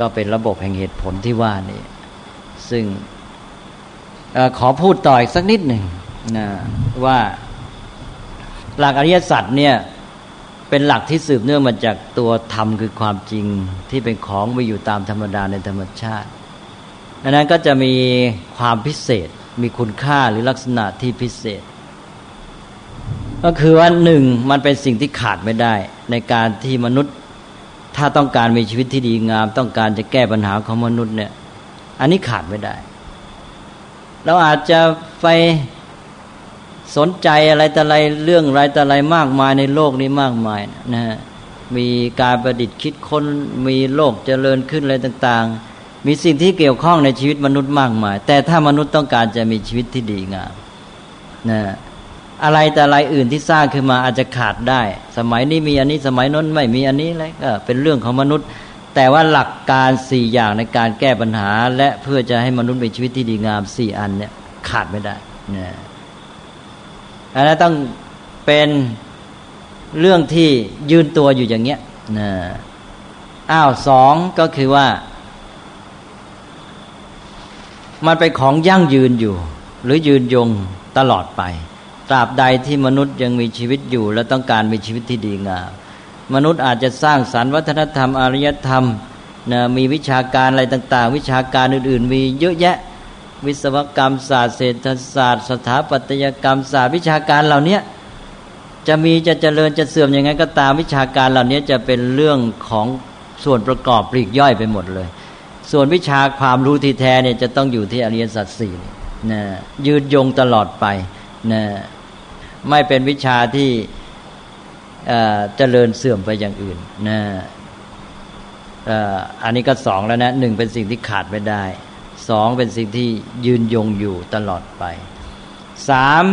ก็เป็นระบบแห่งเหตุผลที่ว่านี่ซึ่งอขอพูดต่ออีกสักนิดหนึ่งนะว่าหลักอริยสัจเนี่ยเป็นหลักที่สืบเนื่องมาจากตัวธรรมคือความจริงที่เป็นของมีอยู่ตามธรรมดาในธรรมชาติดังนั้นก็จะมีความพิเศษ มีคุณค่าหรือลักษณะที่พิเศษ ก็คือว่าหนึ่งมันเป็นสิ่งที่ขาดไม่ได้ ในการที่มนุษย์ ถ้าต้องการมีชีวิตที่ดีงาม ต้องการจะแก้ปัญหาของมนุษย์เนี่ย อันนี้ขาดไม่ได้ เราอาจจะไปสนใจอะไรแต่อะไรเรื่องอะไรแต่อะไรมากมายในโลกนี้มากมายนะฮะมีการประดิษฐ์คิดค้นมีโลกเจริญขึ้นอะไรต่าง ๆ มีสิ่งที่เกี่ยวข้องในชีวิตมนุษย์มากมาย แต่ถ้ามนุษย์ต้องการจะมีชีวิตที่ดีงามนะ อะไรแต่อะไรอื่นที่สร้างขึ้นมาอาจจะขาดได้ สมัยนี้มีอันนี้สมัยนั้นไม่มีอันนี้อะไรก็เป็นเรื่องของมนุษย์ แต่ว่าหลักการสี่อย่างในการแก้ปัญหา และเพื่อจะให้มนุษย์มีชีวิตที่ดีงามสี่อันเนี่ยขาดไม่ได้นะอันนั้นต้องเป็นเรื่องที่ยืนตัวอยู่อย่างเงี้ยนะอ้าวสองก็คือว่า มันเป็นของยั่งยืนอยู่ หรือยืนยงตลอดไป ตราบใดที่มนุษย์ยังมีชีวิตอยู่ และต้องการมีชีวิตที่ดีงามมนุษย์อาจจะสร้างสรรค์วัฒนธรรมอารยธรรมนะมีวิชาการอะไรต่าง ๆ วิชาการอื่น ๆ มีเยอะแยะ วิศวกรรมศาสตร์เศรษฐศาสตร์ สถาปัตยกรรมศาสตร์วิชาการเหล่านี้จะมีจะเจริญจะเสื่อมยังไงก็ตามวิชาการเหล่านี้จะเป็นเรื่องของส่วนประกอบปลีกย่อยไปหมดเลย ส่วนวิชาความรู้ที่แท้เนี่ยจะต้องอยู่ที่อริยสัจสี่นะยืนยงตลอดไปนะ ไม่เป็นวิชาที่เจริญเสื่อมไปอย่างอื่นนะอันนี้ก็สองแล้วนะหนึ่งเป็นสิ่งที่ขาดไม่ได้สองเป็นสิ่งที่ยืนยงอยู่ตลอดไปสาม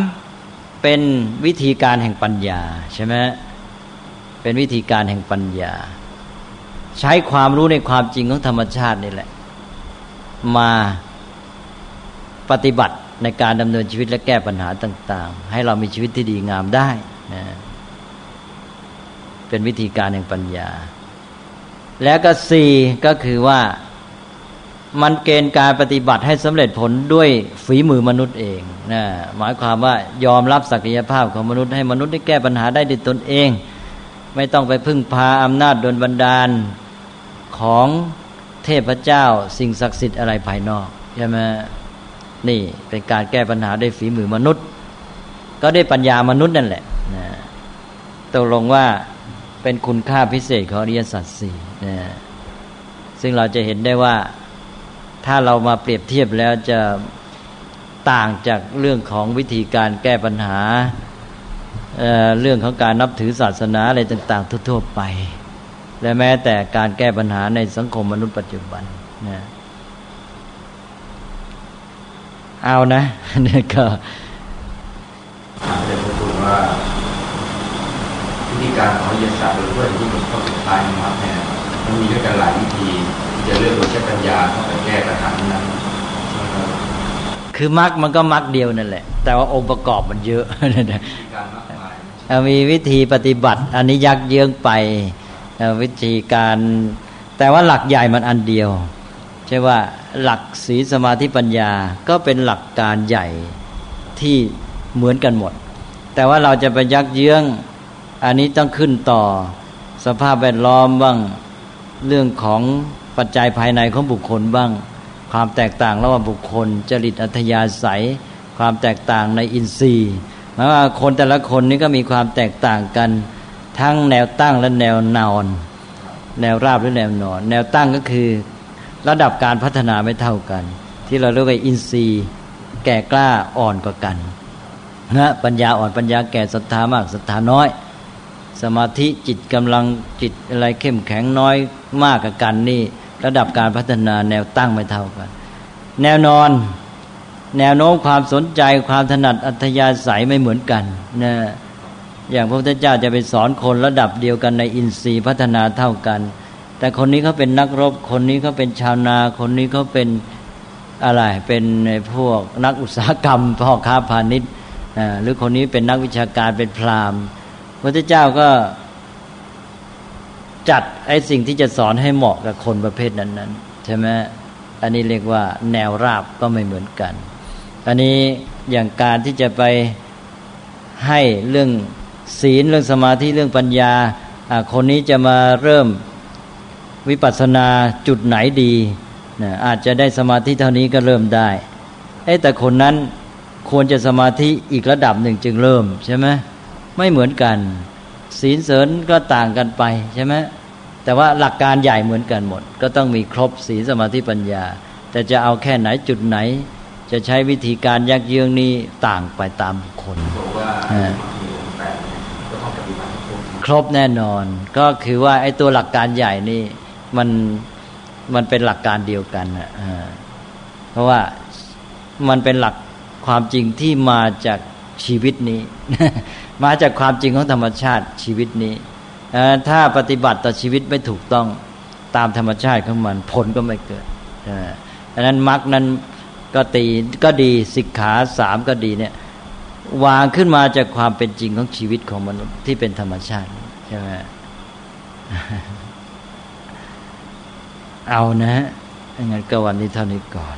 เป็นวิธีการแห่งปัญญาใช่ไหมเป็นวิธีการแห่งปัญญา ใช้ความรู้ในความจริงของธรรมชาตินี่แหละ มาปฏิบัติ ในการดำเนินชีวิตและแก้ปัญหาต่าง ๆ ให้เรามีชีวิตที่ดีงามได้นะเป็นวิธีการแห่งปัญญา แล้วก็สี่ก็คือว่ามันเกณฑ์การปฏิบัติให้สำเร็จผลด้วยฝีมือมนุษย์เองนะหมายความว่ายอมรับศักยภาพของมนุษย์ให้มนุษย์ได้แก้ปัญหาได้ด้วยตนเอง ไม่ต้องไปพึ่งพาอำนาจดลบันดาลของเทพเจ้า สิ่งศักดิ์สิทธิ์อะไรภายนอกใช่ไหม นี่เป็นการแก้ปัญหาด้วยฝีมือมนุษย์ ก็ได้ปัญญามนุษย์นั่นแหละนะตกลงว่าเป็นคุณค่าพิเศษของอริยสัจสี่นะซึ่งเราจะเห็นได้ว่าถ้าเรามาเปรียบเทียบแล้วจะต่างจากเรื่องของวิธีการแก้ปัญหาเเรื่องของการนับถือศาสนาอะไรต่าง ๆ ทั่ว ๆ ไป และแม้แต่การแก้ปัญหาในสังคมมนุษย์ปัจจุบันนะ เอานะนี่ก็ถามแต่ผมว่าวิธีการของยศาสตร์หรือว่าที่มันข้อสุดท้ายนะครับเนี่ยมันมีด้วยกันหลายวิธีจะเลือกโดยใช้ปัญญาเข้าไปแก้ปัญหานั้นคือมรรคมันก็มรรคเดียวนั่นแหละ แต่ว่าองค์ประกอบมันเยอะมีวิธีปฏิบัติ อันนี้ยักเยื้องไปวิธีการ แต่ว่าหลักใหญ่มันอันเดียว ใช่ว่าหลักศีสมาธิปัญญาก็เป็นหลักการใหญ่ที่เหมือนกันหมด แต่ว่าเราจะไปยักเยื้องอันนี้ต้องขึ้นต่อสภาพแวดล้อมบ้างเรื่องของปัจจัยภายในของบุคคลบ้าง ความแตกต่างระหว่างบุคคล จริตอัธยาศัย ความแตกต่างในอินทรีย์หมายว่าคนแต่ละคนนี้ก็มีความแตกต่างกัน ทั้งแนวตั้งและแนวนอน แนวราบหรือแนวนอน แนวตั้งก็คือ ระดับการพัฒนาไม่เท่ากัน ที่เราเรียกว่าอินทรีย์ แก่กล้าอ่อนกว่ากันนะปัญญาอ่อนปัญญาแก่ศรัทธามากศรัทธาน้อย สมาธิจิตกำลังจิตอะไรเข้มแข็งน้อยมากกับกันนี่ ระดับการพัฒนาแนวตั้งไม่เท่ากัน แนวนอน แนวโน้มความสนใจความถนัดอัธยาศัยไม่เหมือนกันนะอย่างพระพุทธเจ้าจะไปสอนคนระดับเดียวกันในอินทรีย์พัฒนาเท่ากัน แต่คนนี้เขาเป็นนักรบ คนนี้เขาเป็นชาวนา คนนี้เขาเป็นอะไร เป็นพวกนักอุตสาหกรรมพ่อค้าพาณิชย์หรือคนนี้เป็นนักวิชาการเป็นพราหมณ์ พระเจ้าก็จัดไอ้สิ่งที่จะสอนให้เหมาะกับคนประเภทนั้นๆใช่ไหมอันนี้เรียกว่าแนวราบก็ไม่เหมือนกัน อันนี้อย่างการที่จะไปให้เรื่องศีลเรื่องสมาธิเรื่องปัญญาคนนี้จะมาเริ่ม วิปัสสนาจุดไหนดีนะอาจจะได้สมาธิเท่านี้ก็เริ่มได้แต่คนนั้นควรจะสมาธิอีกระดับหนึ่งจึงเริ่มใช่ไหมไม่เหมือนกัน ศีลเสริญก็ต่างกันไปใช่ไหมแต่ว่าหลักการใหญ่เหมือนกันหมด ก็ต้องมีครบศีลสมาธิปัญญา แต่จะเอาแค่ไหนจุดไหน จะใช้วิธีการยักเยื้องนี้ต่างไปตามคนบอกว่าก็ต้องปฏิบัติครบแน่นอน ก็คือว่าไอ้ตัวหลักการใหญ่นี่ มันมันเป็นหลักการเดียวกันนะเพราะว่ามันเป็นหลักความจริงที่มาจากชีวิตนี้ มาจากความจริงของธรรมชาติชีวิตนี้ถ้าปฏิบัติต่อชีวิตไม่ถูกต้องตามธรรมชาติของมันผลก็ไม่เกิดดังนั้นมรรคนั้นก็ตีก็ดีสิกขาสามก็ดีเนี่ยวางขึ้นมาจากความเป็นจริงของชีวิตของมนุษย์ที่เป็นธรรมชาติใช่ไหม เอานะฮะงั้นก็วันนี้เท่านี้ก่อน